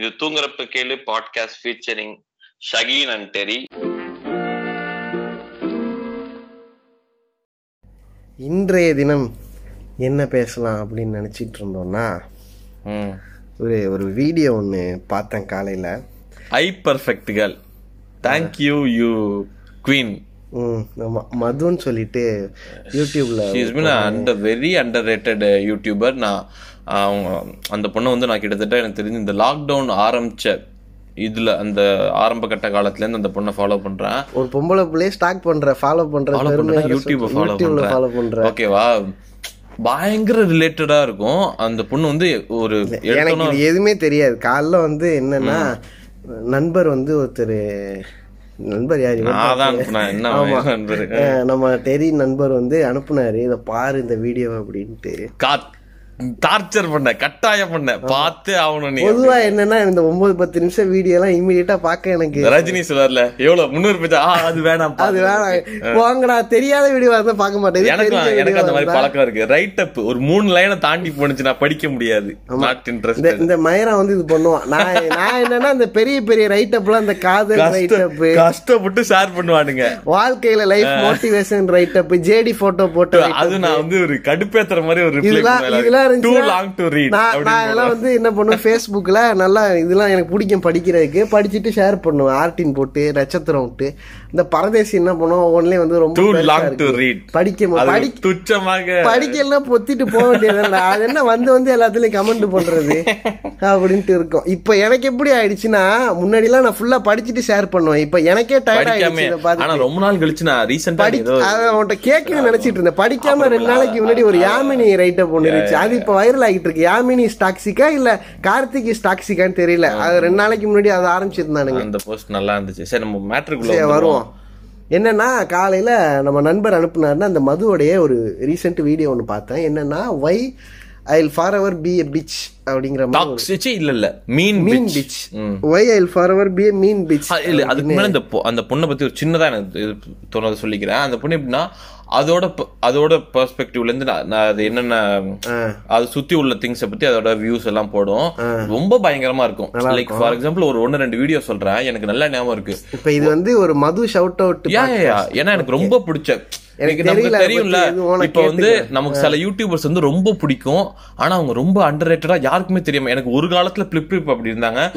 இது தூங்குறப்ப கேளு பாட்காஸ்ட் ஃபீச்சரிங் ஷகீன் அண்ட் டெரி. இன்றைய தினம் என்ன பேசலாம் அப்படின்னு நினச்சிட்டு இருந்தோம்னா ஒரு ஒரு வீடியோ ஒன்று பார்த்தேன் காலையில். I perfect girl thank you you queen மதுன்னு சொல்லிட்டு யூடியூப்ல is been under very underrated YouTuber நான் அவங்க அந்த பொண்ணை வந்து நான் கிட்டத்தட்ட எனக்கு தெரிஞ்சு இந்த லாக்டவுன் ஆரம்பிச்ச இதுல அந்த ஆரம்ப கட்ட காலத்துல இருந்து அந்த பொண்ணை ஃபாலோ பண்றேன். ஒரு பொம்பளை பிள்ளையே ஸ்டாக் பண்ற ஃபாலோ பண்ற யூடியூப் ஃபாலோ பண்ற. பண்றேன் ஓகேவா பயங்கர ரிலேட்டடா இருக்கும். அந்த பொண்ணு வந்து ஒரு எனக்கு எதுவுமே தெரியாது. காலைல வந்து என்னன்னா நண்பர் வந்து ஒருத்தர் நண்பர் யார்? நம்ம டெரி நண்பர் வந்து அனுப்புனாரு. இதை பாரு இந்த வீடியோ அப்படின்ட்டு. காத் டார்ச்சர் பண்ண கட்டாயம் பண்ண பார்த்து ஆகணும் நீ. பொதுவா என்னன்னா இந்த ஒன்பது பத்து நிமிஷம் வீடியோ எல்லாம் இமீடியட்டா பார்க்க எனக்கு. ரஜினி சொல்லுவார்ல எவ்வளவு? முன்னூறு பேஜா? அது வேணாம் அது வேணாம். போங்கடா தெரியாத வீடியோ இருந்தா பார்க்க மாட்டேன். எனக்கு எனக்கு அந்த மாதிரி பழக்கம் இருக்கு. ரைட் அப் ஒரு மூணு லைனை தாண்டி போனுச்சு நான் படிக்க முடியாது. நாட் இன்ட்ரெஸ்ட் இந்த மயரா வந்து இது பண்ணுவான். நான் நான் என்னன்னா இந்த பெரிய பெரிய ரைட் அப்லாம் இந்த காதல் ரைட் அப் கஷ்டப்பட்டு ஷேர் பண்ணுவானுங்க. வாழ்க்கையில life motivation right up JD photo photo அது நான் வந்து ஒரு கடுப்பேத்துற மாதிரி ஒரு இதெல்லாம் இதெல்லாம் டூ இருந்துச்சுன்னா லாங் டு ரீட் நான் நான் இதெல்லாம் வந்து என்ன பண்ணுவேன்? ஃபேஸ்புக்கில் நல்லா இதெல்லாம் எனக்கு பிடிக்கும் படிக்கிறதுக்கு. படிச்சுட்டு ஷேர் பண்ணுவேன். ஆர்டின் போட்டு நட்சத்திரம் விட்டு. இந்த பரதேசி என்ன பண்ணுவோம்? ஒவ்வொன்றிலே வந்து ரொம்ப டூ பெருசா லாங் டு இருக்கு. ரீட் படிக்க படி துச்சமாக படிக்கலாம் பொத்திட்டு போக வேண்டியது அது என்ன வந்து வந்து எல்லாத்துலயும் கமெண்ட் பண்றது? அப்படின்ட்டு இருக்கும். இப்போ எனக்கு எப்படி ஆயிடுச்சுன்னா முன்னாடி எல்லாம் நான் ஃபுல்லா படிச்சுட்டு ஷேர் பண்ணுவேன். இப்போ எனக்கே டயர்ட் ஆயிடுச்சு இதை ஆனா பார்த்து ரொம்ப நாள் கழிச்சு நான் ரீசெண்டா படி அதை அவன்கிட்ட கேட்கணும்னு நினைச்சிட்டு இருந்தேன். படிக்காம ரெண்டு நாளைக்கு முன்னாடி ஒரு யாமினி ரைட் அப் ஒன்று இருந்துச்சு. அது இப்போ வைரல் ஆகிட்டு இருக்கு. யாமினி டாக்ஸிக்கா இல்ல கார்த்திக் டாக்ஸிக்கான்னு தெரியல. அது ரெண்டு நாளைக்கு முன்னாடி அதை ஆரம்பிச்சிருந்தானுங்க. அந்த போஸ்ட் நல்லா இருந்துச்சு. சரி நம்ம மேட்ருக்குள்ள வருவோம். என்னன்னா காலையில நம்ம நண்பர் அனுப்புனாருன்னா அந்த மதுவோடைய ஒரு ரீசெண்ட் வீடியோ ஒன்று பார்த்தேன். என்னன்னா why I forever be a bitch அப்படிங்கிற டாக்ஸிச்சு இல்ல இல்ல mean mean bitch why I forever be mean bitch இல்ல அதுக்கு மேல இந்த அந்த பொண்ணை பத்தி ஒரு சின்னதா எனக்கு தோணுதை சொல்லிக்கிறேன். அந்த பொண்ணு எப்படின்னா அதோட அதோட பெர்ஸ்பெக்டிவ்ல இருந்து நான் அது என்னென்ன அது சுத்தி உள்ள திங்ஸ பத்தி அதோட வியூஸ் எல்லாம் போடும். ரொம்ப பயங்கரமா இருக்கும். லைக் ஃபார் எக்ஸாம்பிள் ஒரு ஒன்னு ரெண்டு வீடியோ சொல்றேன். எனக்கு நல்ல ஞாபகம் இருக்கு. இப்போ இது வந்து ஒரு மது ஷவுட் அவுட். ஏன்னா எனக்கு ரொம்ப பிடிச்ச எனக்கு நமக்கு தெரியும்ல. இப்ப வந்து நமக்கு சில யூடியூபர்ஸ் வந்து ரொம்ப பிடிக்கும். ஆனா அவங்க ரொம்ப அண்டர் ரேட்டடா யாருக்குமே தெரியாம எனக்கு ஒரு காலத்துல பிளிப் பிளிப் அப்படி இருந்தாங்க.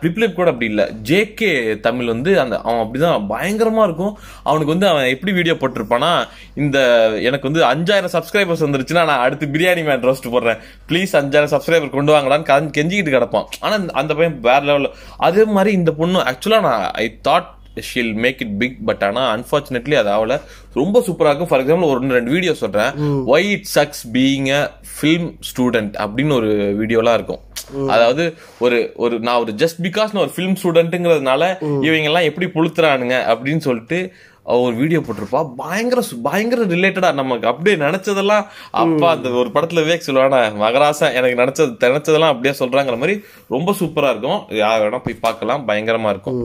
பிளிப் பிளிப் கூட அப்படி இல்ல. ஜேகே தமிழ் வந்து அந்த அவன் அப்படிதான் பயங்கரமா இருக்கும். அவனுக்கு வந்து அவன் எப்படி வீடியோ போட்டிருப்பானா இந்த எனக்கு வந்து அஞ்சாயிரம் சப்ஸ்கிரைபர்ஸ் வந்துருச்சுன்னா நான் அடுத்து பிரியாணி மேன் ரோஸ்ட் போடுறேன். ப்ளீஸ் அஞ்சாயிரம் சப்ஸ்கிரைபர் கொண்டு வாங்கடான்னு கெஞ்சி- கெஞ்சிக்கிட்டு கிடப்பான். ஆனா அந்த- அந்த பையன் வேற லெவல்ல அதே மாதிரி இந்த பொண்ணு ஆக்சுவலா நான் I thought she'll make it big but ஆனா அன்பார்ச்சுனேட்லி அது ஆகல ரொம்ப சூப்பரா இருக்கும். ஃபார் எக்ஸாம்பிள் ஒரு ரெண்டு வீடியோ சொல்றேன். Why it sucks being a film student அப்படின்னு ஒரு வீடியோலாம் இருக்கும். அதாவது ஒரு ஒரு நான் ஒரு ஜஸ்ட் பிகாஸ் நான் ஒரு ஃபிலிம் ஸ்டூடெண்ட்டுங்கிறதுனால இவங்க எல்லாம் எப்படி புளுத்துறானுங்க அப்படின்னு சொல்லிட்டு ஒரு வீடியோ போட்டிருப்பா. பயங்கர பயங்கர ரிலேட்டடா நமக்கு அப்படியே நினைச்சதெல்லாம் அப்பா அந்த ஒரு படத்துல விவேக் சொல்லுவானா மகராசன் எனக்கு நினைச்சது நினைச்சதெல்லாம் அப்படியே சொல்றாங்கிற மாதிரி ரொம்ப சூப்பரா இருக்கும். யார் வேணா போய் பார்க்கலாம். பயங்கரமா இருக்கும்.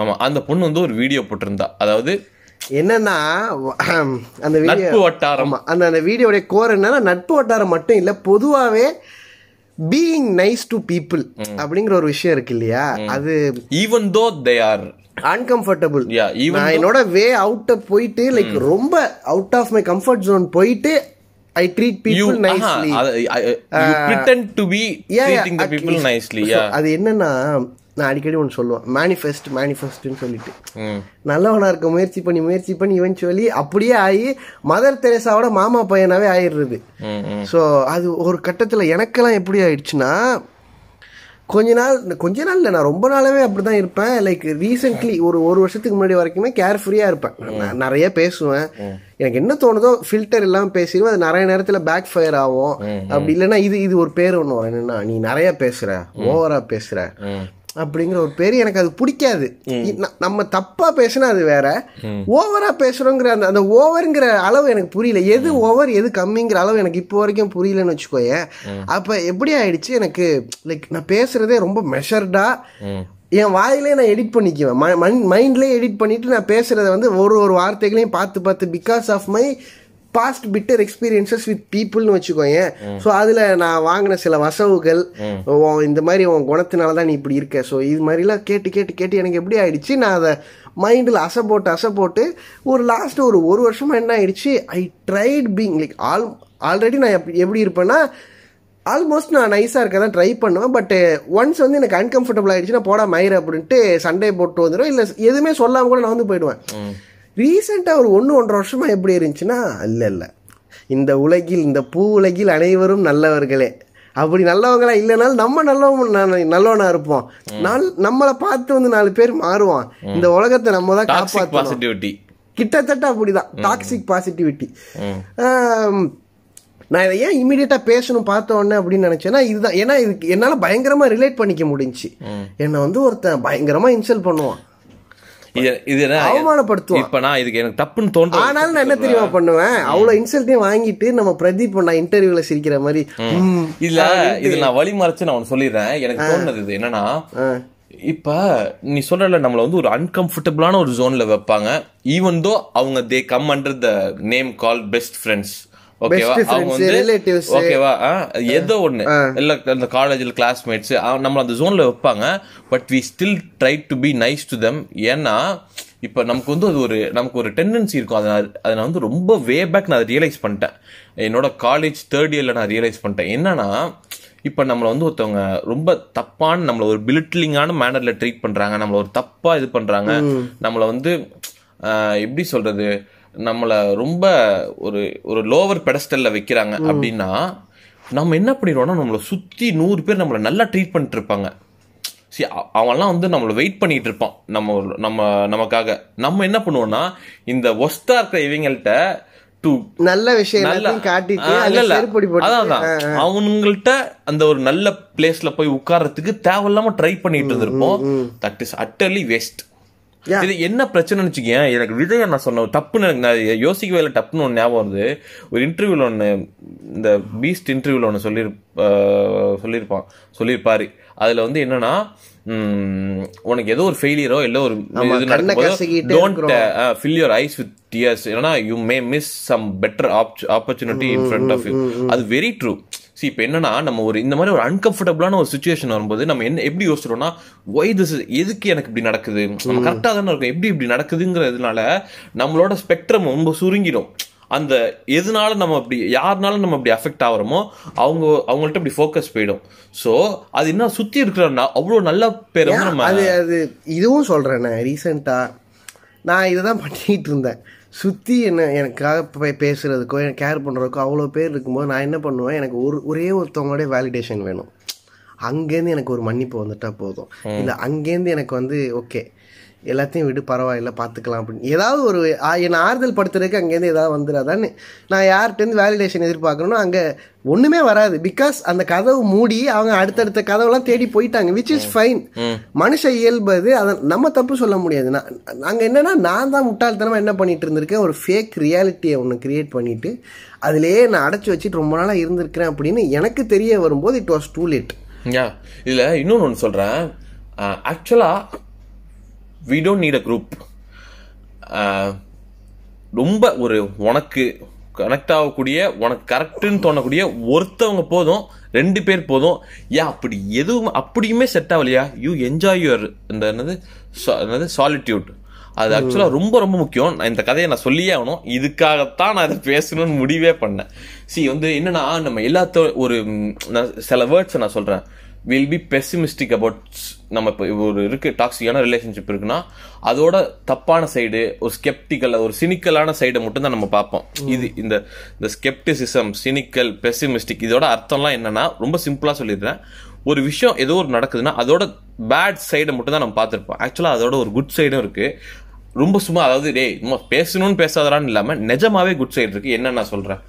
ஆமா அந்த பொண்ணு வந்து ஒரு வீடியோ போட்டிருந்தா. அதாவது என்னன்னா அந்த வீடியோ வட்டாரம். அந்த அந்த வீடியோடைய கோர் என்னன்னா நட்பு வட்டாரம் மட்டும் இல்ல பொதுவாவே பீயிங் நைஸ் டு பீப்புள் அப்படிங்கிற ஒரு விஷயம் இருக்கு இல்லையா? அது even though they are uncomfortable நான் என்னோட வே அவுட்ட போயிட்டு லைக் ரொம்ப out of my comfort zone போயிட்டு I treat people nicely you pretend to be treating the people nicely அது என்னன்னா நான் அடிக்கடி ஒன்று சொல்லுவேன் மேனிஃபெஸ்ட் மேனிஃபெஸ்ட்னு சொல்லிட்டு. ம் நல்லவனா இருக்க முயற்சி பண்ணி முயற்சி பண்ணி இவென்ச்சுவலி அப்படியே ஆகி மதர் தெரேசாவோட மாமா பையனாவே ஆயிடுறது. ஸோ அது ஒரு கட்டத்தில் எனக்கெல்லாம் எப்படி ஆயிடுச்சுன்னா கொஞ்ச நாள் கொஞ்ச நாள் இல்லை நான் ரொம்ப நாளாவே அப்படிதான் இருப்பேன். லைக் ரீசெண்ட்லி ஒரு ஒரு வருஷத்துக்கு முன்னாடி வரைக்குமே கேர் ஃப்ரீயாக இருப்பேன் நான் நிறைய பேசுவேன். எனக்கு என்ன தோணுதோ ஃபில்டர் இல்லாமல் பேசிடுவேன். அது நிறைய நேரத்தில் பேக் ஃபயர் ஆகும் அப்படி இல்லைன்னா இது இது ஒரு பேர் ஒன்று வரும். என்னன்னா நீ நிறைய பேசுற ஓவரா பேசுற. அப்படிங்கிற ஒரு பேர் எனக்கு அது பிடிக்காது. நம்ம தப்பா பேசினா அது வேற. ஓவரா பேசுறோங்கிற அந்த அந்த ஓவருங்கிற அளவு எனக்கு புரியல. எது ஓவர் எது கம்மிங்கிற அளவு எனக்கு இப்போ வரைக்கும் புரியலன்னு வச்சுக்கோயேன் அப்ப எப்படி ஆயிடுச்சு? எனக்கு லைக் நான் பேசுறதே ரொம்ப மெஷர்டா என் வாயிலே நான் எடிட் பண்ணிக்குவேன். மைண்ட்லேயே எடிட் பண்ணிட்டு நான் பேசுறத வந்து ஒரு ஒரு வார்த்தைகளையும் பார்த்து பார்த்து because of my past bitter experiences with பீப்புள்னு வச்சுக்கோங்க ஸோ அதில் நான் வாங்கின சில வசவுகள் இந்த மாதிரி உன் குணத்தினால தான் நீ இப்படி இருக்க. ஸோ இது மாதிரிலாம் கேட்டு கேட்டு கேட்டு எனக்கு எப்படி ஆயிடுச்சு? நான் அதை மைண்டில் அசை போட்டு அசை போட்டு ஒரு லாஸ்ட் ஒரு ஒரு வருஷமா என்ன ஆயிடுச்சு? I tried being like all already நான் எப்படி எப்படி இருப்பேன்னா ஆல்மோஸ்ட் நான் நைஸாக இருக்க தான் ட்ரை பண்ணுவேன் பட் ஒன்ஸ் வந்து எனக்கு அன்கம்ஃபர்டபுள் ஆயிடுச்சுன்னா போடா மயிறு அப்படின்ட்டு சண்டே போட்டு வந்துடும் இல்லை எதுவுமே சொல்லாமல் கூட நான் வந்து போயிடுவேன். ரீசெண்டாக ஒரு ஒன்று ஒன்றரை வருஷமா எப்படி இருந்துச்சுன்னா இல்லை இல்லை. இந்த உலகில் இந்த பூ உலகில் அனைவரும் நல்லவர்களே. அப்படி நல்லவங்களா இல்லைனாலும் நம்ம நல்லவங்க நல்லவனா இருப்போம். நாள் நம்மளை பார்த்து வந்து நாலு பேர் மாறுவான். இந்த உலகத்தை நம்ம தான் பாசிட்டிவிட்டி கிட்டத்தட்ட அப்படிதான். டாக்ஸிக் பாசிட்டிவிட்டி நான் இதை ஏன் இமீடியட்டாக பேசணும் பார்த்த உடனே அப்படின்னு நினைச்சேன்னா இதுதான். ஏன்னா இதுக்கு என்னால் பயங்கரமா ரிலேட் பண்ணிக்க முடிஞ்சுச்சு. என்னை வந்து ஒருத்தன் பயங்கரமா இன்சல்ட் பண்ணுவான். இது இது என்ன? அவமானப்படுத்துவான் இப்ப நான் இதுக்கு எனக்கு தப்புன்னு தோன்ற ஆனாலும் நான் என்ன தெரியுமா பண்ணுவேன்? அவ்வளவு இன்சல்ட்டையும் வாங்கிட்டு நம்ம பிரதீப் நான் இன்டர்வியூல சிரிக்கிற மாதிரி. ம், இதுல இது நான் வழி மறைச்சு நான் ஒன்னு சொல்லிடுறேன். எனக்கு தோணுனது இது என்னன்னா இப்ப நீ சொல்றல நம்மள வந்து ஒரு அன்கம்ஃபர்டபுளான ஒரு ஜோன்ல வைப்பாங்க. ஈவன் தோ அவங்க they come under the name call best friends ஓகேவா அவங்க வந்து. ஓகேவா ஏதோ ஒண்ணு. இல்ல அந்த காலேஜ்ல கிளாஸ்மேட்ஸ் நம்ம அந்த ஜோன்ல வைப்பாங்க but we still try to be nice to them ஏன்னா இப்ப நமக்கு வந்து அது ஒரு நமக்கு ஒரு டெண்டன்சி இருக்கும். அதை அதை நான் வந்து ரொம்ப வே பேக் நான் அதை ரியலைஸ் பண்ணிட்டேன். என்னோட காலேஜ் தேர்ட் இயர்ல நான் ரியலைஸ் பண்ணிட்டேன். என்னன்னா இப்ப நம்மள வந்து ஒருத்தவங்க ரொம்ப தப்பான நம்மள ஒரு பிலிட்லிங்கான மேனர்ல ட்ரீட் பண்றாங்க. நம்மள ஒரு தப்பா இது பண்றாங்க. நம்மள வந்து எப்படி சொல்றது? நம்மள ரொம்ப ஒரு ஒரு லோவர் பெடஸ்டல்ல வைக்கிறாங்க அப்படின்னா நம்ம என்ன பண்ணிடுவோம்னா நம்மளை சுத்தி நூறு பேர் நம்மள நல்லா ட்ரீட் பண்ணிட்டு இருப்பாங்க. அ- அவன்லாம் வந்து நம்மள வெயிட் பண்ணிட்டு இருப்பான். நம்ம நம்ம நமக்காக. நம்ம என்ன பண்ணுவோம்னா இந்த ஒஸ்டா இருக்கிற இவங்கள்ட்ட டு நல்ல விஷயம் காட்டிட்டு இல்ல, அதான். அவனுங்கள்ட்ட அந்த ஒரு நல்ல பிளேஸ்ல போய் உட்கார்றதுக்கு தேவையில்லாம ட்ரை பண்ணிட்டு இருந்திருப்போம். That is utterly waste. இது என்ன பிரச்சனை வச்சுக்கேன் எனக்கு விஜய் நான் சொன்ன தப்புன்னு எனக்கு நான் யோசிக்கவே இல்லை டப்புன்னு ஒன்று ஞாபகம் வருது. ஒரு இன்டர்வியூல ஒன்று இந்த பீஸ்ட் இன்டர்வியூல ஒன்று சொல்லி சொல்லியிருப்பான் சொல்லியிருப்பாரு அதுல வந்து என்னன்னா உனக்கு ஏதோ ஒரு ஃபெயிலியரோ இல்லை ஒரு இது நடக்கும்போது don't. Fill your eyes with tears ஏன்னா you may miss some better opportunity in front of you அது வெரி ட்ரூ சி இப்போ என்னன்னா நம்ம ஒரு இந்த மாதிரி ஒரு அன்கம்ஃபர்டபுளான ஒரு சுச்சுவேஷன் வரும்போது நம்ம என்ன எப்படி யோசிச்சிரோம்னா ஒய் திஸ் எதுக்கு எனக்கு இப்படி நடக்குது? நம்ம கரெக்டாக தானே இருக்கும். எப்படி இப்படி நடக்குதுங்கிறதுனால நம்மளோட ஸ்பெக்ட்ரம் ரொம்ப சுருங்கிடும். அந்த எதனால நம்ம அப்படி யாருனால நம்ம அப்படி அஃபெக்ட் ஆகிறோமோ அவங்க அவங்கள்ட்ட அப்படி ஃபோக்கஸ் போயிடும். ஸோ அது என்ன சுத்தி இருக்கிறன்னா அவ்வளோ நல்ல பேர் நம்ம அது அது இதுவும் சொல்றேன் நான் ரீசெண்டா நான் இதை தான் பண்ணிட்டு இருந்தேன். சுத்தி என்ன எனக்காக போய் பேசுறதுக்கோ எனக்கு கேர் பண்றதுக்கோ அவ்வளோ பேர் இருக்கும்போது நான் என்ன பண்ணுவேன் எனக்கு ஒரு ஒரே ஒருத்தவங்களோட வேலிடேஷன் வேணும். அங்கேருந்து எனக்கு ஒரு மன்னிப்பு வந்துட்டா போதும். இல்லை அங்கேருந்து எனக்கு வந்து ஓகே எல்லாத்தையும் விடு பரவாயில்ல பார்த்துக்கலாம் அப்படின்னு. ஏதாவது ஒரு என்னை ஆறுதல் படுத்துறதுக்கு அங்கேருந்து ஏதாவது வந்துடாதான்னு நான் யார்கிட்டேருந்து வேலிடேஷன் எதிர்பார்க்கணும்னா அங்கே ஒன்றுமே வராது. பிகாஸ் அந்த கதவு மூடி அவங்க அடுத்தடுத்த கதவெல்லாம் தேடி போயிட்டாங்க விச் இஸ் ஃபைன் மனுஷ இயல்பு அது நம்ம தப்பு சொல்ல முடியாது. நான் நாங்கள் என்னன்னா நான் தான் முட்டாள்தனமாக என்ன பண்ணிட்டு இருந்திருக்கேன் ஒரு ஃபேக் ரியாலிட்டியை ஒன்று கிரியேட் பண்ணிட்டு அதிலேயே நான் அடைச்சி வச்சுட்டு ரொம்ப நாளாக இருந்திருக்கிறேன் அப்படின்னு எனக்கு தெரிய வரும்போது இட் வாஸ் டூ லேட் இதுல இன்னொன்னு ஒன்று சொல்றேன். Actually we don't need a group ரொம்ப ஒரு உனக்கு கனெக்ட் ஆகக்கூடிய உனக்கு கரெக்டுன்னு தோணக்கூடிய ஒருத்தவங்க போதும் ரெண்டு பேர் போதும். ஏன் அப்படி எதுவும் அப்படியுமே செட் ஆகலையா? யூ என்ஜாய் யுவர் இந்த என்னது என்னது சாலிட்யூட் அது ஆக்சுவலாக ரொம்ப ரொம்ப முக்கியம். நான் இந்த கதையை நான் சொல்லியே ஆகணும். இதுக்காகத்தான் நான் இதை பேசணும்னு முடிவே பண்ணேன். சி வந்து என்னன்னா நம்ம எல்லாத்த ஒரு சில வேர்ட்ஸை நான் சொல்றேன். வில் பி பெசிமிஸ்டிக் அபவுட் நம்ம இப்போ ஒரு இருக்கு டாக்ஸிக்கான ரிலேஷன்ஷிப் இருக்குன்னா அதோட தப்பான சைடு ஒரு ஸ்கெப்டிக்கல் ஒரு சினிக்கலான சைடை மட்டும் தான் நம்ம பார்ப்போம். இது இந்த இந்த ஸ்கெப்டிசிசம் சினிக்கல் பெசிமிஸ்டிக் இதோட அர்த்தம்லாம் என்னன்னா ரொம்ப சிம்பிளா சொல்லிடுறேன். ஒரு விஷயம் ஏதோ ஒரு நடக்குதுன்னா அதோட பேட் சைடை மட்டும் தான் நம்ம பார்த்துருப்போம். ஆக்சுவலாக அதோட ஒரு குட் சைடும் இருக்கு. ரொம்ப சும்மா அதாவது டேய் சும்மா பேசணும்னு பேசாதரான்னு இல்லாம நிஜமாவே குட் சைடு இருக்கு. என்ன நான் சொல்றேன்.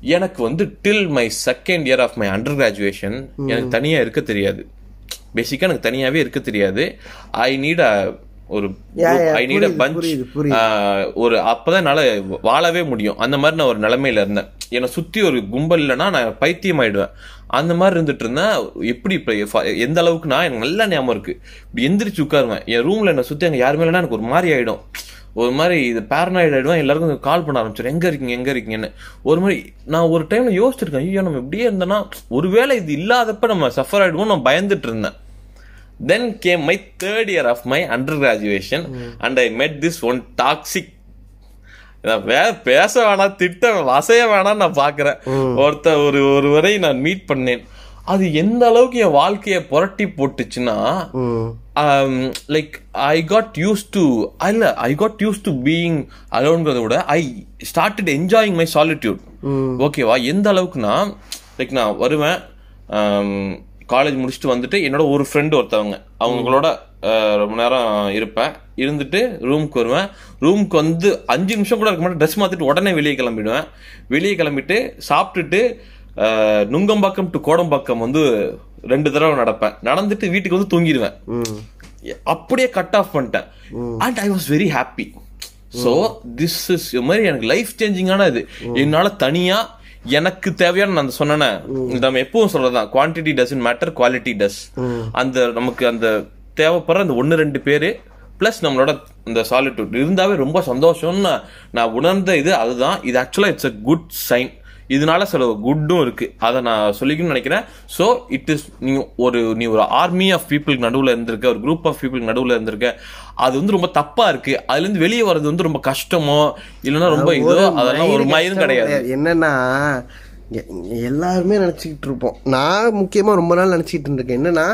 எனக்கு வந்து till my second year of my undergraduation எனக்கு தனியா இருக்க தெரியாது. பேசிக்கா எனக்கு தனியாவே இருக்க தெரியாது. ஐ நீட் அ ஒரு ஐ நீட் அ பஞ்ச். ஒரு அப்பதான் என்னால வாழவே முடியும். அந்த மாதிரி நான் ஒரு நிலைமையில இருந்தேன். என்னை சுத்தி ஒரு கும்பல் இல்லைன்னா நான் பைத்தியம் ஆயிடுவேன் அந்த மாதிரி இருந்துட்டு இருந்தேன். எப்படி இப்ப எந்த அளவுக்குனா எனக்கு நல்ல ஞாபகம் இருக்கு. இப்படி எந்திரிச்சு உட்காருவேன். என் ரூம்ல என்னை சுத்தி அங்க யாருமே இல்லைன்னா எனக்கு ஒரு மாதிரி ஆயிடும். ஒரு மாதிரி இது பேரனாய்டு ஆயிடுவேன். எல்லாருக்கும் கால் பண்ண ஆரம்பிச்சிடும் எங்க இருக்கீங்க? எங்க இருக்கீங்கன்னு. ஒரு மாதிரி நான் ஒரு டைம்ல யோசிச்சிருக்கேன். ஐயோ நம்ம இப்படியே இருந்தோம்னா ஒருவேளை இது இல்லாதப்ப நம்ம சஃபர் ஆயிடுவோம் நான் பயந்துட்டு இருந்தேன். Then came my third year of my undergraduation and I met this one toxic பேச வேணாம் திட்ட வசைய வேணாம் நான் பாக்குறேன். ஒருத்த ஒரு ஒரு வரை நான் மீட் பண்ணேன். அது எந்த அளவுக்கு என் வாழ்க்கையை புரட்டி போட்டுச்சுன்னா like I got used to இல்ல I got used to being அலோன்கிறத விட I started enjoying my. Solitude ஓகேவா எந்த அளவுக்குன்னா லைக் நான் வருவேன் காலேஜ் முடிச்சுட்டு வந்துட்டு என்னோட ஒரு ஃப்ரெண்டு ஒருத்தவங்க அவங்களோட ரொம்ப நேரம் இருப்பேன். இருந்துட்டு ரூமுக்கு வருவேன். ரூமுக்கு வந்து அஞ்சு நிமிஷம் கூட இருக்க மாட்டேன். ட்ரெஸ் மாத்திட்டு உடனே வெளியே கிளம்பிடுவேன். வெளியே கிளம்பிட்டு சாப்பிட்டுட்டு நுங்கம்பாக்கம் டு கோடம்பாக்கம் வந்து ரெண்டு தடவை நடப்பேன். நடந்துட்டு வீட்டுக்கு வந்து தூங்கிடுவேன். அப்படியே கட் ஆஃப் பண்ணிட்டேன். And I was very happy so this is மாதிரி எனக்கு லைஃப் சேஞ்சிங்கான இது. என்னால தனியா எனக்கு தேவையான நான் சொன்னேனே. நம்ம எப்பவும் சொல்றதுதான். Quantity doesn't matter quality does அந்த நமக்கு அந்த தேவைப்படுற அந்த ஒன்னு ரெண்டு பேரு பிளஸ் நம்மளோட இந்த சாலிட்யூட் இருந்தாவே ரொம்ப சந்தோஷம்னு நான் உணர்ந்த இது அதுதான். இது ஆக்சுவலா இட்ஸ் அ குட் சைன் இதனால சில குட்டும் இருக்கு. அதை நான் சொல்லிக்கணும்னு நினைக்கிறேன். ஸோ இட் இஸ் நீ ஒரு நீ ஒரு ஆர்மி ஆஃப் பீப்புளுக்கு நடுவில் இருந்திருக்க ஒரு குரூப் ஆஃப் பீப்புளுக்கு நடுவில் இருந்திருக்க அது வந்து ரொம்ப தப்பா இருக்கு. அதுல இருந்து வெளியே வர்றது வந்து ரொம்ப கஷ்டமோ இல்லைன்னா ரொம்ப இதோ அதெல்லாம் ஒரு மயிரும் கிடையாது. என்னன்னா எல்லாருமே நினச்சிக்கிட்டு இருப்போம் நான் முக்கியமாக ரொம்ப நாள் நினச்சிக்கிட்டு இருந்திருக்கேன். என்னன்னா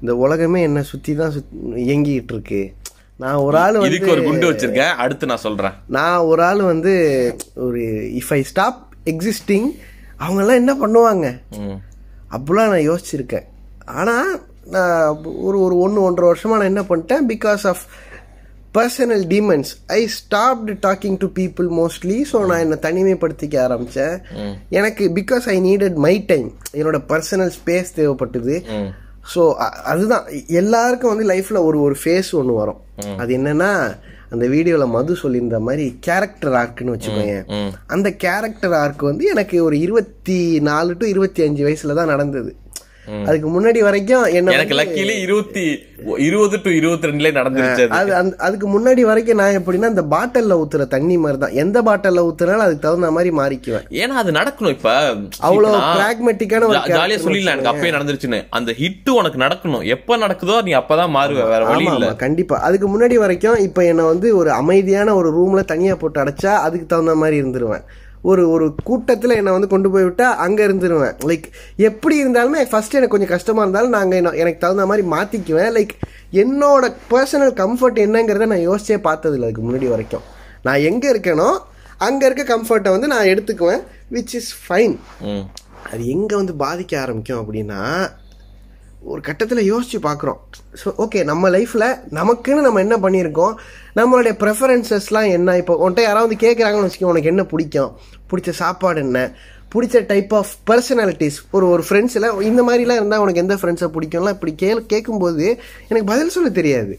இந்த உலகமே என்னை சுற்றி தான் சுத் இயங்கிக்கிட்டு இருக்கு. நான் ஒரு ஆள் இதுக்கு ஒரு குண்டு வச்சிருக்கேன். அடுத்து நான் சொல்றேன். நான் ஒரு ஆள் வந்து ஒரு இஃப் ஐ ஸ்டாப் எக்ஸிஸ்டிங் அவங்கெல்லாம் என்ன பண்ணுவாங்க. அப்படிலாம் நான் யோசிச்சிருக்கேன். ஆனால் நான் ஒரு ஒரு ஒன்று ஒன்றரை வருஷமாக நான் என்ன பண்ணிட்டேன்? Because of personal demons I stopped talking to people mostly so நான் என்னை தனிமைப்படுத்திக்க ஆரம்பித்தேன் எனக்கு because I needed my time என்னோட பர்சனல் ஸ்பேஸ் தேவைப்பட்டது. ஸோ அதுதான். எல்லாருக்கும் வந்து லைஃப்பில் ஒரு ஒரு ஃபேஸ் ஒன்று வரும். அது என்னன்னா அந்த வீடியோவில் மது சொல்லியிருந்த மாதிரி கேரக்டர் ஆர்க்குன்னு வச்சுக்கோங்க அந்த கேரக்டர் ஆர்க் வந்து எனக்கு ஒரு இருபத்தி நாலு டு இருபத்தி அஞ்சு வயசில் தான் நடந்தது. அதுக்கு முன்னாடி வரைக்கும் என்ன எனக்கு லக்கிலி இருபத்தி இருபது டு இருபத்தி ரெண்டுல நடந்துருச்சு அது. அதுக்கு முன்னாடி வரைக்கும் நான் எப்படின்னா இந்த பாட்டில்ல ஊத்துற தண்ணி மாதிரி தான் எந்த பாட்டில்ல ஊத்துனாலும் அதுக்கு தகுந்த மாதிரி மாறிக்குவேன். ஏன்னா அது நடக்கணும் இப்ப. அவ்வளவு pragmatic-ஆன ஒரு ஜாலியா சொல்லிடலாம் எனக்கு அப்பயே நடந்துருச்சுன்னு. அந்த ஹிட் உனக்கு நடக்கணும். எப்ப நடக்குதோ நீ அப்பதான் மாறுவ வேற வழி இல்ல. கண்டிப்பா. அதுக்கு முன்னாடி வரைக்கும் இப்ப என்ன வந்து ஒரு அமைதியான ஒரு ரூம்ல தனியா போட்டு அடைச்சா அதுக்கு தகுந்த மாதிரி இருந்துருவேன். ஒரு ஒரு கூட்டத்துல என்ன வந்து கொண்டு போய் விட்டா அங்க இருந்துருவேன். லைக் எப்படி இருந்தாலுமே ஃபர்ஸ்ட் எனக்கு கொஞ்சம் கஷ்டமா இருந்தாலும் நாங்க என்ன- எனக்கு தகுந்த மாதிரி மாத்திக்குவேன். லைக் என்னோட பர்சனல் கம்ஃபர்ட் என்னங்கிறத நான் யோசிச்சே பார்த்தது இல்லை அதுக்கு முன்னாடி வரைக்கும். நான் எங்க இருக்கேனோ அங்க இருக்க கம்ஃபர்ட்டை வந்து நான் எடுத்துக்குவேன் விச் இஸ் ஃபைன். அது எங்கே வந்து பாதிக்க ஆரம்பிக்கும் அப்படின்னா ஒரு கட்டத்தில் யோசிச்சு பார்க்குறோம் ஸோ ஓகே நம்ம லைஃப்பில் நமக்குன்னு நம்ம என்ன பண்ணியிருக்கோம்? நம்மளுடைய ப்ரெஃபரன்சஸ்லாம் என்ன? இப்போ உன்கிட்ட யாராவது கேட்குறாங்கன்னு வச்சுக்கோ உனக்கு என்ன பிடிக்கும்? பிடிச்ச சாப்பாடு என்ன? பிடிச்ச டைப் ஆஃப் பர்சனாலிட்டிஸ் ஒரு ஒரு ஃப்ரெண்ட்ஸில் இந்த மாதிரிலாம் இருந்தால் உனக்கு எந்த ஃப்ரெண்ட்ஸை பிடிக்கும்லாம் இப்படி கே கேட்கும்போது எனக்கு பதில் சொல்ல தெரியாது.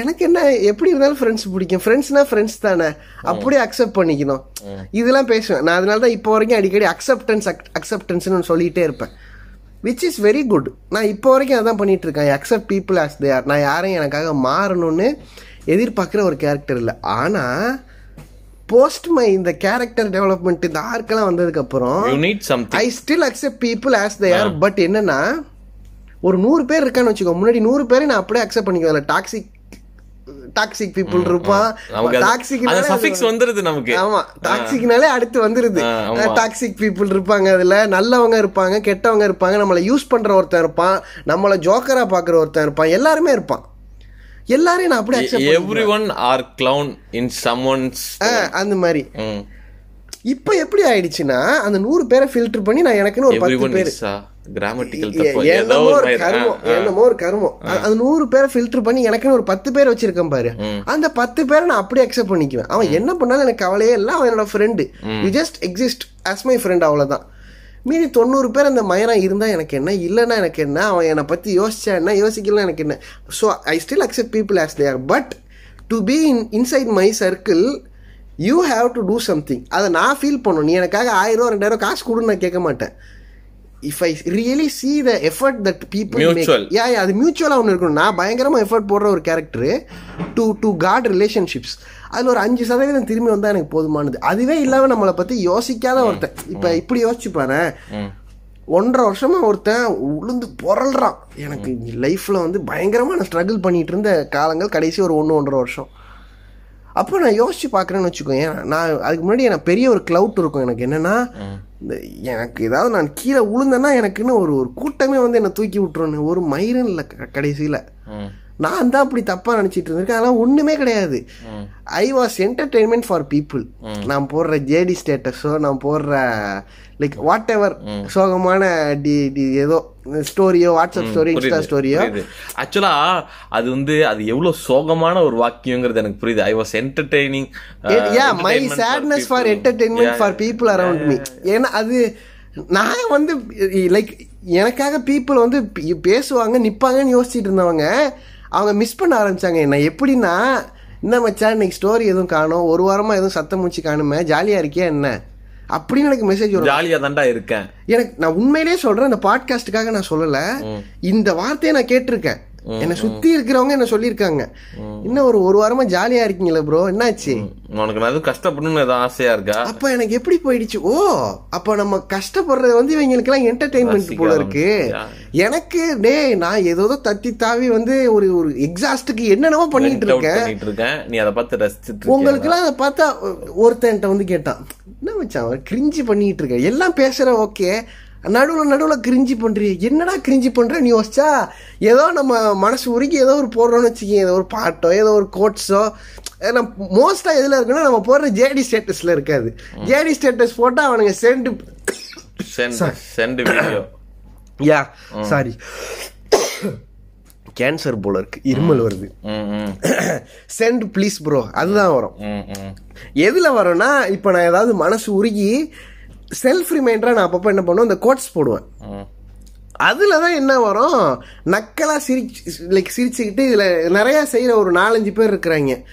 எனக்கு என்ன எப்படி இருந்தாலும் ஃப்ரெண்ட்ஸ் பிடிக்கும். ஃப்ரெண்ட்ஸ்னா ஃப்ரெண்ட்ஸ் தானே. அப்படியே அக்செப்ட் பண்ணிக்கணும். இதெல்லாம் பேசுவேன். நான் அதனால தான் இப்போ வரைக்கும் அடிக்கடி அக்செப்டன்ஸ் அக்செப்டன்ஸ்னு சொல்லிட்டே இருப்பேன். விச் இஸ் வெரி குட் நான் இப்போ வரைக்கும் அதான் பண்ணிட்டு இருக்கேன் accept people as they are நான் யாரையும் எனக்காக மாறணும்னு எதிர்பார்க்குற ஒரு கேரக்டர் இல்லை. ஆனால் போஸ்ட் மை இந்த கேரக்டர் டெவலப்மெண்ட் இந்த ஆர்க்கெல்லாம் வந்ததுக்கப்புறம் I still accept people as they are but என்னன்னா ஒரு நூறு பேர் இருக்கான்னு வச்சுக்கோ. முன்னாடி நூறு பேரை நான் அப்படியே அக்செப்ட் பண்ணிக்குவேன். டாக்ஸிக் டாக்ஸிக் பீப்புள் இருப்பான் நமக்கு அது- டாக்ஸிக் அந்த சஃபிக்ஸ் வந்துருது நமக்கு. ஆமா. டாக்ஸிக்னாலே அடுத்து வந்துருது. டாக்ஸிக் பீப்புள் இருப்பாங்க அதுல. நல்லவங்க இருப்பாங்க கெட்டவங்க இருப்பாங்க. நம்மளை யூஸ் பண்ற ஒருத்தன் இருப்பான். நம்மளை ஜோக்கரா பாக்குற ஒருத்தன் இருப்பான். எல்லாருமே இருப்பான். எல்லாரையும் நான் அப்படியே accept everyone or clown in someone's அந்த மாதிரி. இப்போ எப்படி ஆயிடுச்சுன்னா அந்த நூறு பேரை ஃபில்டர் பண்ணி நான் எனக்குன்னு ஒரு பத்து பேர். கிராமட்டிக்கல் என்னமோ ஒரு கர்மம். என்னமோ ஒரு கர்மம். அ- அந்த நூறு பேரை ஃபில்டர் பண்ணி எனக்குன்னு ஒரு பத்து பேர் வச்சிருக்கேன் பாரு. அந்த பத்து பேரை நான் அப்படியே அக்செப்ட் பண்ணிக்குவேன். அவன் என்ன பண்ணாலும் எனக்கு கவலையே இல்லை. அவன் என்னோட friend you just exist as my friend அவ்வளவுதான். மீதி தொண்ணூறு பேர் அந்த மயனம் இருந்தா எனக்கு என்ன? இல்லைன்னா எனக்கு என்ன? அவன் என்னை பத்தி யோசிச்சா என்ன? யோசிக்கலாம் எனக்கு என்ன? So I still accept people as they're but to be in inside my circle you have to do something அதை நான் ஃபீல் பண்ணணும். நீ எனக்காக ஆயிரம் ரெண்டாயிரம் காசு கொடுன்னு நான் கேட்க மாட்டேன். If I really see the effort that people Mutual. make yeah yeah அது மியூச்சுவலாக ஒன்று இருக்கணும். நான் பயங்கரமாக எஃபர்ட் போடுற ஒரு கேரக்டர் டு டு காட் ரிலேஷன்ஷிப்ஸ் அதில் ஒரு அஞ்சு சதவீதம் திரும்பி வந்தால் எனக்கு போதுமானது. அதுவே இல்லாமல் நம்மளை பற்றி யோசிக்காத ஒருத்தன். இப்போ இப்படி யோசிச்சு பாரு ஒன்றரை வருஷமா ஒருத்தன் உளுந்து புரள்றான் எனக்கு லைஃப்ல வந்து பயங்கரமா நான் ஸ்ட்ரகிள் பண்ணிட்டு இருந்த காலங்கள் கடைசி ஒரு ஒன்று ஒன்றரை வருஷம். அப்போ நான் யோசிச்சு பார்க்குறேன்னு வச்சுக்கோங்க நான் அதுக்கு முன்னாடி எனக்கு பெரிய ஒரு க்ளவுட் இருக்கும். எனக்கு என்னன்னா இந்த எனக்கு ஏதாவது நான் கீழே விழுந்தேன்னா எனக்குன்னு ஒரு ஒரு கூட்டமே வந்து என்னை தூக்கி விட்டுருன்னு ஒரு மயிரும் இல்லை கடைசியில். நான் தான் அப்படி தப்பா நினைச்சிட்டு இருந்திருக்கேன். அதெல்லாம் ஒண்ணுமே கிடையாது. I was entertainment for people நான் போடுற ஜேடி ஸ்டேட்டஸோ நான் போடுற லைக் வாட் எவர் சோகமான டி டி ஏதோ ஸ்டோரியோ வாட்ஸ்அப் ஸ்டோரி இன்ஸ்டா ஸ்டோரியோ ஆக்சுவலா அது வந்து அது எவ்வளவு சோகமான ஒரு வாக்கியங்கிறது எனக்கு புரியுது. I was entertaining yeah my sadness for entertainment for people around me ஏன்னா அது நான் வந்து லைக் எனக்காக பீப்புள் வந்து பேசுவாங்க நிப்பாங்கன்னு யோசிச்சுட்டு இருந்தவங்க அவங்க மிஸ் பண்ண ஆரம்பிச்சாங்க. என்ன எப்படின்னா என்ன மச்சான் இன்னைக்கு ஸ்டோரி எதுவும் காணும். ஒரு வாரமா எதுவும் சத்தம் மூச்சு காணுமே. ஜாலியா இருக்கியா என்ன? அப்படின்னு எனக்கு மெசேஜ் வரும். ஜாலியா தான்டா இருக்கேன். எனக்கு நான் உண்மையிலேயே சொல்றேன் இந்த பாட்காஸ்டுக்காக நான் சொல்லல. இந்த வார்த்தையை நான் கேட்டிருக்கேன். என்னை சுத்தி இருக்கிறவங்க என்ன சொல்லியிருக்காங்க. இன்னும் ஒரு ஒரு வாரமா ஜாலியா இருக்கீங்களா ப்ரோ என்னாச்சு? உனக்கு நான் கஷ்டப்படணும்னு எதுவும் ஆசையா இருக்கா? அப்ப எனக்கு எப்படி போயிடுச்சு? ஓ அப்ப நம்ம கஷ்டப்படுறது வந்து இவங்களுக்கு எல்லாம் என்டர்டைன்மெண்ட் போல இருக்கு. எனக்கு டேய் நான் ஏதோ தத்தி தாவி வந்து ஒரு ஒரு எக்ஸாஸ்டுக்கு என்னென்னமோ பண்ணிட்டு இருக்கேன். இருக்கேன் நீ அதை பார்த்து ரசிச்சுட்டு உங்களுக்கு எல்லாம் அதை பார்த்தா ஒருத்தன்ட்ட வந்து கேட்டான் என்ன மச்சான் கிரிஞ்சி பண்ணிட்டு இருக்க. எல்லாம் பேசுற ஓகே நடுவுல நடுவுல கிரிஞ்சி பண்றீ என்னடா கிரிஞ்சி நீ யோசிச்சா? ஏதோ நம்ம மனசு உருகி ஏதோ ஒரு போடுறோம்னு வச்சுக்கோங்க ஏதோ ஒரு பாட்டோ ஏதோ ஒரு கோட்ஸோ மோஸ்டா எதுல இருக்குன்னா நம்ம போடுற ஜேடி ஸ்டேட்டஸ்ல இருக்காது. ஜேடி ஸ்டேட்டஸ் போட்டா அவனுங்க சென்ட் சென்ட் யா சாரி கேன்சர் போல இருக்கு. இருமல் வருது. சென்ட் ப்ளீஸ் ப்ரோ அதுதான் வரும். எதுல வரும்னா இப்போ நான் ஏதாவது மனசு உருகி செல்ஃப் ரிமைண்டரா நான் அப்பப்போ என்ன பண்ணுவேன்? இந்த கோட்ஸ் போடுவேன். அதுல தான் என்ன வரும்? நக்கலா சிரிச்சு லைக் சிரிச்சுக்கிட்டு இதுல நிறைய செய்யற ஒரு நாலஞ்சு பேர் இருக்கிறாங்க.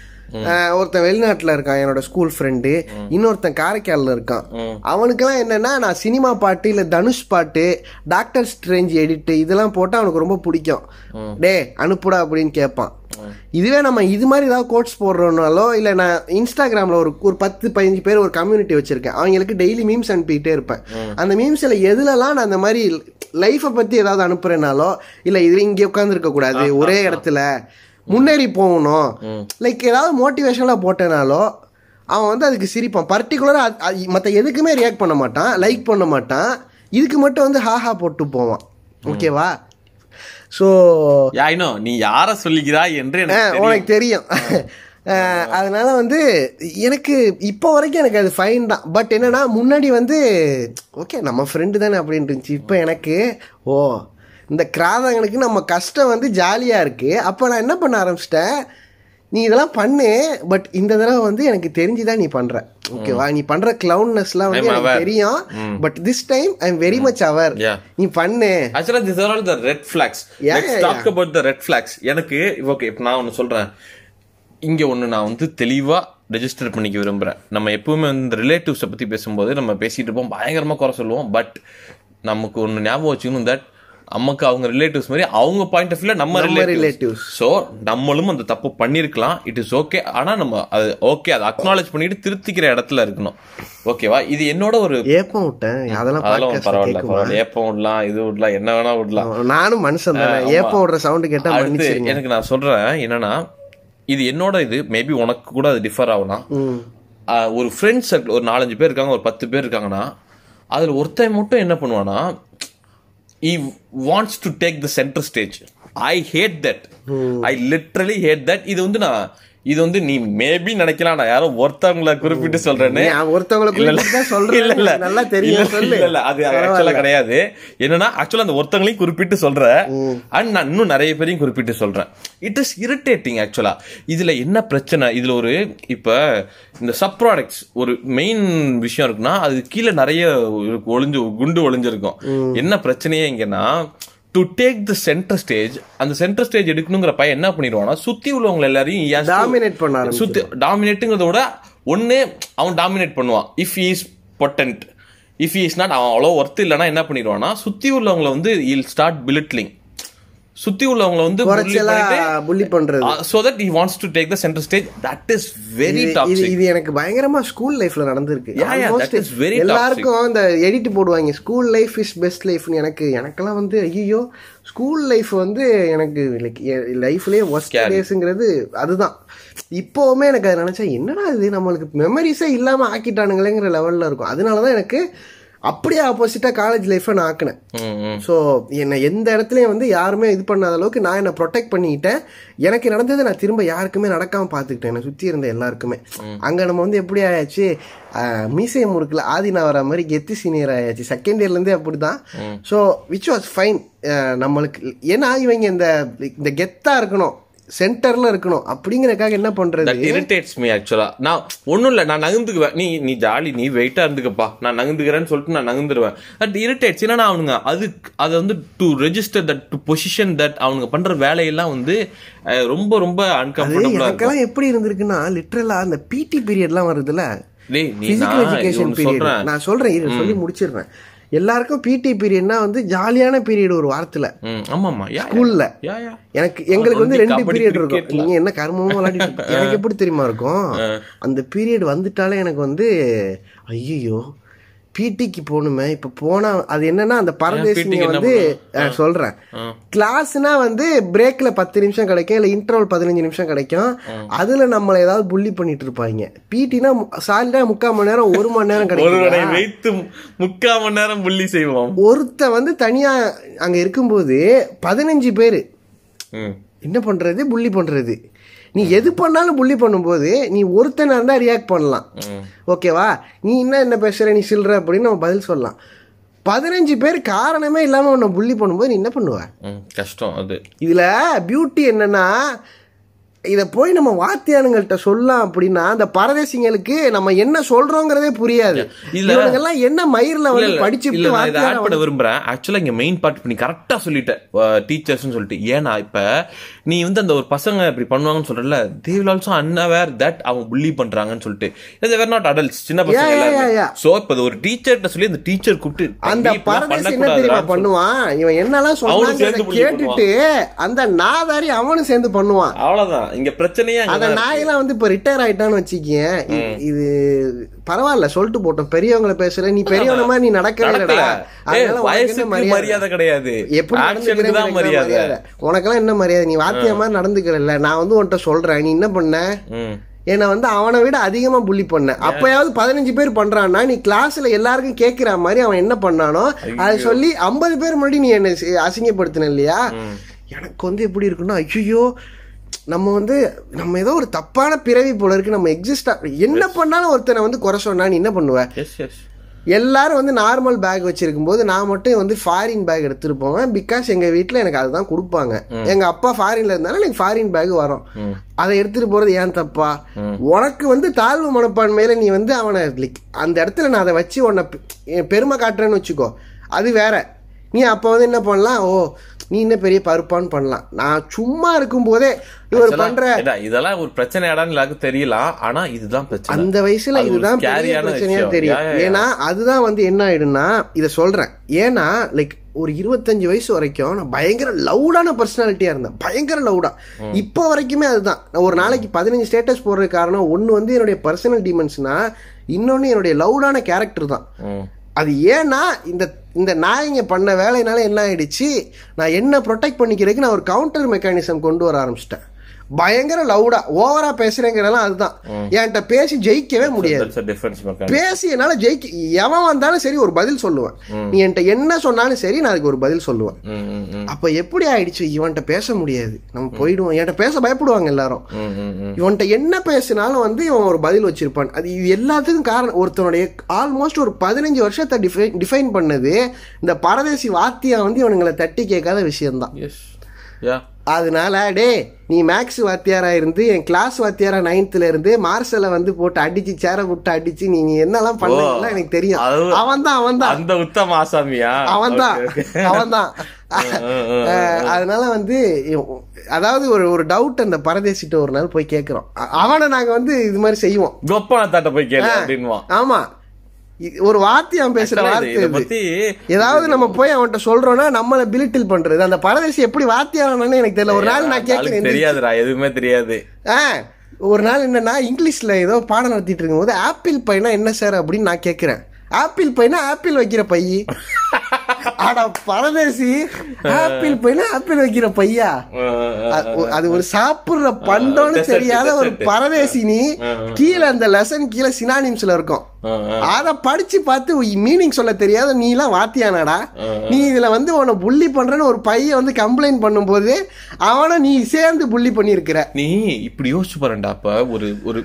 ஒருத்தன் வெளிநாட்டுல இருக்கான் என்னோட ஸ்கூல் ஃப்ரெண்டு இன்னொருத்தன் காரைக்கால்ல இருக்கான். அவனுக்கெல்லாம் என்னன்னா நான் சினிமா பாட்டு இல்ல தனுஷ் பாட்டு டாக்டர் ஸ்ட்ரேஞ்ச் எடிட் இதெல்லாம் போட்டா அவனுக்கு ரொம்ப பிடிக்கும். டே அனுப்புடா அப்படின்னு கேட்பான். இதுவே நம்ம இது மாதிரி ஏதாவது கோட்ஸ் போடுறோம்னாலோ இல்ல நான் இன்ஸ்டாகிராம்ல ஒரு ஒரு பத்து பதினஞ்சு பேர் ஒரு கம்யூனிட்டி வச்சிருக்கேன். அவங்களுக்கு டெய்லி மீம்ஸ் அனுப்பிக்கிட்டே இருப்பேன். அந்த மீம்ஸ்ல எதுலலாம் நான் அந்த மாதிரி லைஃப்பை பத்தி ஏதாவது அனுப்புறேனாலோ இல்ல இது இங்க உட்கார்ந்து இருக்க கூடாது ஒரே இடத்துல. முன்னேறி போகணும். லைக் ஏதாவது மோட்டிவேஷனலா போட்டேனாலோ அவன் வந்து அதுக்கு சிரிப்பான். பர்டிகுலரா மற்ற எதுக்குமே ரியாக்ட் பண்ண மாட்டான் லைக் பண்ண மாட்டான். இதுக்கு மட்டும் வந்து ஹாஹா போட்டு போவான். ஓகேவா ஸோ யா ஐ நோ யார சொல்லிக்கிறாய் என்று. உனக்கு தெரியும். அதனால வந்து எனக்கு இப்போ வரைக்கும் எனக்கு அது ஃபைன் தான். பட் என்னன்னா முன்னாடி வந்து ஓகே நம்ம ஃப்ரெண்டு தானே அப்படின்ட்டு இருந்துச்சு. இப்போ எனக்கு ஓ இந்த கிராதகனுக்கு நம்ம கஷ்டம் வந்து ஜாலியாக இருக்கு. அப்போ நான் என்ன பண்ண ஆரம்பிச்சிட்டேன்? நீ இதெல்லாம் பண்ணு பட் இந்த தடவை வந்து எனக்கு தெரிஞ்சுதான் நீ பண்ற. ஓகேவா நீ பண்ற கிளவுன்னஸ்லாம் வந்து எனக்கு. தெரியும். But this time I am very much aware. நீ பண்ணு. Actually this are all the red flags let's talk about the red flags எனக்கு ஓகே இப்போ நான் ஒன்னு சொல்றேன். இங்க ஒன்னு நான் வந்து தெளிவா ரெஜிஸ்டர் பண்ணிக்க விரும்புறேன். நம்ம எப்பவுமே வந்து இந்த ரிலேட்டிவ்ஸை பத்தி பேசும்போது நம்ம பேசிட்டு இருப்போம். பயங்கரமா குறை சொல்லுவோம். பட் நமக்கு ஒன்னு ஞாபகம் வச்சுக்கணும் தட் நமக்கு அவங்க ரிலேட்டிவ்ஸ் மாதிரி அவங்க பாயிண்ட் ஆஃப் வியூல நம்ம relatives. ஸோ நம்மளும் அந்த தப்பு பண்ணியிருக்கலாம் இட் இஸ் ஓகே ஆனா நம்ம அது ஓகே அதை அக்னாலேஜ் பண்ணிட்டு திருத்திக்கிற இடத்துல இருக்கணும். ஓகேவா இது என்னோட ஒரு ஏப்பம் விட்டேன். அதெல்லாம் அதெல்லாம் பரவாயில்ல? பரவாயில்ல. ஏப்பம் விடலாம் இது விடலாம் என்ன வேணா விடலாம். நானும் மனுஷன் தானே. ஏப்பம் விடுற சவுண்ட் கேட்டா அடுத்து எனக்கு நான் சொல்றேன் என்னன்னா இது என்னோட இது மேபி உனக்கு கூட அது டிஃபர் ஆகலாம். ஒரு ஃப்ரெண்ட்ஸ் சர்க்கிள் ஒரு நாலஞ்சு பேர் இருக்காங்க ஒரு பத்து பேர் இருக்காங்கன்னா அதுல ஒருத்தன் மட்டும் என்ன he wants to take the centre stage I hate that I literally hate that இது வந்து நான் இது வந்து நீ மேபி நினைக்கலாம் நான் யாரோ ஒருத்தவங்கள குறிப்பிட்டு சொல்றேன்னு நீ ஒருத்தவங்கள இல்ல, இல்ல. குறிப்பிட்டு தான் சொல்றேன். இல்ல, இல்ல. நல்லா தெரியும், இல்ல. அது. ஆக்சுவலா கிடையாது என்னன்னா ஆக்சுவலா அந்த ஒருத்தங்களையும் குறிப்பிட்டு சொல்றேன் அண்ட் நான் இன்னும் நிறைய பேரையும் குறிப்பிட்டு சொல்றேன் இட் இஸ் இரிட்டேட்டிங் ஆக்சுவலா இதுல என்ன பிரச்சனை இதுல ஒரு இப்ப இந்த சப் ப்ராடக்ட்ஸ் ஒரு மெயின் விஷயம் இருக்குன்னா அது கீழே நிறைய ஒளிஞ்சு குண்டு ஒளிஞ்சிருக்கும் என்ன பிரச்சனையே இங்கன்னா to take the centre stage அந்த சென்டர் ஸ்டேஜ் எடுக்கணுங்கிற பையன் என்ன பண்ணிடுவானா சுத்தி உள்ளவங்க எல்லாரையும் Dominate பண்ண. சுத்தி டாமினேட்டுங்கிறத விட ஒன்னு அவன் டாமினேட் பண்ணுவான் if is potent if is not அவன் அவ்வளோ ஒர்த் இல்லைன்னா என்ன பண்ணிடுவான்னா சுத்தி உள்ளவங்கள வந்து இல் ஸ்டார்ட் பிலிட்லிங் சுத்தி உள்ளவங்கள வந்து புள்ளி பண்றது. so that he wants to take the center stage. That is very இது- இது எனக்கு பயங்கரமா ஸ்கூல் லைஃப்ல நடந்திருக்கு. That is very எல்லாருக்கும் இந்த எடிட் போடுவாங்க. ஸ்கூல் லைஃப் இஸ் பெஸ்ட் லைஃப்னு எனக்கு எனக்கெல்லாம் வந்து ஐயோ ஸ்கூல் லைஃப் வந்து எனக்கு லைக் லைஃப்லயே Scary. டேஸ்ங்கிறது அதுதான். இப்போவுமே எனக்கு அதை நினைச்சா என்னடா இது? நம்மளுக்கு மெமரிஸே இல்லாம ஆக்கிட்டானுங்களேங்கிற லெவல்ல இருக்கும். அதனாலதான் எனக்கு அப்படியே ஆப்போசிட்டா காலேஜ் லைஃப்பை நான் ஆக்கினேன். ஸோ என்னை எந்த இடத்துலையும் வந்து யாருமே இது பண்ணாத அளவுக்கு நான் என்னை ப்ரொடெக்ட் பண்ணிக்கிட்டேன். எனக்கு நடந்தது நான் திரும்ப யாருக்குமே நடக்காம பார்த்துக்கிட்டேன். என்னை சுற்றி இருந்த எல்லாருக்குமே. அங்கே நம்ம வந்து எப்படி ஆயாச்சு? ஆஹ், மீசை முறுக்கில் ஆதினா வர மாதிரி கெத்து சீனியர் ஆயாச்சு. செகண்ட் இயர்லேருந்தே அப்படி தான் ஸோ விச் வாஸ் ஃபைன் நம்மளுக்கு ஏன்னா இவங்க இந்த இந்த கெத்தாக இருக்கணும். சென்டர்ல இருக்கணும். அப்படிங்கறதுக்காக என்ன பண்றது? இரிட்டேட்ஸ் மீ ஆக்சுவலா நான் ஒண்ணும் இல்ல நான் நகர்ந்துக்குவேன். நீ நீ ஜாலி நீ வெயிட்டா இருந்துக்கப்பா. நான் நகர்ந்துக்கிறேன்னு சொல்லிட்டு நான் நகர்ந்துருவேன். தட் இரிட்டேட்ஸ் என்னன்னா அவனுங்க அது அதை வந்து to register that to position that அவனுங்க பண்ற வேலையெல்லாம் வந்து ரொம்ப ரொம்ப அன்கம்ஃபர்டபுளா எனக்கெல்லாம் எப்படி இருந்திருக்குன்னா லிட்டரலா அந்த பிடி பீரியட்லாம் வருதுல்ல. நீ பிசிக்கல் நான் சொல்றேன். நான் சொல்றேன் சொல்லி முடிச்சிடுறேன். எல்லாருக்கும் பிடி பீரியட்னா வந்து ஜாலியான பீரியட் ஒரு வாரத்துல. ம், ஆமாமா யா ஸ்கூல்ல எனக்கு எங்களுக்கு வந்து ரெண்டு பீரியட் இருக்கும். நீங்க என்ன கர்மமா விளையாடிட்டு. எனக்கு எப்படி தெரியுமா இருக்கும்? அந்த பீரியட் வந்துட்டாலே எனக்கு வந்து ஐயோ பிடிக்கு போகணுமே. இப்ப போனா அது என்னன்னா அந்த பரதேசிங்க வந்து அஹ், சொல்றேன். கிளாஸ்னா வந்து பிரேக்ல பத்து நிமிஷம் கிடைக்கும் இல்ல இன்டர்வல் பதினஞ்சு நிமிஷம் கிடைக்கும். அதுல நம்மள ஏதாவது புள்ளி பண்ணிட்டு இருப்பாங்க. பிடினா சாலிடா முக்கால் மணி நேரம் ஒரு மணி நேரம் கிடைக்கும் வைத்து முக்கால் மணி நேரம் புள்ளி செய்வோம். ஒருத்த வந்து தனியா அங்க இருக்கும்போது பதினஞ்சு பேரு. என்ன பண்றது? புள்ளி பண்றது. நீ எது பண்ணாலும் புள்ளி பண்ணும்போது நீ ஒருத்தனா இருந்தா ரியாக்ட் பண்ணலாம். ஓகேவா நீ என்ன என்ன பேசுற? நீ சில்ற அப்படின்னு நம்ம பதில் சொல்லலாம். பதினஞ்சு பேர் காரணமே இல்லாம உன்னை புள்ளி பண்ணும்போது நீ என்ன பண்ணுவ? கஷ்டம் அது. இதுல பியூட்டி என்னன்னா இத போய் நம்ம வாத்தியானுங்கள்ட்ட சொல்லலாம் அப்படின்னா அந்த பரதேசிங்களுக்கு நம்ம என்ன சொல்றோங்கிறதே புரியாது. இல்ல. இவனுங்கெல்லாம் என்ன மயிர்ல வந்து படிச்சுட்டு இதை ஆட் பண்ண விரும்புறேன். ஆக்சுவலா இங்க மெயின் பார்ட் நீ கரெக்டா சொல்லிட்ட டீச்சர்ஸ் சொல்லிட்டு. ஏன்னா இப்ப நீ வந்து அந்த ஒரு பசங்க இப்படி பண்ணுவாங்கன்னு சொல்றல they will also unaware that அவங்க புள்ளி பண்றாங்கன்னு சொல்லிட்டு. வேர் நாட் அடல்ட்ஸ் சின்ன பசங்க. சோ இப்ப இது ஒரு டீச்சர்ட்ட சொல்லி அந்த டீச்சர் கூப்பிட்டு அந்த "தம்பி, இப்படிலாம் பரதேசி என்ன தெரியுமா பண்ணுவான்? இவன் என்னெல்லாம் சொன்னாங்க கேட்டுட்டு அந்த நாதாரி அவனும் சேர்ந்து பண்ணுவான். அவ்வளவுதான். இங்க பிரச்சனையே அந்த. நாயெல்லாம் வந்து இப்ப ரிட்டையர் ஆயிட்டான்னு வச்சுக்கேன் இது பரவாயில்ல சொல்லிட்டு போட்டோம். பெரியவங்களை பேசுற நீ பெரியவன மாதிரி நீ நடக்கவே நடக்கல. இல்லடா ஏய், அதனால உனக்கு என்ன வயசுக்கு மரியாதை? கிடையாது. எப்படி மரியாதை. உனக்கெல்லாம் என்ன மரியாதை? நீ வாத்தியா மாதிரி நடந்துக்கிறல்ல. நான் வந்து உன்கிட்ட சொல்றேன். நீ என்ன பண்ண. என்னை வந்து அவனை விட அதிகமா புள்ளி பண்ண. அப்பயாவது பதினஞ்சு பேர் பண்றான்னா நீ கிளாஸ்ல எல்லாருக்கும் கேக்குற மாதிரி அவன் என்ன பண்ணானோ அதை சொல்லி ஐம்பது பேர் முன்னாடி நீ என்ன அசிங்கப்படுத்தின இல்லையா? எனக்கு வந்து எப்படி இருக்குன்னா ஐயோ நம்ம வந்து நம்ம ஏதோ ஒரு தப்பான பிறவி போல இருக்கு நம்ம எக்ஸிஸ்டா என்ன பண்ணாலும் ஒருத்தனை வந்து குறை சொன்னா நீ என்ன பண்ணுவ? Yes, yes. எல்லாரும் வந்து நார்மல் பேக் வச்சிருக்கும் போது நான் மட்டும் வந்து ஃபாரின் பேக் எடுத்துட்டு போவேன் பிகாஸ் எங்க வீட்ல எனக்கு அதுதான் கொடுப்பாங்க. எங்க அப்பா ஃபாரின்ல இருந்தாலும் எனக்கு ஃபாரின் பேக் வரும். அதை எடுத்துட்டு போறது ஏன் தப்பா? உனக்கு வந்து தாழ்வு மனப்பான்மையில நீ வந்து அவனை அந்த இடத்துல நான் அதை வச்சு உன்னை பெருமை காட்டுறேன்னு வச்சுக்கோ. அது வேற. நீ அப்ப வந்து என்ன பண்ணலாம்? ஓ நீ என்ன பெரிய பருப்பான்னு பண்ணலாம். நான் சும்மா இருக்கும் போதே இவர் பண்ற இதா, இதெல்லாம் ஒரு பிரச்சனையாடான்னு எல்லாருக்கும் தெரியலாம் ஆனா இதுதான் பிரச்சனை. அந்த வயசுல இதுதான் பெரிய பிரச்சனையா. தெரியும். ஏன்னா அதுதான் வந்து என்ன ஆயிடும்னா இத சொல்றேன். ஏன்னா லைக் ஒரு இருபத்தஞ்சு வயசு வரைக்கும் நான் பயங்கர லவுடான பர்சனாலிட்டியா இருந்தேன். பயங்கர லவுடா இப்போ வரைக்குமே அதுதான். நான் ஒரு நாளைக்கு பதினஞ்சு ஸ்டேட்டஸ் போடுறது காரணம் ஒன்னு வந்து என்னுடைய பர்சனல் டிமென்ஸ்னா இன்னொன்னு என்னுடைய லவுடான கேரக்டர் தான். அது ஏன்னா இந்த இந்த நாயங்க பண்ண வேலையினால என்ன ஆயிடுச்சு? நான் என்ன ப்ரொடெக்ட் பண்ணிக்கிறதுக்கு நான் ஒரு கவுண்டர் மெக்கானிசம் கொண்டு வர ஆரம்பிச்சிட்டேன். பயங்கர லவுடா ஓவரா பேசுறேங்கிறதெல்லாம் அதுதான். என்கிட்ட பேசி ஜெயிக்கவே முடியாது. பேசி என்னால ஜெயிக்க எவன் வந்தாலும் சரி ஒரு பதில் சொல்லுவேன். நீ என்கிட்ட என்ன சொன்னாலும் சரி நான் அதுக்கு ஒரு பதில் சொல்லுவேன். அப்ப எப்படி ஆயிடுச்சு? இவன்கிட்ட பேச முடியாது. நம்ம போயிடுவோம். என்கிட்ட பேச பயப்படுவாங்க எல்லாரும். இவன்கிட்ட என்ன பேசினாலும் வந்து இவன் ஒரு பதில் வச்சிருப்பான். அது இது எல்லாத்துக்கும் காரணம். ஒருத்தனுடைய ஆல்மோஸ்ட் ஒரு பதினஞ்சு வருஷத்தை டிஃபைன் டிஃபைன் பண்ணது இந்த பரதேசி வாத்தியா வந்து இவனுங்களை தட்டி கேட்காத விஷயம்தான். அதனால டே நீ மேக்ஸ் வாத்தியாரா இருந்து என் கிளாஸ் வாத்தியாரா நைன்த்ல இருந்து மார்சலை வந்து போட்டு அடிச்சு சேர விட்டு அடிச்சு நீ நீ என்னெல்லாம் பண்ணலாம் எனக்கு தெரியும். அது- அவன் தான் அவன் தான். அந்த உத்தம ஆசாமியா? அவன் தான். Okay, okay. அவன் தான். அதனால வந்து அதாவது ஒரு ஒரு டவுட் அந்த பரதேசிட்ட ஒரு நாள் போய் கேட்கிறோம். அவனை நாங்க வந்து இது மாதிரி செய்வோம். கொப்பன தாட்ட போய் அப்படின்வான் ஆமா. ஒரு வாத்தியம் பேசுற வார்த்தை. பத்தி ஏதாவது நம்ம போய் அவன்கிட்ட சொல்றோம்னா நம்மள பிலிட்டில் பண்றது. அந்த பரதேசி எப்படி வாத்தியாரானு எனக்கு தெரியல. ஒரு நாள் நான் கேட்கிறேன் தெரியாதுடா எதுவுமே தெரியாது. ஒரு நாள் என்னன்னா இங்கிலீஷ்ல ஏதோ பாடம் நடத்திட்டு இருக்கும்போது ஆப்பிள் பைனா என்ன சார் அப்படின்னு நான் கேட்கிறேன். ஆப்பிள் பைனா ஆப்பிள் வைக்கிற பைய? அட பரதேசி ஆப்பிள் பைனா ஆப்பிள் வைக்கிற பையா? அது- ஒரு சாப்பிடுற Dessert, தெரியாத ஒரு. பரதேசி நீ கீழே அந்த லெசன் கீழே சினானிம்ஸ்ல இருக்கும். அத படிச்சு பார்த்து மீனிங் சொல்ல தெரியாத நீ எல்லாம் வாத்தியானாடா நீ இதுல வந்து உன்னை புள்ளி பண்றேன்னு ஒரு பையன் வந்து கம்ப்ளைண்ட் பண்ணும்போது அவனை நீ சேர்ந்து புள்ளி பண்ணியிருக்கிற. நீ இப்படி யோசிச்சு பாருடா அப்ப ஒரு ஒரு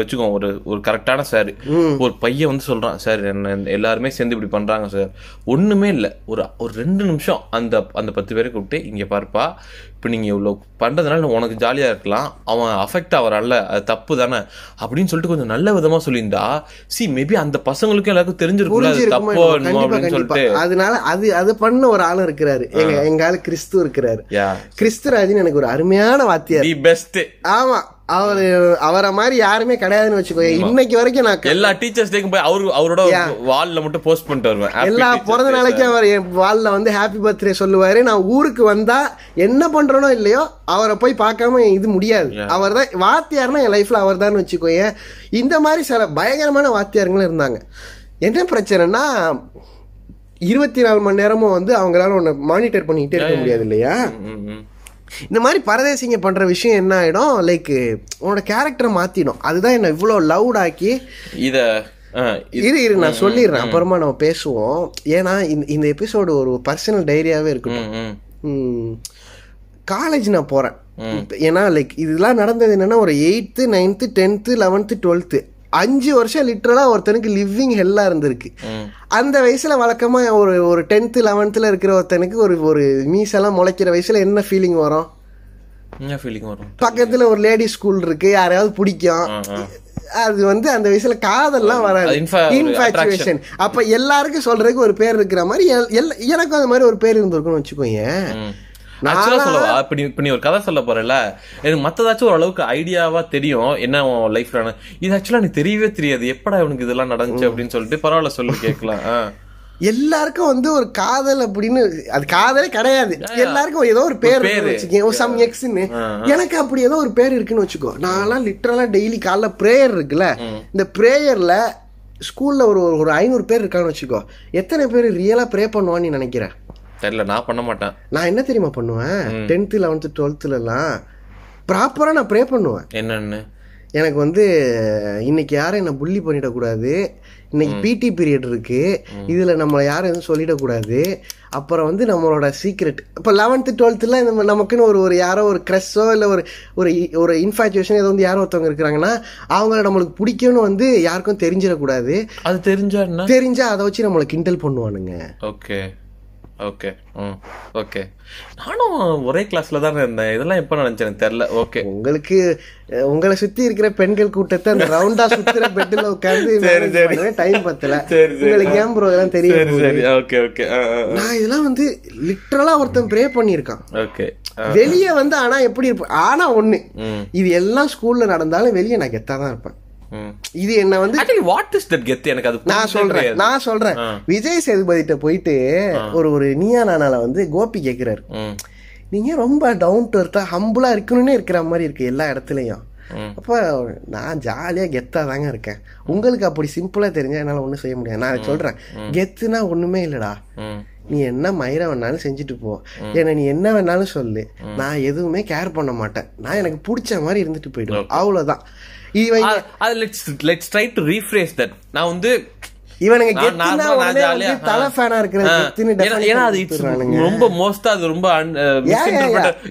வச்சுக்கோ ஒரு ஒரு கரெக்டான சார் ஒரு பையன் வந்து சொல்றான் சார் என்ன எல்லாருமே சேர்ந்து இப்படி பண்றாங்க சார் ஒண்ணுமே இல்ல. ஒரு ஒரு ரெண்டு நிமிஷம் அந்த அந்த பத்து பேரை கூப்பிட்டு இங்க பாருப்பா இப்ப நீங்க இவ்வளவு பண்றதுனால உனக்கு ஜாலியா இருக்கலாம். அவன் அஃபெக்ட் ஆவறான்ல. அது தப்பு தானே? அப்படின்னு சொல்லிட்டு கொஞ்சம் நல்ல விதமா சொல்லியிருந்தா சி மேபி அந்த பசங்களுக்கும் எல்லாருக்கும் தெரிஞ்சிருக்கும்ல அது தப்போ அப்படின்னு சொல்லிட்டு. அதனால அது அது பண்ண ஒரு ஆளும் இருக்கிறாரு. எங்க எங்க ஆளு கிறிஸ்து இருக்கிறாரு. யா கிறிஸ்துராஜன் எனக்கு ஒரு அருமையான வாத்தியார். தி பெஸ்ட் ஆமா. அவரு அவரை மாதிரி யாருமே கிடையாதுன்னு வச்சுக்கோ. இன்னைக்கு வரைக்கும் நான் எல்லா டீச்சர்ஸ் டேக்கும் போய் அவரு அவரோட வால்ல மட்டும் போஸ்ட் பண்ணிட்டு வருவேன். எல்லா பிறந்த Day, நாளைக்கு sir. அவர் என் வால்ல வந்து ஹாப்பி பர்த்டே சொல்லுவாரு. நான் ஊருக்கு வந்தா என்ன பண்றனோ இல்லையோ அவரை போய் பார்க்காம இது முடியாது. அவர் தான் வாத்தியார்னா என் லைஃப்ல அவர் தான் வச்சுக்கோயேன் இந்த மாதிரி சில பயங்கரமான வாத்தியாருங்களும் இருந்தாங்க. என்ன பிரச்சனைனா இருபத்தி நாலு மணி நேரமும் வந்து அவங்களால உன்னை மானிட்டர் பண்ணிக்கிட்டே இருக்க முடியாது இல்லையா. இந்த மாதிரி பரதேசிங்க பண்ற விஷயம் என்ன ஆயிடும்? லைக் உன்னோட கேரக்டரை மாத்திடும். அதுதான் என்ன இவ்வளோ லவுட் ஆக்கி இத இரு இரு நான் சொல்லிடுறேன். அப்புறமா நம்ம பேசுவோம். ஏன்னா இந்த இந்த எபிசோடு ஒரு பர்சனல் டைரியாவே இருக்கட்டும். காலேஜ் நான் போறேன். ஏன்னா லைக் இதெல்லாம் நடந்தது என்னன்னா ஒரு eighth ninth tenth eleventh twelfth அஞ்சு வருஷம் லிட்டரலா ஒருத்தனுக்கு லிவிங் ஹெல்லா இருந்திருக்கு. அந்த வயசுல வழக்கமா ஒரு ஒரு டென்த்து லெவன்த்துல இருக்கிற ஒருத்தனுக்கு ஒரு ஒரு மீசெல்லாம் முளைக்கிற வயசுல என்ன ஃபீலிங் வரும்? ஃபீலிங் வரும்? பக்கத்துல ஒரு லேடி ஸ்கூல் இருக்கு யாரையாவது பிடிக்கும். அது வந்து அந்த வயசுல காதல்லாம் வராது. இன்ஃபாச்சுவேஷன் அப்ப எல்லாருக்கும் சொல்றதுக்கு ஒரு பேர் இருக்கிற மாதிரி எனக்கும் அந்த மாதிரி ஒரு பேர் இருந்திருக்கும்னு வச்சுக்கோங்க ஆக்சுவலா சொல்லவா? இப்ப நீ இப்ப நீ ஒரு கதை சொல்ல போறல எனக்கு மத்ததாச்சும் ஓரளவுக்கு ஐடியாவா தெரியும் என்ன உன் லைஃப்ல இது ஆக்சுவலா எனக்கு தெரியவே தெரியாது. எப்படா இவனுக்கு இதெல்லாம் நடந்துச்சு அப்படின்னு சொல்லிட்டு பரவாயில்ல சொல்லு கேட்கலாம். எல்லாருக்கும் வந்து ஒரு காதல் அப்படின்னு அது காதலே கிடையாது. எல்லாருக்கும் ஏதோ ஒரு பேர். வச்சுக்கேன் சம் எக்ஸ்ன்னு எனக்கு அப்படி ஏதோ ஒரு பேர் இருக்குன்னு வச்சுக்கோ. நான்லாம் லிட்டரலா டெய்லி காலைல ப்ரேயர் இருக்குல்ல. இந்த ப்ரேயர்ல ஸ்கூல்ல ஒரு ஒரு ஐநூறு பேர் இருக்கான்னு வச்சுக்கோ. எத்தனை பேர் ரியலா ப்ரே பண்ணுவான்னு நீ நினைக்கிற? தெரியல நான் பண்ண மாட்டேன். நான் என்ன தெரியுமா பண்ணுவேன்? டென்த்து லெவன்த்து டுவெல்த்துலலாம் ப்ராப்பராக நான் ப்ரே பண்ணுவேன். என்னன்னு? எனக்கு வந்து இன்னைக்கு யாரும் என்ன புள்ளி பண்ணிடக்கூடாது. இன்னைக்கு பிடி பீரியட் இருக்கு. இதுல நம்மளை யாரும் எதுவும் சொல்லிடக்கூடாது. அப்புறம் வந்து நம்மளோட சீக்ரெட் இப்போ லெவன்த்து டுவெல்த்தில் நம்ம நமக்குன்னு ஒரு ஒரு யாரோ ஒரு க்ரெஸ்ஸோ இல்லை ஒரு ஒரு ஒரு இன்ஃபாச்சுவேஷன் ஏதோ வந்து யாரோ ஒருத்தவங்க இருக்கிறாங்கன்னா அவங்கள நம்மளுக்கு பிடிக்கும்னு வந்து யாருக்கும் தெரிஞ்சிடக்கூடாது. அது தெரிஞ்சா என்ன? தெரிஞ்சா அதை வச்சு நம்மளை கிண்டல் பண்ணுவானுங்க. ஓகே ஓகே ம் ஓகே நானும் ஒரே கிளாஸ்ல தானே இருந்தேன். இதெல்லாம் எப்ப நினைச்சேன் எனக்கு தெரியல. ஓகே உங்களுக்கு உங்களை சுத்தி இருக்கிற பெண்கள் கூட்டத்தை அந்த ரவுண்டா சுத்துற பெட்ல உட்கார்ந்து டைம் பத்தல. சரி, சரி. உங்களுக்கு ஏன் ப்ரோ இதெல்லாம் சரி தெரியும் சரி. ஓகே ஓகே நான் இதெல்லாம் வந்து லிட்டரலா ஒருத்தன் ப்ரே பண்ணியிருக்கான். ஓகே வெளியே வந்து ஆனா எப்படி இருப்பேன் ஆனா ஒண்ணு. இது எல்லாம் ஸ்கூல்ல நடந்தாலும் வெளியே நான் கெத்தா தான் இருப்பேன். இது என்ன வந்து வாட் இஸ் தட் கெத் எனக்கு அது நான் சொல்றேன். நான் சொல்றேன். விஜய் சேதுபதிட்ட போயிட்டு ஒரு ஒரு நீயா நானால வந்து கோபி கேக்குறாரு. நீங்க ரொம்ப டவுன் டு எர்த்தா ஹம்புளா இருக்கணும்னே இருக்கிற மாதிரி இருக்கு எல்லா இடத்துலயும். அப்ப நான் ஜாலியா கெத்தா தாங்க இருக்கேன். உங்களுக்கு அப்படி சிம்பிளா தெரிஞ்சா என்னால ஒண்ணும் செய்ய முடியாது. நான் சொல்றேன் கெத்துனா ஒண்ணுமே இல்லடா. நீ என்ன மயிர வேணாலும் செஞ்சுட்டு போ. என்ன நீ என்ன வேணாலும் சொல்லு. நான் எதுவுமே கேர் பண்ண மாட்டேன். நான் எனக்கு பிடிச்ச மாதிரி இருந்துட்டு போயிடுவேன் அவ்வளவுதான். Let's let's try to rephrase that நான் வந்து இவனுங்க கெத்துனா உடனே தலை ஃபேனா. கெத்துன்னு ஏன்னா- அது. ரொம்ப மோஸ்டா அது ரொம்ப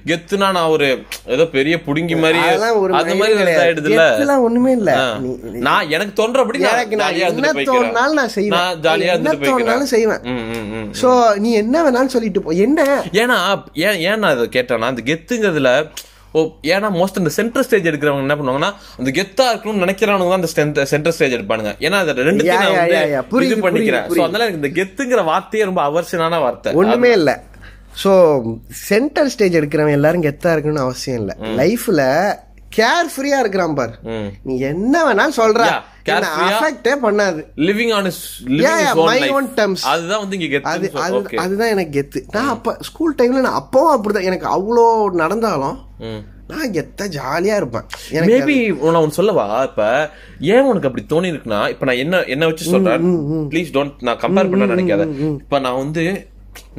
கெத்துனா நான் ஒரு ஏதோ பெரிய புடுங்கி மாதிரி அந்த மாதிரி. ஆயிடுதுல்ல கெத்துலாம் ஒண்ணுமே இல்ல. நான் எனக்கு தோன்றபடி எனக்கு நான் என்ன நான் செய்வேன். நான் ஜாலியா என்ன செய்வேன். சோ நீ என்ன வேணாலும் சொல்லிட்டு போ. என்ன? ஏன்னா ஏன் ஏன் நான் இதை கேட்டேன்னா அந்த கெத்துங்கிறதுல ஓ ஏன்னா மோஸ்ட் இந்த சென்டர் ஸ்டேஜ் எடுக்கிறவங்க என்ன பண்ணுவாங்கன்னா அந்த கெத்தா இருக்கணும்னு நினைக்கிறவங்க தான் அந்த சென்டர் ஸ்டேஜ் எடுப்பானுங்க. ஏன்னா அது ரெண்டு இது பண்ணிக்கிறேன். சோ அதனால இந்த கெத்துங்கிற வார்த்தையே ரொம்ப அவர்ஷனான வார்த்தை. ஒண்ணுமே இல்ல. சோ சென்டர் ஸ்டேஜ் எடுக்கிறவன் எல்லாரும் கெத்தா இருக்கணும்னு அவசியம் இல்ல. லைஃப்ல கேர் ஃப்ரீயா இருக்கிறான் பார். ம். நீ என்ன வேணாலும் சொல்ற. பண்ணாது. Living on my own terms. அதுதான் வந்து இங்க அது அதுதான் எனக்கு கெத்து நான் அப்ப ஸ்கூல் டைம்ல நான் அப்பவும் அப்படிதான். எனக்கு அவ்வளோ நடந்தாலும் நான் கெத்த ஜாலியா இருப்பேன். மேபி நான் ஒன்னு சொல்லவா? இப்ப ஏன் உனக்கு அப்படி தோணி இருக்குன்னா இப்ப நான் என்ன என்ன வச்சு சொல்றேன்? ப்ளீஸ் டோன்ட் நான் கம்பேர் பண்ண நினைக்காத. இப்ப நான் வந்து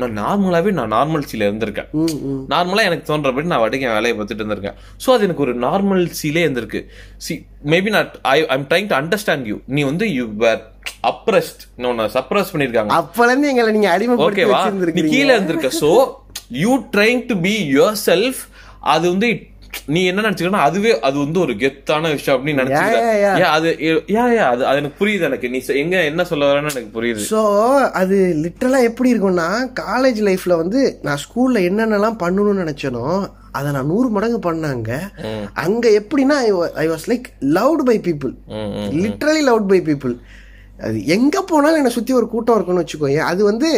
நான் நார்மலாவே நான் நார்மல்சில இருந்திருக்கேன். நார்மலா எனக்கு தோன்றபடி நான் வடிக்க வேலையை பார்த்துட்டு இருந்திருக்கேன். சோ அது எனக்கு ஒரு நார்மல்சிலே இருந்திருக்கு. சி மேபி நான் I I'm trying to understand you நீ வந்து யூ வேர் அப்ரஸ்ட் உன்னை சப்ரஸ் பண்ணிருக்காங்க அப்பல இருந்து எங்களை நீங்க அடிமைப்படுத்தி ஓகேவா நீ கீழே இருந்திருக்க. So you trying to be yourself அது வந்து நீ என்ன நினைச்சுக்கணும் அதுவே அது வந்து ஒரு கெத்தான விஷயம் அப்படின்னு நினைச்சுக்க அது யா யா அது அது எனக்கு புரியுது எனக்கு. நீ எங்க என்ன சொல்ல வரேன்னு எனக்கு புரியுது. ஸோ அது லிட்டரலாக எப்படி இருக்கும்னா காலேஜ் லைஃப்ல வந்து நான் ஸ்கூல்ல என்னென்னலாம் பண்ணணும்னு நினைச்சனோ அதை நான் நூறு மடங்கு பண்ணாங்க. அங்க எப்படின்னா I was like loved by people. Literally loved by people அது எங்க போனாலும் என்னை சுத்தி ஒரு கூட்டம் இருக்குன்னு வச்சுக்கோங்க அது வந்து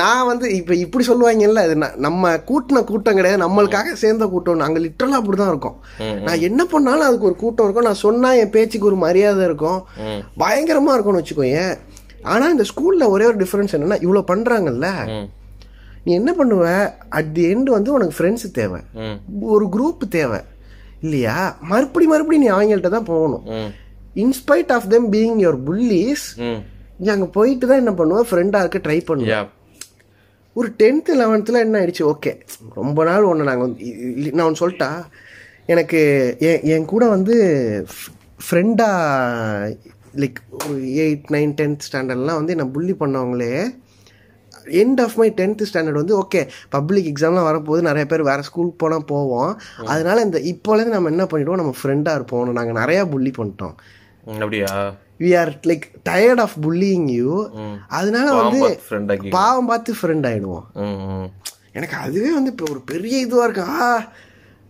நான் வந்து இப்ப இப்படி சொல்லுவாங்கல்ல அது நம்ம கூட்டின கூட்டம் கிடையாது நம்மளுக்காக சேர்ந்த கூட்டம். நாங்க லிட்டரலா அப்படிதான் இருக்கோம். நான் என்ன பண்ணாலும் அதுக்கு ஒரு கூட்டம் இருக்கும். நான் சொன்னா என் பேச்சுக்கு ஒரு மரியாதை இருக்கும். பயங்கரமா இருக்கும்னு வச்சுக்கோங்க ஆனா இந்த ஸ்கூல்ல ஒரே ஒரு டிஃபரன்ஸ் என்னன்னா இவ்வளவு பண்றாங்கல்ல. ம், நீ என்ன பண்ணுவ? அட் தி எண்ட் வந்து உனக்கு ஃப்ரெண்ட்ஸ் தேவை. ஒரு குரூப் தேவை. இல்லையா? மறுபடி மறுபடி நீ அவங்கள்ட்ட தான் போகணும். In spite of them being your bullies. நீ அங்கே போயிட்டு தான் என்ன பண்ணுவேன் ஃப்ரெண்டாக இருக்க ட்ரை பண்ணுவேன். ஒரு டென்த்து லெவன்த்தில் என்ன ஆயிடுச்சு? ஓகே ரொம்ப நாள் ஒன்று நாங்கள் வந்து நான் ஒன்று சொல்லிட்டா எனக்கு என் என் கூட வந்து ஃப்ரெண்டாக லைக் ஒரு எயிட் நைன் டென்த் ஸ்டாண்டர்ட்லாம் வந்து என்னை புள்ளி பண்ணவங்களே end of my tenth standard வந்து ஓகே பப்ளிக் எக்ஸாம்லாம் வரப்போது நிறைய பேர் வேறு ஸ்கூலுக்கு போனால் போவோம். அதனால இந்த இப்போலேருந்து நம்ம என்ன பண்ணிடுவோம்? நம்ம ஃப்ரெண்டாக இருப்போம் நாங்கள் நிறையா புள்ளி பண்ணிட்டோம். அப்படியா? We are like tired of bullying you அதனால வந்து பாவம் பார்த்து ஃப்ரெண்ட் ஆயிடுவோம். ம், ம். எனக்கு அதுவே வந்து இப்போ ஒரு பெரிய இதுவாக இருக்கு. ஆ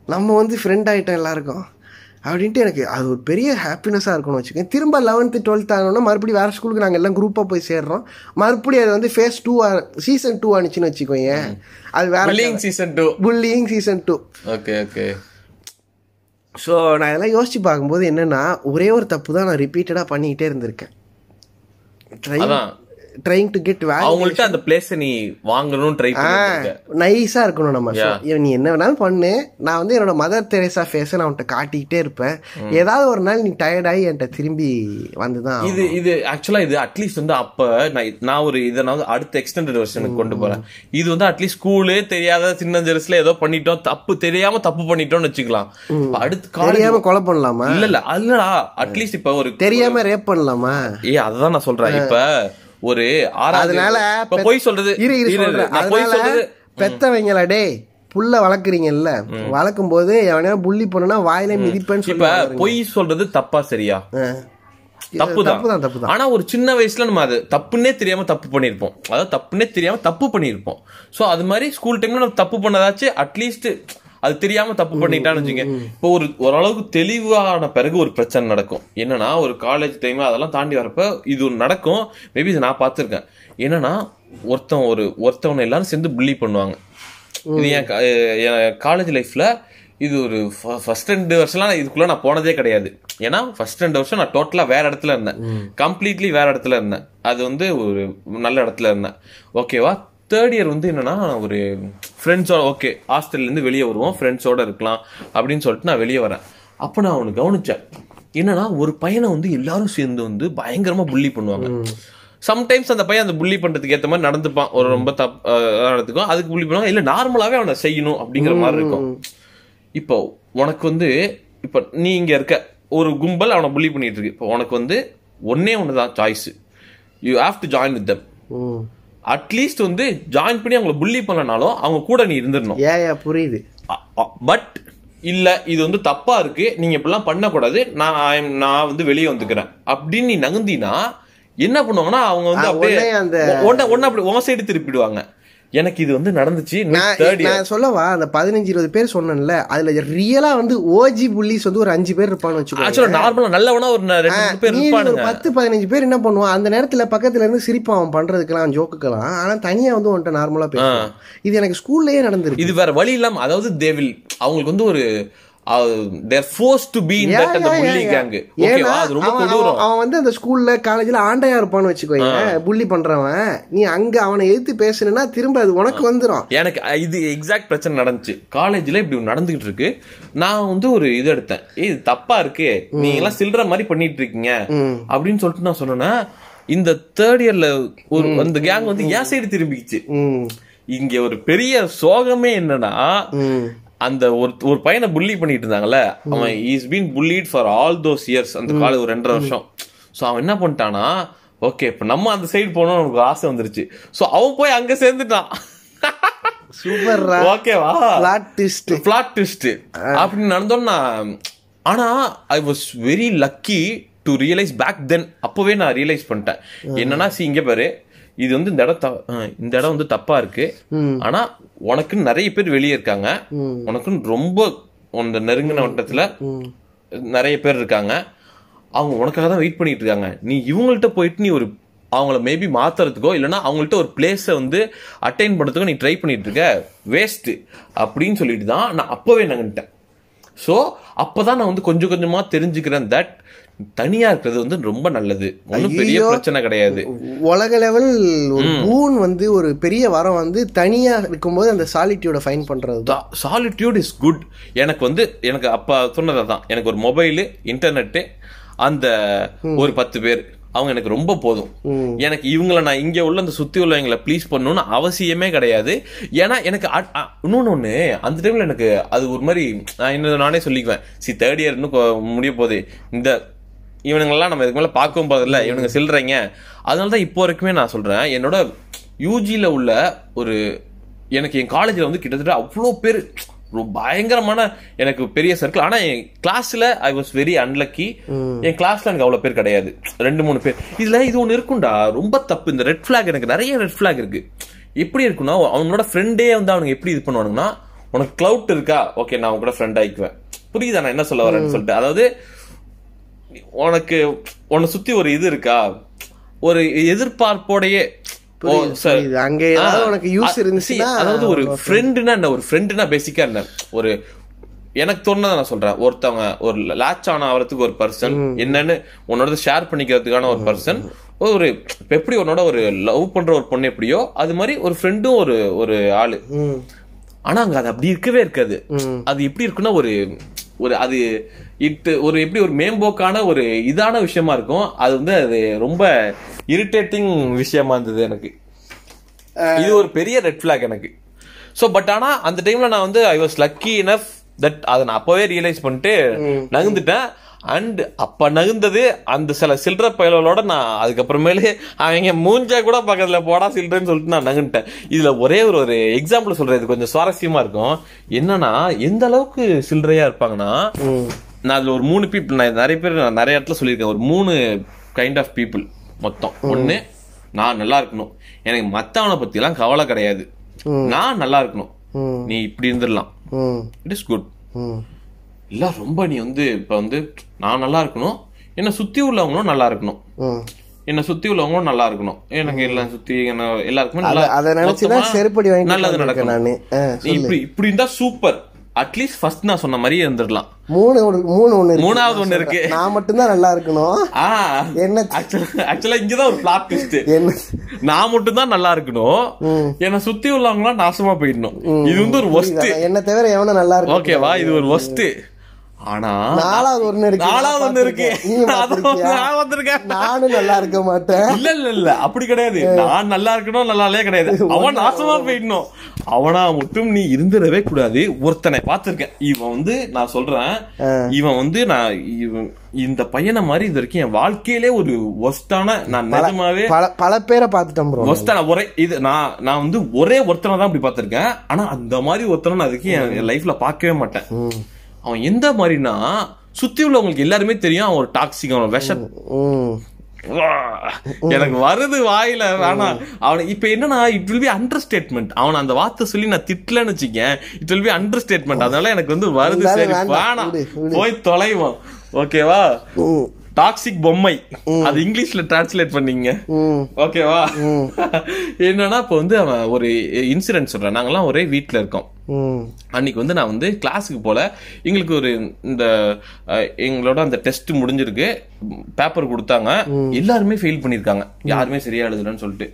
நம்ம வந்து ஃப்ரெண்ட் ஆகிட்டோம் எல்லாருக்கும். அப்படின்ட்டு எனக்கு அது ஒரு பெரிய ஹாப்பினஸாக இருக்கும்னு வச்சுக்கோங்க. திரும்ப லெவன்த்து டுவெல்த் ஆகணும்னா மறுபடியும் வேறு ஸ்கூலுக்கு நாங்கள் எல்லாம் குரூப்பாக போய் சேர்றோம். மறுபடியும் அது வந்து ஃபேஸ் டூ சீசன் டூ ஆனிச்சுன்னு வச்சுக்கோங்க அது வேற Bullying season two. Bullying season two okay okay so நான் இதெல்லாம் யோசிச்சு பார்க்கும்போது என்னென்னா ஒரே ஒரு தப்பு தான் நான் ரிப்பீட்டடாக பண்ணிக்கிட்டே இருந்திருக்கேன் ட்ரைங் அதான். ட்ரைங் டு கெட் வேல்யூ அவங்கள்ட்ட அந்த பிளேஸ நீ வாங்கணும்னு ட்ரை நைஸா இருக்கணும் நம்ம. நீ என்ன வேணாலும் பண்ணு. நான் வந்து என்னோட மதர் தெரேசா ஃபேஸை நான் உன்கிட்ட காட்டிக்கிட்டே இருப்பேன். ஏதாவது ஒரு நாள் நீ டயர்டாகி என்கிட்ட திரும்பி வந்துதான் இது இது ஆக்சுவலா இது அட்லீஸ்ட் வந்து அப்ப நான் நான் ஒரு இதை நான் அடுத்த எக்ஸ்டெண்டட் வெர்ஷனுக்கு கொண்டு போறேன். இது வந்து அட்லீஸ்ட் ஸ்கூலே தெரியாத சின்ன ஜெருசுல ஏதோ பண்ணிட்டோம் தப்பு தெரியாம தப்பு பண்ணிட்டோம்னு வச்சுக்கலாம். அடுத்து தெரியாம கொலை பண்ணலாமா? இல்ல இல்ல அல்லடா அட்லீஸ்ட் இப்ப ஒரு தெரியாம ரேப் பண்ணலாமா? ஏ அதுதான் நான் சொல்றேன். இப்ப ஒரு அதனால பொய் சொல்றது. இரு இரு சொல்றது பெத்தவங்களா டேய் புள்ள வளர்க்குறீங்கல்ல? வளர்க்கும் போது எவனையா புள்ளி பண்ணுனா வாயில மிதிப்பேன்னு சொல்லி பொய் சொல்றது தப்பா சரியா? தப்பு தப்பு தான் தப்பு தான். ஆனா ஒரு சின்ன வயசுல நம்ம அது தப்புன்னே தெரியாம தப்பு பண்ணிருப்போம் அதாவது தப்புன்னே தெரியாம தப்பு பண்ணிருப்போம் சோ அது மாதிரி ஸ்கூல் டைம்ல நம்ம தப்பு பண்ணதாச்சு அட்லீஸ்ட் அது தெரியாம தப்பு பண்ணிட்டான்னு வச்சுங்க இப்போ ஒரு ஓரளவுக்கு தெளிவான பிறகு ஒரு பிரச்சனை நடக்கும். என்னன்னா ஒரு காலேஜ் டைம் அதெல்லாம் தாண்டி வரப்ப இது நடக்கும். மேபி இது நான் பார்த்திருக்கேன். என்னன்னா ஒருத்தன் ஒரு ஒருத்தவனை எல்லாரும் சேர்ந்து புள்ளி பண்ணுவாங்க. இது என் காலேஜ் லைஃப்ல இது ஒரு ஃபர்ஸ்ட் ரெண்டு வருஷம்லாம் இதுக்குள்ள நான் போனதே கிடையாது. ஏன்னா ஃபர்ஸ்ட் ரெண்டு வருஷம் நான் டோட்டலா வேற இடத்துல இருந்தேன். கம்ப்ளீட்லி வேற இடத்துல இருந்தேன். அது வந்து ஒரு நல்ல இடத்துல இருந்தேன். ஓகேவா தேர்ட் இயர் வந்து என்னன்னா ஒரு ஃப்ரெண்ட்ஸோட ஓகே ஹாஸ்டல்ல இருந்து வெளியே வருவோம் ஃப்ரெண்ட்ஸோட இருக்கலாம் அப்படின்னு சொல்லிட்டு நான் வெளியே வரேன். அப்ப நான் அவனு கவனிச்சேன். என்னன்னா ஒரு பையனை வந்து எல்லாரும் சேர்ந்து வந்து பயங்கரமா புள்ளி பண்ணுவாங்க. சம்டைம்ஸ் அந்த பையன் அந்த புள்ளி பண்றதுக்கு ஏத்த மாதிரி நடந்துப்பான். ஒரு ரொம்ப தப் அஹ் நடந்துக்கும். அதுக்கு புள்ளி பண்ணுவாங்க. இல்ல நார்மலாவே அவனை செய்யணும் அப்படிங்கிற மாதிரி இருக்கும். இப்போ உனக்கு வந்து இப்போ நீ இங்க இருக்க. ஒரு கும்பல் அவனை புள்ளி பண்ணிட்டு இருக்கு. இப்போ உனக்கு வந்து ஒன்னே ஒன்று தான் choice you have to join with them at least வந்து ஜாயின் பண்ணி அவங்கள புள்ளி பண்ணனாலும் அவங்க கூட நீ இருந்துடணும். புரியுது. பட் இல்ல இது வந்து தப்பா இருக்கு. நீங்க இப்படிலாம் பண்ணக்கூடாது. நான் நான் வந்து வெளியே வந்துக்கிறேன். அப்படின்னு நீ நகுந்தினா என்ன பண்ணுவாங்கன்னா அவங்க வந்து அப்படியே உடனே உடனே அப்படி உன் சைடு திருப்பிடுவாங்க. எனக்கு இது வந்து நடந்துச்சு நான் சொல்லவா அந்த பதினஞ்சு இருபது பேர் சொன்னேன்ல அதுல ரியலா வந்து ஓஜி புள்ளிஸ் வந்து ஒரு அஞ்சு பேர் இருப்பான்னு ஆக்சுவலா நார்மலா நல்லவனா ஒரு பத்து பதினஞ்சு பேர் என்ன பண்ணுவான் அந்த நேரத்துல பக்கத்துல இருந்து சிரிப்பான் அவன் பண்றதுக்கெல்லாம் ஜோக்குக்கெல்லாம் ஆனா தனியா வந்து உன்கிட்ட நார்மலா பேசுவான். இது எனக்கு ஸ்கூல்லயே நடந்திருக்கு. இது வேற வழி இல்லாம அதாவது தேவில் அவங்களுக்கு வந்து ஒரு their force to be in that அந்த yeah, கேங். ஓகேவா அது ரொம்ப அவன் கொடூரம். அவன் அவன் வந்து அந்த ஸ்கூல்ல காலேஜ்ல ஆண்டையா இருப்பான்னு வச்சுக்கோங்க புள்ளி பண்றவன். நீ அங்க அவனை எதிர்த்து பேசுனா திரும்ப அது உனக்கு வந்துரும். எனக்கு இது எக்ஸாக்ட் பிரச்சனை நடந்துச்சு. காலேஜ்ல இப்படி நடந்துகிட்டு இருக்கு. நான் வந்து ஒரு இது எடுத்தேன். ஏய் இது தப்பா இருக்கு. நீங்க எல்லாம் சில்ற மாதிரி பண்ணிட்டு இருக்கீங்க. அப்படின்னு சொல்லிட்டு நான் சொன்னேன்னா இந்த தேர்ட் இயர்ல ஒரு அந்த கேங் வந்து என் சைடு திரும்பிக்கிச்சு. ம். இங்க ஒரு பெரிய சோகமே என்னன்னா அந்த ஒரு ஒரு பையனை புள்ளி பண்ணிட்டு இருந்தாங்கல்ல அவன் is been bullied for all those years அந்த காலேஜ் ஒரு ரெண்டரை வருஷம். சோ அவன் என்ன பண்ணிட்டானா ஓகே இப்ப நம்ம அந்த சைடு போனோம் நமக்கு ஆசை வந்துருச்சு. சோ அவன் போய் அங்க சேர்ந்துட்டான். சூப்பர்ரா. ஓகேவா பிளாட் ட்விஸ்ட் பிளாட் ட்விஸ்ட் அப்படி நடந்தோம்னா ஆனா I was very lucky to realise back then அப்பவே நான் ரியலைஸ் பண்ணிட்டேன். என்னன்னா சி இங்க பாரு இது வந்து இந்த இடம் இந்த இடம் வந்து தப்பா இருக்கு. ஆனா உனக்குன்னு நிறைய பேர் வெளியே இருக்காங்க. உனக்குன்னு ரொம்ப உன் நெருங்கின வட்டத்துல நிறைய பேர் இருக்காங்க. அவங்க உனக்காக தான் வெயிட் பண்ணிட்டு இருக்காங்க. நீ இவங்கள்ட்ட போயிட்டு நீ ஒரு அவங்கள மேபி மாத்துறதுக்கோ இல்லைன்னா அவங்கள்ட்ட ஒரு பிளேஸை வந்து அட்டைன் பண்ணுறதுக்கோ நீ ட்ரை பண்ணிட்டு இருக்க. வேஸ்ட் அப்படின்னு சொல்லிட்டு தான் நான் அப்பவே நகன்ட்டேன் ஸோ அப்பதான் நான் வந்து கொஞ்சம் கொஞ்சமா தெரிஞ்சுக்கிறேன் தட் தனியா இருக்கிறது வந்து ரொம்ப நல்லது. ஒன்றும் பெரிய. பிரச்சனை கிடையாது. உலக லெவல் ஒரு பூன் வந்து ஒரு பெரிய வரம் வந்து தனியா இருக்கும்போது அந்த சாலிட்டியோட ஃபைன் பண்றது தான் சாலிட்யூட் இஸ் குட் எனக்கு வந்து எனக்கு அப்ப சொன்னது தான் எனக்கு ஒரு மொபைலு இன்டர்நெட்டு அந்த ஒரு பத்து பேர். அவங்க எனக்கு ரொம்ப போதும். எனக்கு இவங்கள நான் இங்க உள்ள அந்த சுத்தி உள்ளவங்களை ப்ளீஸ் பண்ணணும்னு அவசியமே கிடையாது. ஏன்னா எனக்கு இன்னொன்னு ஒண்ணு அந்த டைம்ல எனக்கு அது ஒரு மாதிரி நான் இன்னும் நானே சொல்லிக்குவேன். சி தேர்ட் இயர் இன்னும் முடிய போகுது. இந்த இவனுங்கெல்லாம் நம்ம இதுக்கு மேல பார்க்கவும் போதில்ல இவனுங்க சில்றீங்க. அதனால தான் இப்போ வரைக்குமே நான் சொல்றேன் என்னோட யூஜியில் உள்ள ஒரு எனக்கு என் காலேஜில் வந்து கிட்டத்தட்ட அவ்வளோ பேர் ரொம்ப பயங்கரமான எனக்கு பெரிய சர்க்கிள் ஆனால் என் கிளாஸில் ஐ வாஸ் வெரி அன்லக்கி என் கிளாஸில் எனக்கு அவ்வளோ பேர் கிடையாது. ரெண்டு மூணு பேர். இதில் இது ஒன்று இருக்கும்டா. ரொம்ப தப்பு. இந்த ரெட் ஃபிளாக் எனக்கு நிறைய ரெட் ஃபிளாக் இருக்கு. எப்படி இருக்குன்னா அவனோட ஃப்ரெண்டே வந்து அவனுங்க எப்படி இது பண்ணுவானுங்கன்னா உனக்கு க்ளவுட் இருக்கா? ஓகே நான் உன் கூட ஃப்ரெண்ட் ஆயிக்குவேன். புரியுதா நான் என்ன சொல்ல வரேன்னு சொல்லிட்டு. அதாவது உனக்கு உன்னை சுத்தி ஒரு இது இருக்கா? ஒரு எதிர்பார்ப்போடையே. அங்க உனக்கு அ- இருந்துச்சுன்னா, அதாவது ஒரு ஃப்ரெண்டுனா என்ன ஒரு ஃப்ரெண்டுனா பேசிக்கா என்ன? ஒரு எனக்கு தோணுனதை நான் சொல்றேன். ஒருத்தவங்க ஒரு லாச் ஆன ஆகிறதுக்கு ஒரு பர்சன் என்னன்னு உன்னோட ஷேர் பண்ணிக்கிறதுக்கான ஒரு பர்சன் ஒரு எப்படி உன்னோட ஒரு லவ் பண்ற ஒரு பொண்ணு எப்படியோ அது மாதிரி ஒரு ஃப்ரெண்டும் ஒரு ஒரு ஆளு. ஆனா அங்க அது அப்படி இருக்கவே இருக்காது. அது எப்படி இருக்குன்னா ஒரு ஒரு அது இட்டு ஒரு எப்படி ஒரு மேம்போக்கான ஒரு இதான விஷயமா இருக்கும். அது வந்து அது ரொம்ப இரிட்டேட்டிங் விஷயமா இருந்தது எனக்கு. இது ஒரு பெரிய ரெட் ஃபிளாக் எனக்கு. சோ பட் ஆனா அந்த டைம்ல நான் வந்து I was lucky enough that அதை நான் அப்பவே ரியலைஸ் பண்ணிட்டு நகுந்துட்டேன் அண்ட் அப்ப நகுந்தது அந்த சில சில்லற பயலோட நான் அதுக்கப்புறமேலே அவங்க மூஞ்சா கூட பக்கத்துல போடா சில்லறன்னு சொல்லிட்டு நான் நகுந்துட்டேன் இதுல ஒரே ஒரு ஒரு எக்ஸாம்பிள் சொல்றேன். இது கொஞ்சம் சுவாரஸ்யமா இருக்கும். என்னன்னா எந்த அளவுக்கு சில்லறையா இருப்பாங்கன்னா நான் அதுல ஒரு மூணு பீப்புள் நான் நிறைய பேர் நான் நிறைய இடத்துல சொல்லியிருக்கேன். ஒரு மூணு கைண்ட் ஆஃப் பீப்புள் மொத்தம். ஒண்ணு நான் நல்லா இருக்கணும். எனக்கு மத்தவனை பத்தி எல்லாம் கவலை கிடையாது. நான் நல்லா இருக்கணும். நீ இப்படி இருந்துடலாம். இட் இஸ் குட் இல்ல ரொம்ப நீ வந்து இப்ப வந்து நான் நல்லா இருக்கணும். என்னை சுத்தி உள்ளவங்களும் நல்லா இருக்கணும். என்னை சுத்தி உள்ளவங்களும் நல்லா இருக்கணும். எனக்கு எல்லாம் சுத்தி என்ன எல்லாருக்குமே நல்லா அத- நினைச்சுதான் செருப்படி வாங்கிட்டு நல்லது உட்கார்ந்திருக்கேன் நடக்கணும். நானு. ஆ, நீ இப்படி இப்படி இருந்தா சூப்பர் அட்லீஸ்ட் ஃபர்ஸ்ட் நான் சொன்ன மாதிரியே இருந்துடலாம். மூணு மூணு ஒண்ணு. மூணாவது ஒண்ணு இருக்கு. நான் மட்டும்தான் நல்லா இருக்கணும். ஆ என்ன? ஆக்சுவலா இங்கதான் ஒரு பிளாட் ட்விஸ்ட் என்ன? நான் மட்டும் தான் நல்லா இருக்கணும். என்னை சுத்தி உள்ளவங்க நாசமா போயிடணும். இது வந்து ஒரு ஒஸ்ட் என்ன தவிர எவனும் நல்லா இருக்கு ஓகேவா இது ஒரு ஒஸ்ட் ஆனா நாலாவது ஒண்ணு இருக்கு. நாலாவது ஒண்ணு? நான் வந்திருக்கேன் நானும் நல்லா இருக்க மாட்டேன். இல்ல இல்ல இல்ல. அப்படி கிடையாது. நான் நல்லா இருக்கணும் நல்லாலே கிடையாது. அவன் நாசமா போயிடணும். அவனா மட்டும் நீ இருந்துடவே கூடாது. ஒருத்தனை பார்த்திருக்கேன். இவன் வந்து நான் சொல்றேன். இவன் வந்து நான் இவன் இந்த பையனை மாதிரி இது வரைக்கும் என் வாழ்க்கையிலே ஒரு ஒஸ்டான நான் நிஜமாவே பல பல பேரை பார்த்துட்டேன் ப்ரோ ஒஸ்டான ஒரே இது நான் நான் வந்து ஒரே ஒருத்தனை தான் இப்படி பார்த்திருக்கேன். ஆனா அந்த மாதிரி ஒருத்தனை நான் அதுக்கு என் லைஃப்ல பார்க்கவே மாட்டேன். அவன் எந்த மாதிரினா சுத்தி உள்ளவங்களுக்கு எல்லாருமே தெரியும் அவன் ஒரு டாக்ஸிக் அவன் விஷ! எனக்கு வருது வாயில வேணாம் அவனை இப்ப என்னன்னா it will be understatement அவன் அந்த வார்த்தை சொல்லி நான் திட்டலன்னு வச்சுக்கேன் it will be understatement அதனால எனக்கு வந்து வருது சரி. வேணாம். போய் தொலைவோம் ஓகேவா. டாக்ஸிக் பொம்மை. அது இங்கிலீஷ்ல டிரான்ஸ்லேட் பண்ணீங்க. ஓகேவா என்னன்னா இப்போ வந்து அவன் ஒரு இன்சிடென்ட் சொல்றேன். நாங்கெல்லாம் ஒரே வீட்ல இருக்கோம். அன்னைக்கு வந்து நான் வந்து கிளாஸுக்கு போல எங்களுக்கு ஒரு இந்த எங்களோட அந்த டெஸ்ட் முடிஞ்சிருக்கு. பேப்பர் கொடுத்தாங்க. எல்லாருமே ஃபெயில் பண்ணிருக்காங்க யாருமே சரியா எழுதலன்னு சொல்லிட்டு.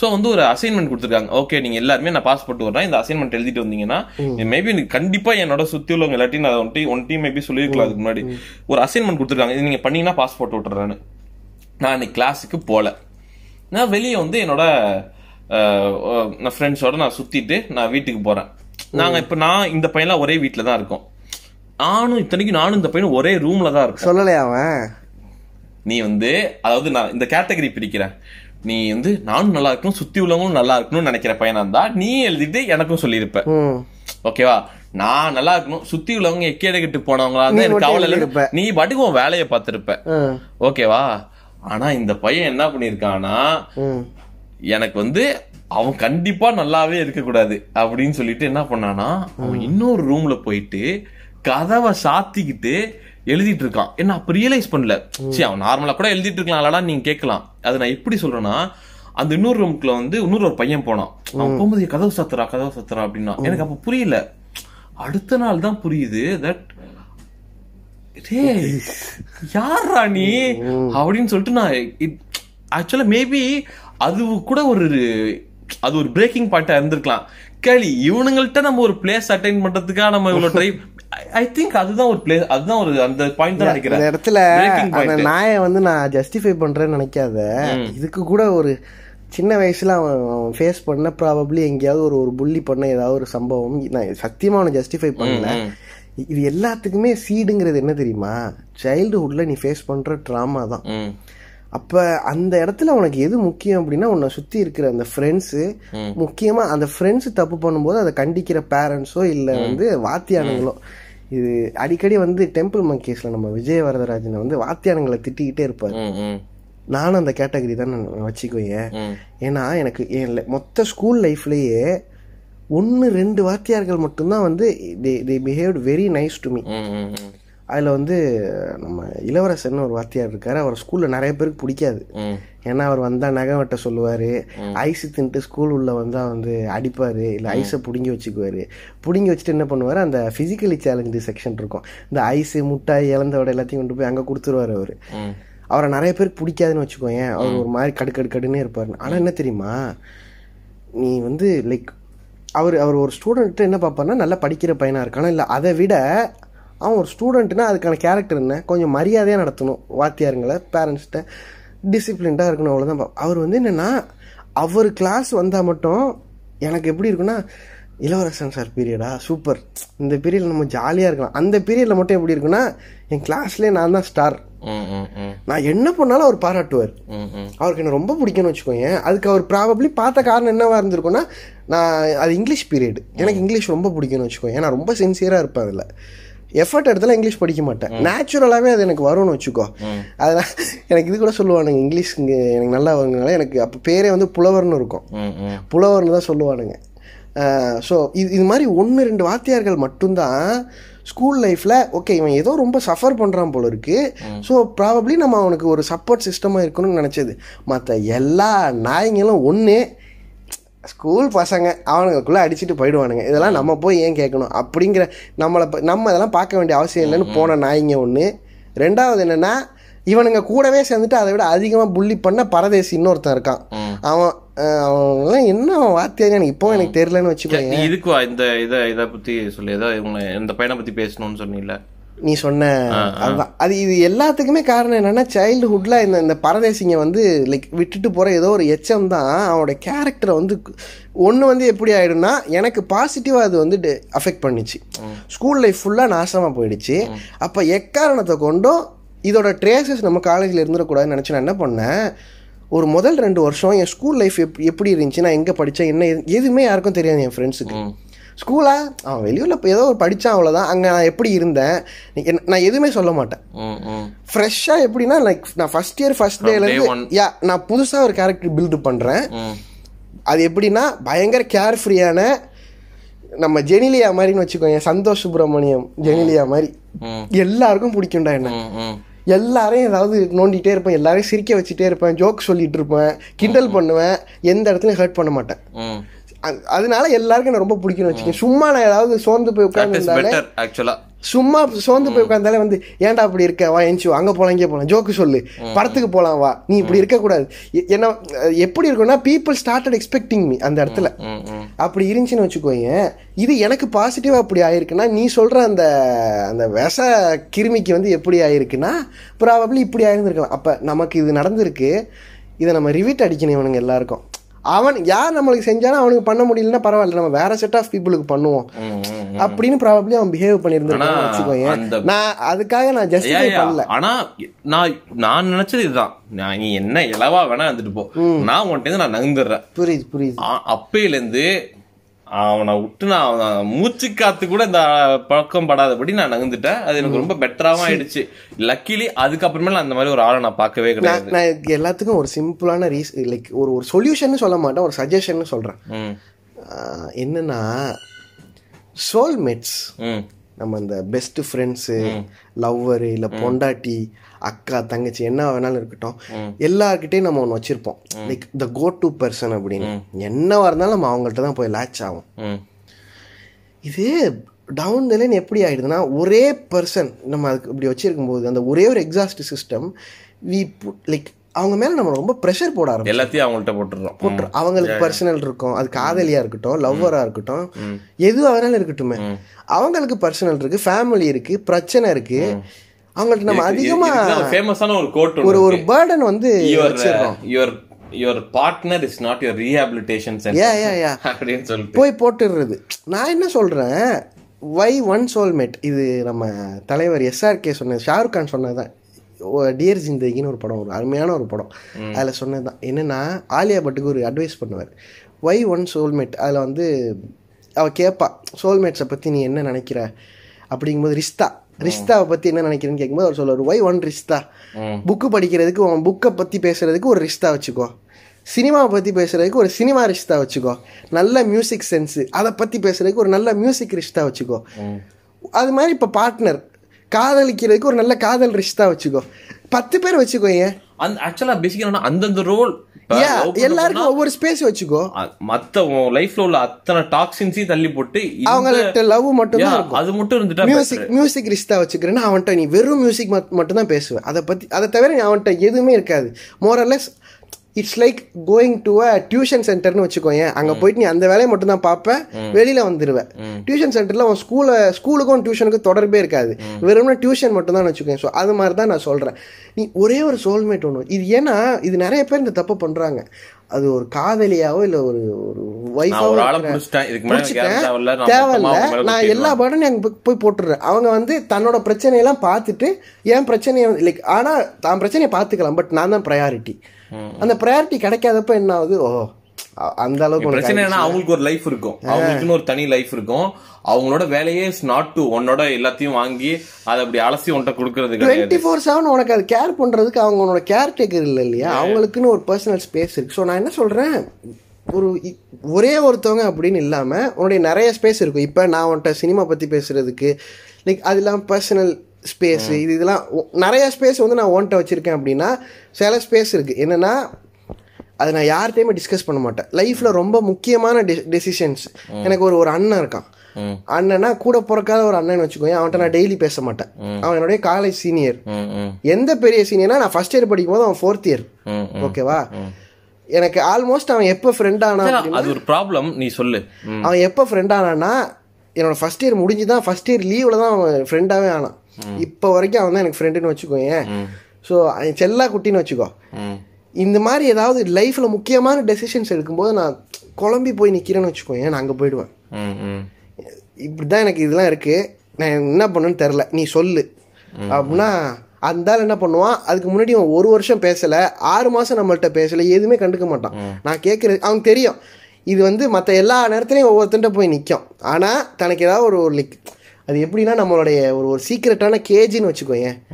சோ வந்து ஒரு அசைன்மெண்ட் கொடுத்துருக்காங்க. ஓகே நீங்க எல்லாருமே நான் பாஸ் போட்டு வரேன் இந்த அசைன்மெண்ட் எழுதிட்டு வந்தீங்கன்னா மேபி எனக்கு கண்டிப்பா என்னோட சுத்தி உள்ளவங்க எல்லாத்தையும் நான் ஒன் ஒன் டீம் மேபி சொல்லியிருக்கலாம் அதுக்கு முன்னாடி. ஒரு அசைன்மெண்ட் கொடுத்துருக்காங்க. இது நீங்க பண்ணீங்கன்னா பாஸ் போட்டு விட்டுறேன்னு. நான் அன்னைக்கு கிளாஸுக்கு போல. நான் வெளியே வந்து என்னோட நான் ஃப்ரெண்ட்ஸோட நான் சுத்திட்டு நான் வீட்டுக்கு போறேன். நாங்க இப்ப நான் இந்த பையன்லாம் ஒரே வீட்ல தான் இருக்கோம். நானும் இத்தனைக்கும் நானும் இந்த பையனும் ஒரே ரூம்ல தான் இருக்கோம். சொல்லலையா அவன்? நீ வந்து அதாவது நான் இந்த கேட்டகரி பிரிக்கிறேன். நீ வந்து நானும் நல்லா இருக்கணும் சுத்தி உள்ளவங்களும் நல்லா இருக்கணும்னு நினைக்கிற பையனா இருந்தா நீ எழுதிட்டு எனக்கும் சொல்லியிருப்ப. ஓகேவா? நான் நல்லா இருக்கணும் சுத்தி உள்ளவங்க எக்கேட கெட்டு போனவங்களா இருந்தா எனக்கு கவலை இல்லை. நீ பாட்டுக்கு உன் வேலையை பார்த்திருப்ப. ஓகேவா? ஆனா இந்த பையன் என்ன பண்ணிருக்கானா எனக்கு வந்து அவன் கண்டிப்பா நல்லாவே இருக்க கூடாது அப்படின்னு சொல்லிட்டு என்ன பண்ணானா அவன் இன்னொரு ரூம்ல போயிட்டு கதவை சாத்திக்கிட்டு எழுதிட்டு இருக்கான் என்ன அப்ப ரியலைஸ் பண்ணல. சரி அவன் நார்மலா கூட எழுதிட்டு இருக்கலாம் நீங்க கேட்கலாம். அது நான் எப்படி சொல்றேன்னா அந்த இன்னொரு ரூம்க்குள்ள வந்து இன்னொரு ஒரு பையன் போனான். அவன் போகும்போது "ஏய், கதவு சத்துறா கதவு சத்துறா அப்படின்னா. எனக்கு அப்ப புரியல. அடுத்த நாள் தான் புரியுது தட் யாரா நீ? அப்படின்னு சொல்லிட்டு நான் ஆக்சுவலா மேபி அது கூட ஒரு அது ஒரு பிரேக்கிங் பாயிண்டா இருந்திருக்கலாம். கேளி இவனுங்கள்ட்ட நம்ம ஒரு பிளேஸ் அட்டைன் பண்றதுக்காக நம்ம இவ்வளவு ட்ரை ஐ திங்க் அதுதான் ஒரு பிளேஸ் அதுதான் ஒரு அந்த பாயிண்ட் தான் நினைக்கிறேன். இடத்துல Breaking அந்த. நாயை வந்து நான் ஜஸ்டிஃபை பண்றேன்னு நினைக்காத. இதுக்கு கூட ஒரு சின்ன வயசுல அவன் அவன் ஃபேஸ் பண்ண ப்ராபப்ளி எங்கேயாவது ஒரு ஒரு புள்ளி பண்ண ஏதாவது ஒரு சம்பவம் நான் சத்தியமா அவனை ஜஸ்டிஃபை பண்ணல. இது எல்லாத்துக்குமே சீடுங்கிறது என்ன தெரியுமா? சைல்டுஹுட்ல நீ ஃபேஸ் பண்ற ட்ராமா தான். அப்ப அந்த இடத்துல உனக்கு எது முக்கியம் அப்படின்னா உன்னை சுத்தி இருக்கிற அந்த ஃப்ரெண்ட்ஸு முக்கியமா அந்த ஃப்ரெண்ட்ஸ் தப்பு பண்ணும்போது அதை கண்டிக்கிற பேரண்ட்ஸோ இல்ல வந்து வாத்தியானுங்களோ. இது அடிக்கடி வந்து டெம்பிள் மங்கேஸ்ல நம்ம விஜய வரதராஜனை வந்து வாத்தியானுங்களை திட்டிக்கிட்டே இருப்பாரு. நானும் அந்த கேட்டகரி தான் நான் வச்சுக்குவேன். ஏன்னா எனக்கு என் மொத்த ஸ்கூல் லைஃப்லயே ஒன்று ரெண்டு வாத்தியார்கள் மட்டும்தான் வந்து they behaved very nice to ம், அதில் வந்து நம்ம இளவரசன் ஒரு வாத்தியார் இருக்காரு. அவர் ஸ்கூலில் நிறைய பேருக்கு பிடிக்காது. ஏன்னா அவர் வந்தால் நகை வெட்ட சொல்லுவார். ஐஸ் தின்ட்டு ஸ்கூல் உள்ள வந்தால் வந்து அடிப்பார். இல்லை ஐஸை பிடுங்கி வச்சுக்குவார். பிடுங்கி வச்சுட்டு என்ன பண்ணுவார்? அந்த ஃபிசிக்கலி சேலஞ்சு செக்ஷன் இருக்கும். இந்த ஐஸு முட்டாய் இழந்தோட எல்லாத்தையும் கொண்டு போய் அங்கே கொடுத்துருவார் அவர். அவரை நிறைய பேருக்கு பிடிக்காதுன்னு வச்சுக்கோங்க அவர் ஒரு மாதிரி கடு கடு கடுன்னே இருப்பார் ஆனால் என்ன தெரியுமா? நீ வந்து லைக் அவர் அவர் ஒரு ஸ்டூடெண்ட்டு என்ன பார்ப்பார்னா நல்லா படிக்கிற பையனாக இருக்கானா? இல்லை அதை விட அவன் ஒரு ஸ்டூடெண்ட்னா அதுக்கான கேரக்டர் என்ன? கொஞ்சம் மரியாதையாக நடத்தணும் வாத்தியாருங்களை பேரண்ட்ஸ்கிட்ட டிசிப்ளின்டாக இருக்கணும் அவ்வளோதான் அவர் வந்து என்னென்னா அவர் கிளாஸ் வந்தால் மட்டும் எனக்கு எப்படி இருக்குன்னா இளவரசன் சார் பீரியடா சூப்பர் இந்த பீரியடில் நம்ம ஜாலியாக இருக்கலாம். அந்த பீரியடில் மட்டும் எப்படி இருக்குன்னா என் கிளாஸ்லேயே நான் தான் ஸ்டார் நான் என்ன பண்ணாலும் அவர் பாராட்டுவார். அவருக்கு என்ன ரொம்ப பிடிக்கும்னு வச்சுக்கோங்க அதுக்கு அவர் ப்ராபப்ளி பார்த்த காரணம் என்னவா இருந்திருக்கும்னா நான் அது இங்கிலீஷ் பீரியட் எனக்கு இங்கிலீஷ் ரொம்ப பிடிக்கும்னு வச்சுக்கோங்க நான் ரொம்ப சின்சியராக இருப்பேன் அதில். எஃபர்ட் எடுத்தாலும் இங்கிலீஷ் படிக்க மாட்டேன். நேச்சுரலாகவே அது எனக்கு வரும்னு வச்சுக்கோ. அதெல்லாம் எனக்கு இது கூட சொல்லுவானுங்க இங்கிலீஷ் இங்கே எனக்கு நல்லா வருங்கனால எனக்கு அப்போ பேரே வந்து புலவர்னு இருக்கும். புலவர்னு தான் சொல்லுவானுங்க. ஸோ இது இது மாதிரி ஒன்று ரெண்டு வாத்தியார்கள் மட்டும்தான் ஸ்கூல் லைஃப்பில் ஓகே இவன் ஏதோ ரொம்ப சஃபர் பண்ணுறான் போல இருக்கு. ஸோ ப்ராபப்ளி நம்ம அவனுக்கு ஒரு சப்போர்ட் சிஸ்டமாக இருக்கணும்னு நினச்சது. மற்ற எல்லா நாய்ங்களும் ஒன்று ஸ்கூல் பசங்க அவனுங்களுக்குள்ளே அடிச்சுட்டு போயிடுவானுங்க. இதெல்லாம் நம்ம போய் ஏன் கேட்கணும்? அப்படிங்கிற நம்மளை நம்ம இதெல்லாம் பார்க்க வேண்டிய அவசியம் இல்லைன்னு போன நாய்ங்க ஒன்று ரெண்டாவது என்னென்னா இவனுங்க கூடவே சேர்ந்துட்டு அதை விட அதிகமாக புள்ளி பண்ண பரதேசி இன்னொருத்தன் இருக்கான். அவன் அவன்லாம் என்ன அவன் வார்த்தையாக எனக்கு இப்போ எனக்கு தெரியலன்னு வச்சுக்கோங்க இதுக்கு இந்த இத இத பத்தி சொல்லு. ஏதாவது இந்த பையனை பத்தி பேசணும்னு சொன்னீங்கல்ல நீ சொன்ன அதுதான் அது இது எல்லாத்துக்குமே காரணம் என்னன்னா சைல்டுஹுட்ல இந்த இந்த பரதேசிங்க வந்து லைக் விட்டுட்டு போற ஏதோ ஒரு எச்சம் தான் அவனோட கேரக்டரை வந்து ஒன்று வந்து எப்படி ஆயிடும்னா எனக்கு பாசிட்டிவாக அது வந்து அஃபெக்ட் பண்ணிச்சு. ஸ்கூல் லைஃப் ஃபுல்லாக நாசமாக போயிடுச்சு. அப்போ எக்காரணத்தை கொண்டும் இதோட ட்ரேசஸ் நம்ம காலேஜில் இருந்துடக்கூடாதுன்னு நினச்சி நான் என்ன பண்ணேன்? ஒரு முதல் ரெண்டு வருஷம் என் ஸ்கூல் லைஃப் எப் எப்படி இருந்துச்சு? நான் எங்கே படித்தேன் என்ன எது- எதுவுமே யாருக்கும் தெரியாது என் ஃப்ரெண்ட்ஸுக்கு ஸ்கூலா அவன் வெளியூரில் இப்போ ஏதோ ஒரு படித்தான் அவ்வளோதான் அங்கே நான் எப்படி இருந்தேன்? நான் எதுவுமே சொல்ல மாட்டேன். ஃப்ரெஷ்ஷாக எப்படின்னா லைக் நான் ஃபர்ஸ்ட் இயர் ஃபர்ஸ்ட். டேலேருந்து யா நான் புதுசாக ஒரு கேரக்டர் பில்டு பண்ணுறேன். அது எப்படின்னா பயங்கர கேர் ஃப்ரீயான நம்ம ஜெனிலியா மாதிரின்னு வச்சுக்கோங்க சந்தோஷ் சுப்பிரமணியம் ஜெனிலியா மாதிரி. எல்லாருக்கும் பிடிக்கும்டா என்ன. எல்லாரையும் ஏதாவது நோண்டிட்டே இருப்பேன். எல்லாரையும் சிரிக்க வச்சுட்டே இருப்பேன். ஜோக் சொல்லிட்டு இருப்பேன். கிண்டல் பண்ணுவேன். எந்த இடத்துலையும் ஹர்ட் பண்ண மாட்டேன். அதனால எல்லாருக்கும் என்ன ரொம்ப பிடிக்கும்னு வச்சுக்கேன் சும்மா நான் ஏதாவது சோர்ந்து போய் ஆக்சுவலா சும்மா சோர்ந்து போய் உட்காந்தாலே வந்து ஏன்டா அப்படி இருக்க? வா எஞ்சி அங்க போலாம் இங்கே போலாம். ஜோக்கு சொல்லு. படத்துக்கு போலாம் வா. நீ இப்படி இருக்க கூடாது எ- என்ன எப்படி இருக்கும்னா பீப்புள் ஸ்டார்டட் எக்ஸ்பெக்டிங் மீ அந்த இடத்துல. அப்படி இருந்துச்சுன்னு வச்சுக்கோங்க இது எனக்கு பாசிட்டிவா அப்படி ஆயிருக்குன்னா நீ சொல்ற அந்த அந்த விஷ கிருமிக்கு வந்து எப்படி ஆயிருக்குன்னா ப்ராபப்ளி இப்படி ஆயிருந்திருக்கலாம். அப்ப நமக்கு இது நடந்திருக்கு. இதை நம்ம ரிவிட் அடிக்கணும் இவனுங்க எல்லாருக்கும். அவன் யார் நம்மளுக்கு செஞ்சாலும் அவனுக்கு பண்ண முடியலன்னா பரவாயில்ல நம்ம வேற செட் ஆஃப் பீப்புளுக்கு பண்ணுவோம். அப்படின்னு ப்ராபப்ளி அவன் பிஹேவ் பண்ணியிருந்திருக்கான்னு ஆனா, வச்சுக்கோங்க நான் அதுக்காக நான் ஜஸ்டிஃபை yeah. பண்ணல. ஆனா நான் நான் நினைச்சது இதுதான். நான் நீ என்ன இலவா வேணா இருந்துட்டு போ. நான் உன்கிட்ட நான் நகர்ந்துடுறேன் புரியுது புரியுது. ஆ- அப்பையில இருந்து அவனை விட்டு நான் மூச்சு காத்து கூட இந்த பழக்கம் படாதபடி நான் நகர்ந்துட்டேன். அது எனக்கு ரொம்ப பெட்டராவும் ஆயிடுச்சு. லக்கிலி அதுக்கப்புறமேல அந்த மாதிரி ஒரு ஆளை நான் பார்க்கவே கிடையாது. நான் எல்லாத்துக்கும் ஒரு சிம்பிளான ரீஸ் லைக் ஒரு ஒரு சொல்யூஷன் சொல்ல மாட்டேன் ஒரு சஜஷன் ஆஹ் என்னன்னா சோல்மேட்ஸ் ம். நம்ம இந்த பெஸ்ட் ஃப்ரெண்ட்ஸு லவ்வரு இல்லை பொண்டாட்டி அக்கா தங்கச்சி என்ன வேணாலும் இருக்கட்டும். எல்லார்கிட்டையும் நம்ம ஒன்று வச்சிருப்போம். Like the go to person அப்படின்னு. என்னவா இருந்தாலும் நம்ம அவங்கள்ட்ட தான் போய் லேட்ச் ஆகும் இது டவுன் த லைன் எப்படி ஆயிடுதுன்னா ஒரே பர்சன் நம்ம அதுக்கு இப்படி வச்சிருக்கும்போது அந்த ஒரே ஒரு எக்ஸாஸ்ட் சிஸ்டம் வி லைக் அவங்க மேல நம்ம ரொம்ப ப்ரெஷர் போட ஆரம்பிச்சோம் எல்லாத்தையும் அவங்கள்ட்ட போட்டுடுறோம். போட்டு அவங்களுக்கு பர்சனல் இருக்கும். அது காதலியா இருக்கட்டும் லவ்வரா இருக்கட்டும் எதுவாக வேணாலும் இருக்கட்டுமே. அவங்களுக்கு பர்சனல் இருக்கு ஃபேமிலி இருக்கு பிரச்சனை இருக்கு. அவங்கள்ட்ட நம்ம அதிகமா ஃபேமஸான ஒரு கோட் ஒரு ஒரு பேர்டன் வந்து your your partner is not your rehabilitation Yeah, yeah, yeah. அப்படின்னு சொல்லிட்டு. போய் போட்டுடுறது. நான் என்ன சொல்றேன்? வை ஒன் சோல்மேட் இது நம்ம தலைவர் எஸ்ஆர்கே சொன்னது. ஷாருக் கான் சொன்னதுதான். டியர் ஜிந்தகின்னு ஒரு படம் ஒரு அருமையான ஒரு படம். அதில் சொன்னது தான் என்னன்னா ஆலியா பட்டுக்கு ஒரு அட்வைஸ் பண்ணுவார். வை ஒன் சோல்மேட் அதில் வந்து அவ கேட்பா சோல்மேட்ஸை பற்றி நீ என்ன நினைக்கிற? அப்படிங்கும்போது ரிஸ்தா ரிஸ்தாவை பற்றி என்ன நினைக்கிறேன்னு கேட்கும்போது அவர் சொல்லுவார் வை ஒன் ரிஸ்தா புக்கு படிக்கிறதுக்கு உன் புக்கை பற்றி பேசுறதுக்கு ஒரு ரிஸ்தா வச்சுக்கோ. சினிமாவை பற்றி பேசுறதுக்கு ஒரு சினிமா ரிஷ்தா வச்சுக்கோ. நல்ல மியூசிக் சென்ஸு அதை பற்றி பேசுறதுக்கு ஒரு நல்ல மியூசிக் ரிஷ்தா வச்சுக்கோ. அது மாதிரி இப்போ பார்ட்னர் காதலிக்கிறதுக்கு ஒரு நல்ல காதல் ரிஷ்தா வச்சுக்கோ. பத்து பேர் வச்சுக்கோங்க அந்த ஆக்சுவலா பேசிக்கா அந்தந்த ரோல் ஏன் எல்லாருக்கும் ஒவ்வொரு ஸ்பேஸ் வச்சுக்கோ. மத்த லைஃப்ல உள்ள அத்தனை டாக்ஸின்ஸையும் தள்ளி போட்டு அவங்கள்ட்ட லவ் மட்டும் தான் அது மட்டும் இருந்துட்டா மியூசிக் மியூசிக் ரிஷ்தா வச்சுக்கிறேன்னா அவன்கிட்ட நீ வெறும் மியூசிக் மட்டும் தான் பேசுவேன் அதை பற்றி அதை தவிர நீ அவன்கிட்ட எதுவுமே இருக்காது. More or less it's like going to a tuition சென்டர்னு வச்சுக்கோங்க அங்கே போயிட்டு நீ அந்த வேலையை மட்டும் தான் பார்ப்பேன் வெளியில் வந்துடுவேன் டியூஷன் சென்டரில் உன் ஸ்கூலை ஸ்கூலுக்கும் டியூஷனுக்கும் தொடர்பே இருக்காது. வெறும்னா டியூஷன் மட்டும் தான் வச்சுக்கோங்க ஸோ அது மாதிரி தான் நான் சொல்கிறேன் நீ ஒரே ஒரு சோல்மேட் ஒன்று இது ஏன்னா இது நிறைய பேர் இந்த தப்பு பண்ணுறாங்க அது ஒரு காதலியாவோ இல்லை ஒரு ஒரு ஒய்ஃபாவோ தேவையில்ல. நான். எல்லா படனும் அங்கே போய் போய் போட்டுடுறேன். அவங்க வந்து தன்னோட பிரச்சனையெல்லாம் பார்த்துட்டு என் பிரச்சனையை லைக் ஆனால் தான் பிரச்சனையை பார்த்துக்கலாம் பட் நான் தான் ப்ரையாரிட்டி அந்த ப்ரையாரிட்டி கிடைக்காதப்ப என்ன ஆகுது? ஓ அந்த அளவுக்கு பிரச்சனை என்ன அவங்களுக்கு ஒரு லைஃப் இருக்கும். அவங்களுக்குன்னு ஒரு தனி லைஃப் இருக்கும். அவங்களோட வேலையே நாட் டு உன்னோட எல்லாத்தையும் வாங்கி அதை அப்படி அலசி உன்கிட்ட கொடுக்கறது டுவெண்ட்டி ஃபோர் செவன் உனக்கு அது கேர் பண்ணுறதுக்கு அவங்க உன்னோட கேர் டேக்கர் இல்லை இல்லையா? அவங்களுக்குன்னு ஒரு பர்சனல் ஸ்பேஸ் இருக்கு. ஸோ நான் என்ன சொல்கிறேன் ஒரு ஒரே ஒருத்தவங்க அப்படின்னு இல்லாமல் உன்னுடைய நிறைய ஸ்பேஸ் இருக்கும். இப்போ நான் உன்கிட்ட சினிமா பற்றி பேசுறதுக்கு லைக் அது இல்லாமல் பர்சனல் ஸ்பேஸ் இது இதெல்லாம் நிறைய ஸ்பேஸ் வந்து நான் ஓன்ட்ட வச்சுருக்கேன் அப்படின்னா சில ஸ்பேஸ் இருக்குது என்னென்னா அது நான் யார்கிட்டயுமே டிஸ்கஸ் பண்ண மாட்டேன். லைஃப்பில் ரொம்ப முக்கியமான டெசிஷன்ஸ் எனக்கு ஒரு ஒரு அண்ணன் இருக்கான். அண்ணனா கூட பிறக்காத ஒரு அண்ணன் வச்சுக்கோங்க அவன்கிட்ட நான் டெய்லி பேச மாட்டேன். அவன் என்னுடைய காலேஜ் சீனியர் எந்த பெரிய சீனியர்னா நான் ஃபர்ஸ்ட் இயர் படிக்கும் போது அவன் ஃபோர்த் இயர். ஓகேவா எனக்கு ஆல்மோஸ்ட் அவன் எப்போ ஃப்ரெண்ட் ஆனா அப்படின்னா, அது ஒரு ப்ராப்ளம் நீ சொல்லு. அவன் எப்போ ஃப்ரெண்ட் ஆனான்னா என்னோட ஃபர்ஸ்ட் இயர் முடிஞ்சு தான் ஃபர்ஸ்ட் இயர் லீவில் தான் அவன் ஃப்ரெண்டாகவே ஆனான். இப்போ வரைக்கும் அவன் தான் எனக்கு ஃப்ரெண்டுன்னு வச்சுக்கோங்க ஸோ செல்லா குட்டின்னு வச்சுக்கோ. இந்த மாதிரி ஏதாவது லைஃப்பில் முக்கியமான டெசிஷன்ஸ் எடுக்கும்போது நான் குழம்பி போய் நிற்கிறேன்னு வச்சுக்கோங்க நான் அங்கே போயிடுவேன். இப்படி தான் எனக்கு இதெல்லாம் இருக்குது நான் என்ன பண்ணுன்னு தெரில நீ சொல்லு. அப்படின்னா அந்த என்ன பண்ணுவான்? அதுக்கு முன்னாடி அவன் ஒரு வருஷம் பேசலை. ஆறு மாதம் நம்மள்ட்ட பேசலை. எதுவுமே கண்டுக்க மாட்டான். நான் கேட்குறது அவனுக்கு தெரியும். இது வந்து மற்ற எல்லா நேரத்துலையும் ஒவ்வொருத்தன்ட்ட போய் நிற்கும் ஆனால் தனக்கு ஏதாவது ஒரு லைக் அது எப்படின்னா நம்மளுடைய ஒரு ஒரு சீக்ரெட்டான கேஜின்னு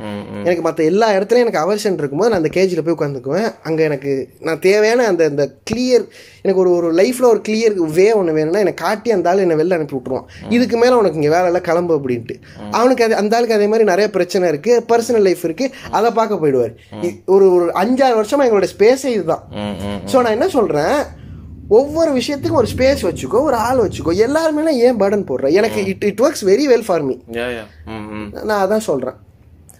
ம். எனக்கு மற்ற எல்லா இடத்துலையும் எனக்கு அவர்ஷன் இருக்கும்போது நான் அந்த கேஜில் போய் உட்காந்துக்குவேன் அங்கே எனக்கு நான் தேவையான அந்த அந்த கிளியர் எனக்கு ஒரு ஒரு லைஃப்பில் ஒரு கிளியர் வே ஒன்று வேணும்னா எனக்கு காட்டி அந்த ஆள் என்னை வெளில அனுப்பி விட்ருவான் இதுக்கு மேலே உனக்கு இங்கே வேலை எல்லாம் கிளம்பு அப்படின்ட்டு. அவனுக்கு அது அந்த ஆளுக்கு அதே மாதிரி நிறைய பிரச்சனை இருக்குது பர்சனல் லைஃப் இருக்குது அதை பார்க்க போயிடுவார். ஒரு ஒரு அஞ்சாறு வருஷமா எங்களோட ஸ்பேஸே இதுதான். ஸோ நான் என்ன சொல்கிறேன் ஒவ்வொரு விஷயத்துக்கும் ஒரு ஸ்பேஸ் வச்சுக்கோ ஒரு ஆள் வச்சுக்கோ. எல்லாருமே ஏன் பர்டன் போடுறேன் எனக்கு it it works very well for me. நான் அதான் சொல்கிறேன்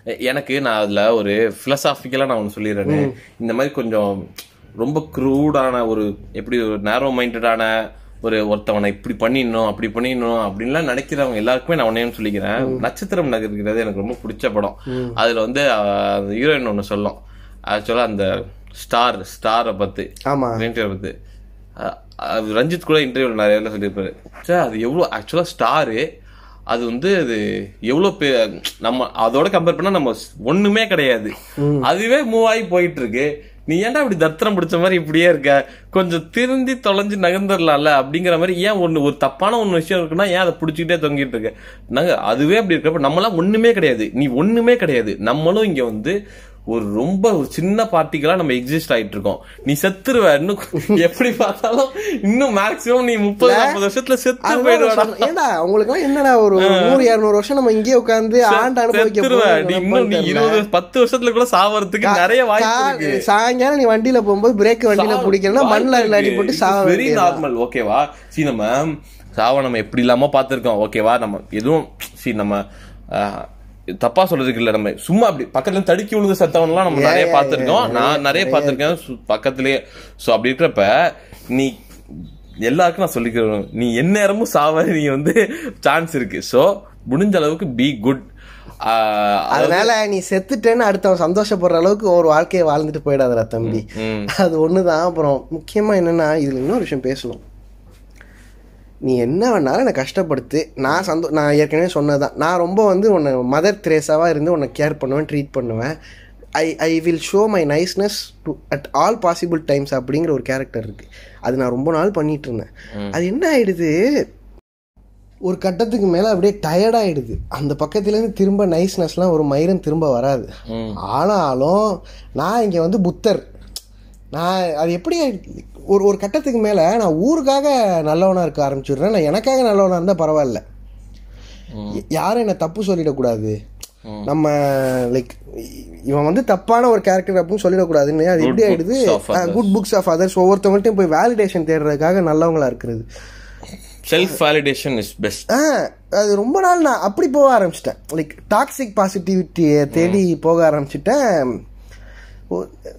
எ- எனக்கு நான் அதுல ஒரு பிலசாபிக்கலா நான் ஒன்று சொல்லிடுறேன். இந்த மாதிரி கொஞ்சம் ரொம்ப க்ரூடான ஒரு எப்படி ஒரு நேரோ மைண்டடான ஒரு ஒருத்தவனை இப்படி பண்ணிடணும் அப்படி பண்ணிடணும் அப்படின்லாம் நினைக்கிறவங்க எல்லாருக்குமே நான் ஒன்னே சொல்லிக்கிறேன். நட்சத்திரம் நகர்கிறது எனக்கு ரொம்ப பிடிச்ச படம். அதுல வந்து ஹீரோயின் ஒன்று சொல்லும். ஆக்சுவலா அந்த ஸ்டார் ஸ்டாரை பத்தி. பத்தி அது ரஞ்சித் கூட இன்டர்வியூ நிறைய சொல்லியிருப்பாரு. சார் அது எவ்வளோ ஆக்சுவலாக ஸ்டாரு அது வந்து அது எவ்வளோ பே நம்ம அதோட கம்பேர் பண்ணா நம்ம ஒண்ணுமே கிடையாது. அதுவே மூவ் ஆகி போயிட்டு இருக்கு நீ ஏன்டா இப்படி தத்திரம் பிடிச்ச மாதிரி இப்படியே இருக்க? கொஞ்சம் திருந்தி தொலைஞ்சு நகர்ந்துடலாம்ல அப்படிங்கிற மாதிரி ஏன் ஒண்ணு ஒரு தப்பான ஒண்ணு விஷயம் இருக்குன்னா ஏன் அதை பிடிச்சிக்கிட்டே தொங்கிட்டு இருக்க? நாங்க அதுவே அப்படி இருக்கிறப்ப நம்மளாம் ஒண்ணுமே கிடையாது. நீ ஒண்ணுமே கிடையாது. நம்மளும் இங்க வந்து ஒரு ரொம்ப ஒரு சின்ன பார்ட்டிகளா நம்ம எக்ஸிஸ்ட் ஆயிட்டு இருக்கோம். நீ செத்துருவ இன்னும் எப்படி பார்த்தாலும் இன்னும் மேக்ஸிமம் நீ முப்பது நாற்பது வருஷத்துல செத்து சொல்றேன். ஏன்டா உங்களுக்குலாம் என்னடா ஒரு நூறு இரநூறு வருஷம் நம்ம இங்கேயே உட்காந்து ஆண்டு அனுபவிக்க நீ இன்னும் நீ? இருபது பத்து வருஷத்துல கூட சாவறதுக்கு நிறைய வாய்ப்பு சாயங்காலம் நீ வண்டியில போகும்போது பிரேக் வண்டியில பிடிக்கலன்னா மண்ணில் அடி போட்டு சாவ வெரி. நார்மல் ஓகேவா சி நம்ம சாவ நம்ம எப்படி இல்லாம பார்த்திருக்கோம். ஓகேவா நம்ம எதுவும் சி நம்ம தப்பா சொல்றதுக்கு இல்ல. நம்ம சும்மா அப்படி பக்கத்துல தடுக்கி விழுந்து செத்தவன்லாம் நம்ம நிறைய பார்த்திருக்கோம். நான் நிறைய பார்த்திருக்கேன். பக்கத்துலயே சோ அப்படி இருக்கிறப்ப நீ எல்லாருக்கும் நான் சொல்லிக்கிறேன் நீ எந்நேரமும் சாவ நீ வந்து சான்ஸ் இருக்கு. சோ முடிஞ்ச அளவுக்கு பி குட் அதனால நீ செத்துட்டேன்னு அடுத்தவன் சந்தோஷப்படுற அளவுக்கு ஒரு வாழ்க்கையை வாழ்ந்துட்டு போயிடாதடா தம்பி. அது ஒண்ணுதான். அப்புறம் முக்கியமா என்னன்னா இதுல இன்னொரு விஷயம் பேசணும். நீ என்ன வேணாலும் என்னை கஷ்டப்படுத்து. நான் சந்தோ நான் ஏற்கனவே சொன்னதுதான். நான் ரொம்ப வந்து உன்னை மதர் திரேசாவாக இருந்து உன்னை கேர் பண்ணுவேன் ட்ரீட் பண்ணுவேன். I I will show my niceness to at all possible times அப்படிங்கிற ஒரு கேரக்டர் இருக்குது அது நான் ரொம்ப நாள் பண்ணிட்டு இருந்தேன். அது என்ன ஆயிடுது? ஒரு கட்டத்துக்கு மேலே அப்படியே டயர்ட் ஆயிடுது. அந்த பக்கத்துலேருந்து திரும்ப நைஸ்னஸ்லாம் ஒரு மயிரம் திரும்ப வராது. ஆனாலும் நான் இங்கே வந்து புத்தர். நான் அது எப்படி ஒரு ஒரு கட்டத்துக்கு மேலே நான் ஊருக்காக நல்லவனாக இருக்க ஆரம்பிச்சிடுறேன். நான் எனக்காக நல்லவனாக இருந்தால் பரவாயில்ல. யாரும் என்னை தப்பு சொல்லிடக்கூடாது. நம்ம லைக் இவன் வந்து தப்பான ஒரு கேரக்டர் அப்படின்னு சொல்லிடக்கூடாதுன்னு அது எப்படி ஆயிடுது? others. Good books of others ஒவ்வொருத்தவங்கள்ட்டையும் போய் வேலிடேஷன் தேடுறதுக்காக நல்லவங்களா இருக்கிறது. Self validation is best ah அது ரொம்ப நாள் நான் அப்படி போக ஆரம்பிச்சிட்டேன். லைக் டாக்ஸிக் பாசிட்டிவிட்டியை தேடி போக ஆரம்பிச்சிட்டேன்.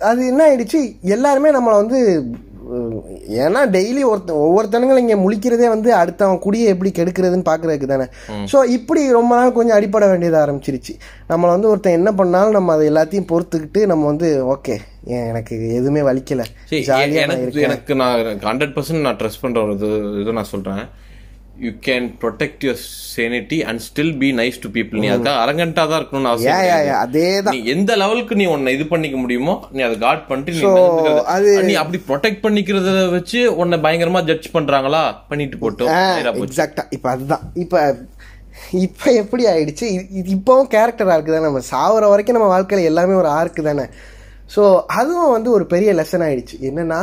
அது என்ன ஆயிடுச்சு? எல்லாருமே நம்மளை வந்து ஏன்னா டெய்லி ஒருத்த ஒவ்வொருத்தனுங்களும் இங்கே முழிக்கிறதே வந்து அடுத்தவன் குடியை எப்படி கெடுக்கிறதுன்னு பார்க்கறதுக்கு தானே. ஸோ இப்படி ரொம்ப நாள் கொஞ்சம் அடிப்பட வேண்டியது ஆரம்பிச்சிருச்சு. நம்மளை வந்து ஒருத்தன் என்ன பண்ணாலும் நம்ம அதை எல்லாத்தையும் பொறுத்துக்கிட்டு நம்ம வந்து ஓகே எனக்கு எதுவுமே வலிக்கல. எனக்கு நான் ஹண்ட்ரட் பர்சன்ட் நான் ட்ரெஸ் பண்ற ஒரு இது இது நான் சொல்றேன். You can protect your sanity and still be nice to people நீ அதுக்காக அரகண்டா தான் இருக்கணும்னு அவசியம். அதே தான் எந்த லெவலுக்கு நீ உன்னை இது பண்ணிக்க முடியுமோ நீ அதை காட் பண்ணிட்டு. அது- நீ அப்படி ப்ரொடெக்ட் பண்ணிக்கிறத வச்சு உன்னை பயங்கரமா ஜட்ஜ் பண்றாங்களா? பண்ணிட்டு போட்டோம் போச்சு. எக்ஸாக்டா இப்போ அதுதான். இப்போ இப்போ எப்படி ஆயிடுச்சு? இப்போவும் கேரக்டர் ஆர்க்கு தானே. நம்ம சாவர வரைக்கும் நம்ம வாழ்க்கையில் எல்லாமே ஒரு ஆர்க்கு தானே. ஸோ அதுவும் வந்து ஒரு பெரிய லெசன் ஆயிடுச்சு. என்னன்னா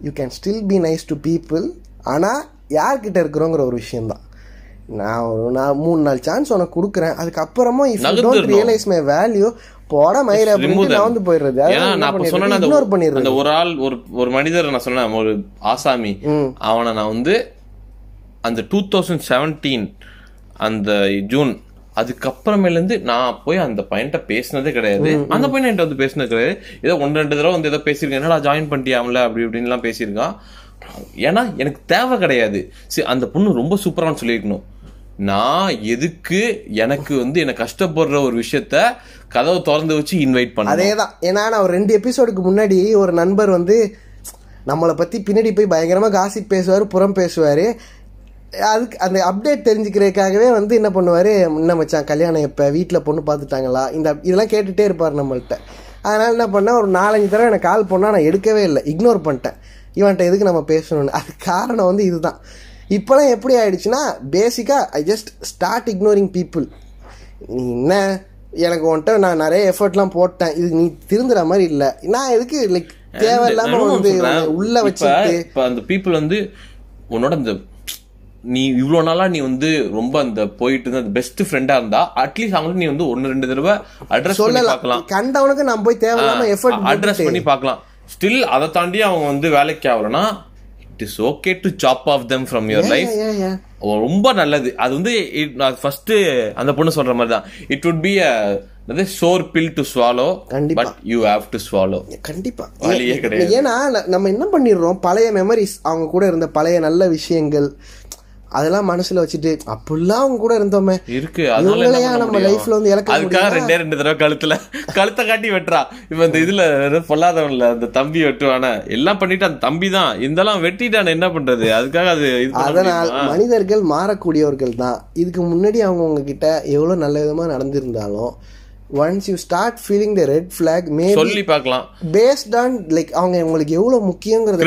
you can still be nice to people ஆனால் யார்கிட்ட இருக்கிறோங்கிற ஒரு விஷயம்தான். நான் ஒரு நான் மூணு நாள் சான்ஸ் உனக்கு கொடுக்குறேன். அதுக்கப்புறமா if don't. Realise my value போட. நான் வந்து போயிடுறது. அந்த இக்னோர் பண்ணிடுறது. ஒரு ஆள் ஒரு ஒரு மனிதர் நான் சொன்னேன் ஒரு ஆசாமி. அவனை நான் வந்து அந்த டூ தௌசண்ட் செவன்டீன் அந்த ஜூன் அதுக்கப்புறமேல இருந்து நான் போய் அந்த பையன்கிட்ட பேசினதே கிடையாது. அந்த பையன் என்கிட்ட வந்து பேசினது கிடையாது. ஏதோ ஒன்று ரெண்டு தடவை வந்து ஏதோ பேசியிருக்கேன். என்னடா ஜாயின் பண்ணிட்டியாமல அப்படி இப்படின்லாம் பேசியிருக்கான். ஏன்னா எனக்கு தேவை கிடையாது. சரி அந்த பொண்ணு ரொம்ப சூப்பரானு சொல்லியிருக்கணும். நான் எதுக்கு எனக்கு வந்து என்னை கஷ்டப்படுற ஒரு விஷயத்த கதவை திறந்து வச்சு இன்வைட் பண்ண அதே தான் ஏன்னா நான் ஒரு ரெண்டு எபிசோடுக்கு முன்னாடி ஒரு நண்பர் வந்து நம்மளை பற்றி பின்னாடி போய் பயங்கரமாக காசிப் பேசுவார் புறம் பேசுவார். அதுக்கு அந்த அப்டேட் தெரிஞ்சுக்கிறதுக்காகவே வந்து என்ன பண்ணுவார் முன்ன மச்சான் கல்யாணம் எப்போ வீட்டில் பொண்ணு பார்த்துட்டாங்களா இந்த இதெல்லாம் கேட்டுகிட்டே இருப்பார் நம்மள்ட்ட. அதனால் என்ன பண்ணேன் ஒரு நாலஞ்சு தடவை எனக்கு கால் பண்ணால் நான் எடுக்கவே இல்லை. இக்னோர் பண்ணிட்டேன். இவன்ட்ட எதுக்கு நம்ம பேசணும்னு? அது காரணம் வந்து இதுதான். இப்போலாம் எப்படி ஆயிடுச்சுன்னா பேசிக்காக I just start ignoring people நீ என்ன? எனக்கு உன்கிட்ட நான் நிறைய எஃபர்ட்லாம் போட்டேன். இது நீ திருந்துற மாதிரி இல்லை. நான் எதுக்கு லைக் தேவையில்லாம வந்து உள்ள வச்சுட்டு இப்ப அந்த பீப்புள் வந்து உன்னோட அந்த நீ இவ்வளவு நாளா நீ வந்து ரொம்ப அந்த போயிட்டு இருந்த பெஸ்ட் ஃப்ரெண்டா இருந்தா அட்லீஸ்ட் அவங்களுக்கு நீ வந்து ஒன்னு ரெண்டு தடவை அட்ரஸ் சொல்லலாம். பார்க்கலாம். கண்டவனுக்கு நான் போய் தேவையில்லாம எஃபர்ட் அட்ரஸ் பண்ணி பார்க்கலாம். ஸ்டில் அதை தாண்டி அவங்க வந்து வேலைக்கு ஆகலனா it is okay to chop off them from your life ரொம்ப நல்லது. அது வந்து ஃபர்ஸ்ட் அந்த பொண்ணு சொல்ற மாதிரி தான். It would be a sore pill to swallow கண்டிப்பா. But you have to swallow கண்டிப்பா. கிடையாது. ஏன்னா நம்ம என்ன பண்ணிடுறோம்? பழைய மெமரிஸ் அவங்க கூட இருந்த பழைய நல்ல விஷயங்கள் அதெல்லாம் மனசுல வச்சுட்டு அப்படிலாம் அவங்க கூட இருந்தோமே. இருக்கு பண்ண நம்ம? லைஃப்ல வந்து இழக்க அதுக்காக? ரெண்டே ரெண்டு தடவை கழுத்துல கழுத்தை காட்டி வெட்டுறா. இப்ப இந்த இதுல பொல்லாதவன்ல அந்த தம்பி வெட்டுவான? எல்லாம் பண்ணிட்டு அந்த தம்பி தான். இதெல்லாம் வெட்டிட்டான என்ன பண்றது? அதுக்காக அது அதனால்? மனிதர்கள் மாறக்கூடியவர்கள் தான். இதுக்கு முன்னாடி அவங்க உங்ககிட்ட எவ்வளவு நல்ல விதமா நடந்திருந்தாலும் once you start feeling the red flag maybe சொல்லி பார்க்கலாம். பேஸ்ட் ஆன் லைக் அவங்க உங்களுக்கு எவ்வளவு முக்கியங்கிறத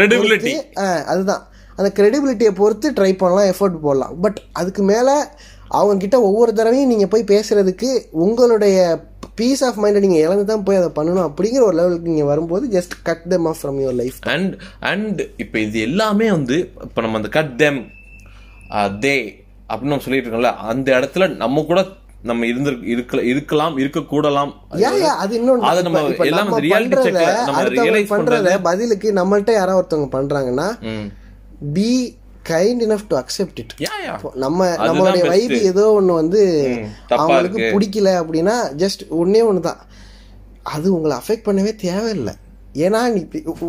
அதுதான். அந்த கிரெடிபிலிட்டியை பொறுத்து ட்ரை பண்ணலாம் எஃபோர்ட் போடலாம். பட் அதுக்கு மேல அவங்க கிட்ட ஒவ்வொரு தடவையும் நீங்க போய் பேசுறதுக்கு உங்களுடைய பீஸ் ஆஃப் மைண்டை நீங்க இழந்து தான் போய் அதை பண்ணணும் அப்படிங்கிற ஒரு லெவலுக்கு நீங்க வரும்போது just cut them off from your life and and இப்ப இது எல்லாமே வந்து இப்ப நம்ம அந்த கட் தெம் தே அப்படின்னு நம்ம சொல்லிட்டு இருக்கோம்ல அந்த இடத்துல நம்ம கூட நம்ம இருந்து இருக்க இருக்கலாம் இருக்க கூடலாம் அது இன்னொன்று அது நம்ம எல்லாம் நம்ம பண்றத பதிலுக்கு நம்மள்ட்ட யாராவது ஒருத்தவங்க பண்றாங்கன்னா. Be kind enough to accept it நம்ம நம்மளுடைய. வைப் ஏதோ ஒண்ணு வந்து அவங்களுக்கு. பிடிக்கல அப்படின்னா ஜஸ்ட் ஒண்ணே ஒன்று தான் அது உங்களை அஃபெக்ட் பண்ணவே தேவையில்லை. ஏன்னா நீ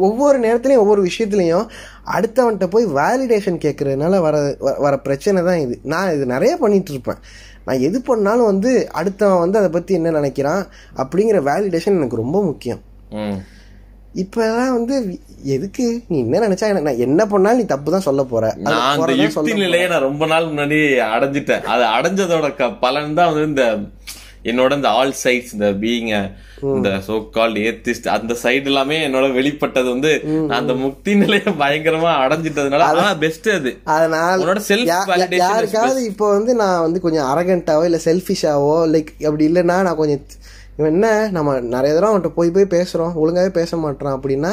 ஒவ்வொரு நேரத்துலையும் ஒவ்வொரு விஷயத்துலையும் அடுத்தவன்கிட்ட போய் வேலிடேஷன் கேட்கறதுனால வர வர பிரச்சனை தான் இது. நான் இது நிறைய பண்ணிட்டு இருப்பேன். நான் எது பண்ணாலும் வந்து அடுத்தவன் வந்து அதை பற்றி என்ன நினைக்கிறான் அப்படிங்கிற வேலிடேஷன் எனக்கு ரொம்ப முக்கியம். இப்போதான் வந்து எதுக்கு? நீ என்ன நினைச்சா நான் என்ன பண்ணாலும் நீ தப்பு தான் சொல்ல போற. நான் அந்த யுக்தி நிலையை நான் ரொம்ப நாள் முன்னாடி அடைஞ்சிட்டேன். அது அடைஞ்சதோட பலன் தான் வந்து இந்த என்னோட இந்த ஆல் சைட்ஸ் இந்த பீயிங் இந்த சோ கால் ஏத்திஸ்ட் அந்த சைடு எல்லாமே என்னோட வெளிப்பட்டது வந்து நான் அந்த முக்தி நிலையை பயங்கரமா அடைஞ்சிட்டதுனால ஆனா பெஸ்ட் அது. அதனால் உன்னோட is யாருக்காவது இப்போ வந்து நான் வந்து கொஞ்சம் அரகண்டாவோ இல்லை செல்ஃபிஷாவோ லைக் அப்படி இல்லைன்னா நான் கொஞ்சம் இவன் என்ன நம்ம நிறைய தடவை அவன்கிட்ட போய் போய் பேசுகிறோம் ஒழுங்காவே பேச மாட்டோம் அப்படின்னா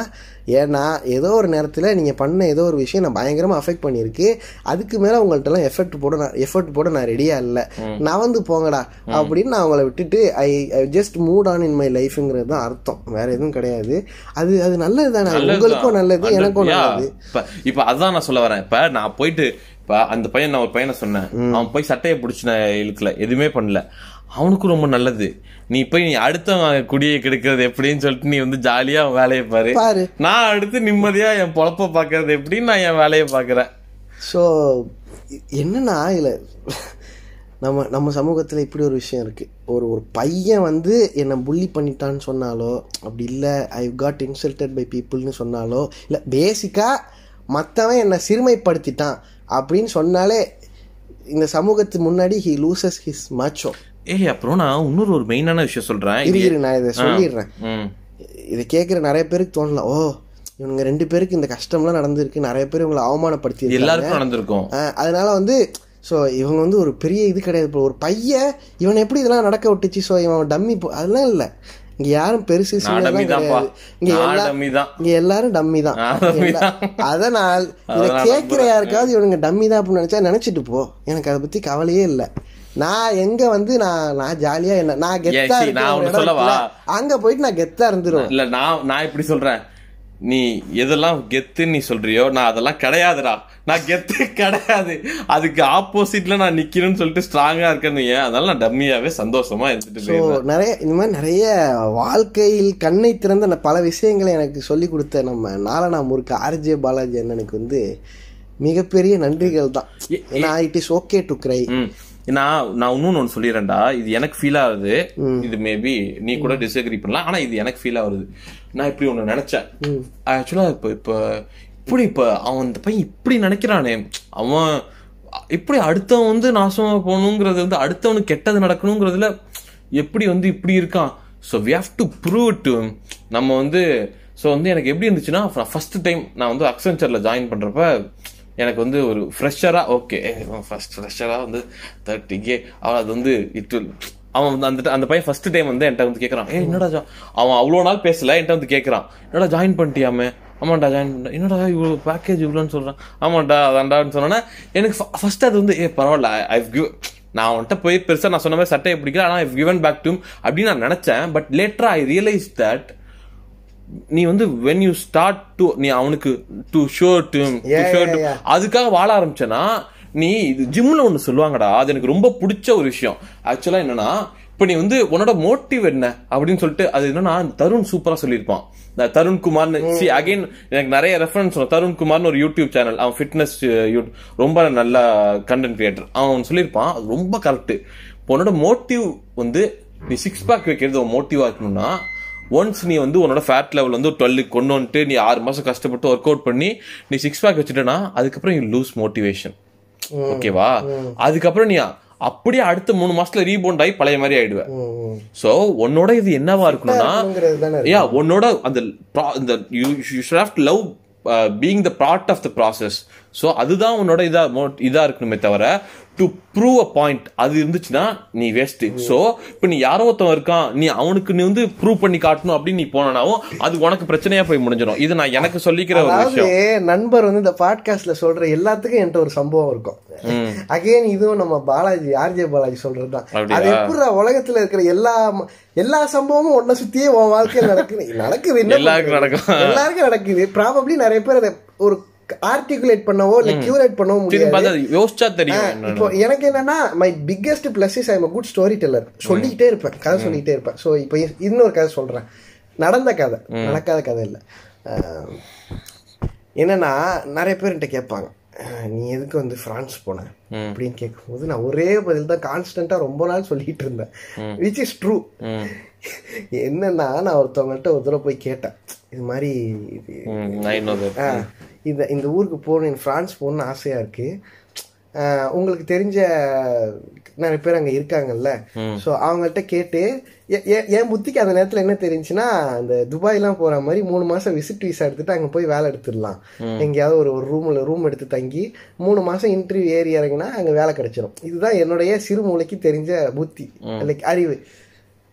ஏன்னா ஏதோ ஒரு நேரத்தில் நீங்கள் பண்ண ஏதோ ஒரு விஷயம் நான் பயங்கரமாக அஃபெக்ட் பண்ணியிருக்கு. அதுக்கு மேலே உங்கள்கிட்டலாம் எஃபெக்ட் போட நான் எஃபர்ட் போட நான் ரெடியாக இல்லை. நான் வந்து போங்கடா அப்படின்னு நான் அவங்கள விட்டுட்டு I I just moved on in my லைஃப்ங்கிறது தான் அர்த்தம். வேற எதுவும் கிடையாது. அது அது நல்லது தானே. நல்லதுதான். உங்களுக்கும் நல்லது எனக்கும். நல்லது. இப்ப இப்ப அதான் நான் சொல்ல வரேன். இப்ப நான் போயிட்டு இப்ப அந்த பையன் நான் ஒரு பையனை சொன்னேன். அவன் போய் சட்டையை பிடிச்சி நான் இழுக்கல. எதுவுமே பண்ணல. அவனுக்கும் ரொம்ப நல்லது. நீ போய் நீ அடுத்தவன் குடியை கெடுக்கிறது எப்படின்னு சொல்லிட்டு நீ வந்து ஜாலியா வேலையை பாரு. பாரு. நான் அடுத்து நிம்மதியா என் பொழப்ப பாக்குறது எப்படின்னு நான் என் வேலையை பாக்குறேன் ஸோ என்னன்னா இதில் நம்ம நம்ம சமூகத்தில் இப்படி ஒரு விஷயம் இருக்குது ஒரு ஒரு பையன் வந்து என்னை புள்ளி பண்ணிட்டான்னு சொன்னாலோ அப்படி இல்லை ஐ காட் இன்சல்டட் பை பீப்புள்னு சொன்னாலோ இல்லை பேசிக்காக மற்றவன் என்னை சிறுமைப்படுத்திட்டான் அப்படின்னு சொன்னாலே இந்த சமூகத்துக்கு முன்னாடி ஹி லூசஸ் ஹிஸ் மச்சோ ஏய் அப்புறம் நான் இன்னொரு ஒரு மெயினான விஷயம் சொல்றேன். இரு நான் இதை சொல்லிடுறேன். இதை கேட்குற நிறைய பேருக்கு தோணலாம் ஓ இவனுங்க ரெண்டு பேருக்கு இந்த கஷ்டம்லாம் நடந்திருக்கு. நிறைய பேர் இவங்களை அவமானப்படுத்தி எல்லாருக்கும் நடந்திருக்கும். அதனால வந்து ஸோ இவங்க வந்து ஒரு பெரிய இது கிடையாது. இப்போ ஒரு பையன் இவனை எப்படி இதெல்லாம் நடக்க விட்டுச்சு? ஸோ இவன் டம்மி அதெல்லாம் இல்லை. இங்க யாரும் பெருசு இங்க எல்லாரும் டம்மி தான். அதனால் இதை கேட்கிற யாருக்காவது இவனுங்க டம்மி தான் அப்படின்னு நினைச்சா நினைச்சிட்டு போ. எனக்கு அதை பத்தி கவலையே இல்லை. நான் எங்க வந்து நான் நான் ஜாலியா என்ன நான் கெத்தா நான் சொல்லவா? அங்க போயிட்டு நான் கெத்தா இருந்துருவேன். இல்ல நான் நான் இப்படி சொல்றேன்? நீ எதெல்லாம் கெத்துன்னு நீ சொல்றியோ நான் அதெல்லாம் கிடையாதுடா. நான் கெத்து கிடையாது. அதுக்கு ஆப்போசிட்ல நான் நிக்கணும்னு சொல்லிட்டு ஸ்ட்ராங்கா இருக்கேன்னு ஏன் அதனால நான் டம்மியாவே சந்தோஷமா இருந்துட்டு நிறைய இந்த மாதிரி நிறைய வாழ்க்கையில் கண்ணை திறந்த பல விஷயங்களை எனக்கு சொல்லி கொடுத்த நம்ம நாலனா முறுக்கு ஆர்ஜே பாலாஜி அண்ணனுக்கு வந்து மிகப்பெரிய நன்றிகள் தான். ஏன்னா it is okay to cry. நான் நான் இன்னொன்னு ஒன்று சொல்லிடுறேன்டா இது எனக்கு ஃபீல் ஆகுது. இது மேபி நீ கூட டிஸ்அக்ரி பண்ணலாம். ஆனா இது எனக்கு ஃபீல் ஆகுது. நான் இப்படி ஒண்ணு நினைச்சேன். ஆக்சுவலா இப்போ இப்போ இப்படி இப்போ அவன் அந்த பையன் இப்படி நினைக்கிறானே. அவன் இப்படி அடுத்தவன் வந்து நாசமா போகணுங்கிறது வந்து அடுத்தவனுக்கு கெட்டது நடக்கணுங்கிறதுல எப்படி வந்து இப்படி இருக்கான்? So we have to prove to நம்ம வந்து ஸோ வந்து எனக்கு எப்படி இருந்துச்சுன்னா ஃபர்ஸ்ட் டைம் நான் வந்து அக்சென்ச்சரில் ஜாயின் பண்ணுறப்ப எனக்கு வந்து ஒரு ஃப்ரெஷராக ஓகே ஃபர்ஸ்ட் ஃப்ரெஷராக வந்து தேர்ட்டி கே அவன் அது வந்து இட் அவன் வந்து அந்த அந்த பையன் ஃபர்ஸ்ட் டைம் வந்து என்கிட்ட வந்து கேட்குறான் ஏ என்னடா ஜா அவன் அவ்வளோ நாள் பேசல என்கிட்ட வந்து கேட்குறான் என்னடா ஜாயின் பண்ணிட்டியாமே? ஆமாண்டா ஜாயின் பண்ண என்னடா இவ்வளோ பேக்கேஜ் இவ்வளோன்னு சொல்கிறான் ஆமாண்டா அதான்டான்னு சொன்னோன்னே எனக்கு ஃபஸ்ட்டு அது வந்து ஏ பரவாயில்ல ஐ கிவ் நான் அவன்கிட்ட போய் பெருசாக நான் சொன்ன மாதிரி சட்டையை பிடிக்கல ஆனால் ஐ கிவன் பேக் டு அப்படின்னு நான் நினச்சேன். பட் லேட்டரா ஐ ரியலைஸ் தட் நீ வந்து வென் யூ ஸ்டார்ட் டு நீ அவனுக்கு டு ஷோ டு yeah. அதுக்காக வாழ ஆரம்பிச்சேன்னா நீ இது ஜிம்ல ஒண்ணு சொல்லுவாங்கடா அது எனக்கு ரொம்ப பிடிச்ச ஒரு விஷயம். ஆக்சுவலா என்னன்னா இப்ப நீ வந்து உன்னோட மோட்டிவ் என்ன அப்படின்னு சொல்லிட்டு அது என்னன்னா தருண் சூப்பரா சொல்லியிருப்பான். தருண் குமார்னு சி அகைன் எனக்கு நிறைய ரெஃபரன்ஸ் தருண் குமார்னு ஒரு யூடியூப் சேனல் அவன் ஃபிட்னஸ் ரொம்ப நல்ல கண்டென்ட் கிரியேட்டர் அவன் சொல்லியிருப்பான் அது ரொம்ப கரெக்ட் உன்னோட மோட்டிவ் வந்து நீ சிக்ஸ் பேக் வைக்கிறது உன் மோட்டிவா இருக்கணும்னா ஒன்ஸ் நீ வந்து உன்னோட ஃபேட் லெவல் வந்து டுவெல்லுக்கு கொண்டு வந்துட்டு நீ ஆறு மாசம் கஷ்டப்பட்டு ஒர்க் அவுட் பண்ணி நீ சிக்ஸ் பேக் வச்சுட்டேன்னா அதுக்கப்புறம் யூ லூஸ் மோட்டிவேஷன் ஓகேவா அதுக்கப்புறம் நீ அப்படியே அடுத்த மூணு மாசத்துல ரீபவுண்ட் ஆகி பழைய மாதிரி ஆயிடுவ. சோ உன்னோட இது என்னவா இருக்கணும்னா யா உன்னோட அந்த இந்த you you should have to love being the part of the process so அதுதான் உன்னோட இதா mo- இதா இருக்கணுமே தவிர டு ப்ரூவ் அ பாயிண்ட் அது இருந்துச்சுன்னா நீ வேஸ்ட் ஸோ இப்போ நீ யாரோ ஒருத்தன் இருக்கான் நீ அவனுக்கு நீ வந்து ப்ரூவ் பண்ணி காட்டணும் அப்படின்னு நீ போனாவும் அது உனக்கு பிரச்சனையா போய் முடிஞ்சிடும். இது நான் எனக்கு சொல்லிக்கிற ஒரு விஷயம். நண்பர் வந்து இந்த பாட்காஸ்ட்ல சொல்ற எல்லாத்துக்கும் என்கிட்ட ஒரு சம்பவம் இருக்கும். அகைன் இதுவும் நம்ம பாலாஜி ஆர்ஜே பாலாஜி சொல்றதுதான்? அது எப்படி உலகத்துல இருக்கிற எல்லா எல்லா சம்பவமும் ஒன்ன சுத்தியே உன் வாழ்க்கையில் நடக்குது. நடக்குது எல்லாருக்கும்? நடக்கும். எல்லாருக்கும் நடக்குது. ப்ராபப்ளி நிறைய பேர் ஒரு ஆர்டிகுலேட் பண்ணவோ இல்ல கியூரேட் பண்ணவோ முடியாது. யோசிச்சா தெரியும். இப்போ எனக்கு என்னன்னா my biggest plus is I'm good storyteller சொல்லிக்கிட்டே இருப்பேன் கதை சொல்லிக்கிட்டே இருப்பேன். ஸோ இப்போ இன்னொரு கதை சொல்றேன். நடந்த கதை நடக்காத கதை இல்லை. என்னன்னா நிறைய பேர்கிட்ட கேட்பாங்க நீ எதுக்கு வந்து பிரான்ஸ் போன? அப்படின்னு கேட்கும்போது நான் ஒரே பதில் தான் கான்ஸ்டன்டா ரொம்ப நாள் சொல்லிட்டு இருந்தேன். விச் இஸ் ட்ரூ என்னன்னா நான் ஒருத்தவங்கள்ட்ட ஒரு தடவை போய் கேட்டேன் இது மாதிரி இந்த இந்த ஊருக்கு போகணும் ஃப்ரான்ஸ் போகணும்னு ஆசையா இருக்கு. ஆ, உங்களுக்கு தெரிஞ்ச நிறைய பேர் அங்க இருக்காங்கல்ல. ஸோ அவங்கள்ட்ட கேட்டு என் புத்திக்கு அந்த நேரத்துல என்ன தெரிஞ்சுன்னா இந்த துபாய்லாம் போற மாதிரி மூணு மாசம் விசிட் விசா எடுத்துட்டு அங்க போய் வேலை எடுத்துடலாம். எங்கேயாவது ஒரு ஒரு ரூம்ல ரூம் எடுத்து தங்கி மூணு மாசம் இன்டர்வியூ ஏறி இறங்கினா அங்க வேலை கிடைச்சிரும். இதுதான் என்னுடைய சிறுமூளைக்கு தெரிஞ்ச புத்தி. லைக் அறிவு.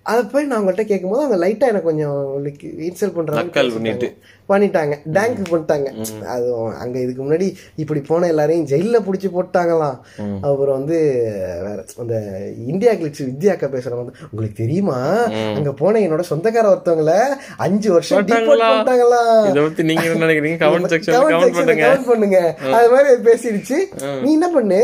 அதை போய் நான் அவங்கள்ட்ட கேட்கும்போது அவங்க லைட்டா எனக்கு கொஞ்சம் லைக் இன்சல்ட் பண்ணிட்டு. பண்ணிட்டாங்க. டேங்க் பண்ணிட்டாங்க. அது அங்க இதுக்கு முன்னாடி இப்படி போன எல்லாரையும் ஜெயில புடிச்சு போட்டாங்களாம். அப்புறம் வந்து வேற அந்த இந்தியா கிளிட்ஸ் வித்யாக்கா பேசுறவங்க வந்து உங்களுக்கு தெரியுமா? அங்க போன என்னோட சொந்தக்கார ஒருத்தவங்கள அஞ்சு வருஷம் போட்டாங்களா? பண்ணிட்டாங்களாம். இதை பத்தி நீங்க என்ன நினைக்கிறீங்க? கமெண்ட் செக்ஷன் கமெண்ட் பண்ணுங்க. அது மாதிரி பேசிடுச்சு. நீ என்ன பண்ணு?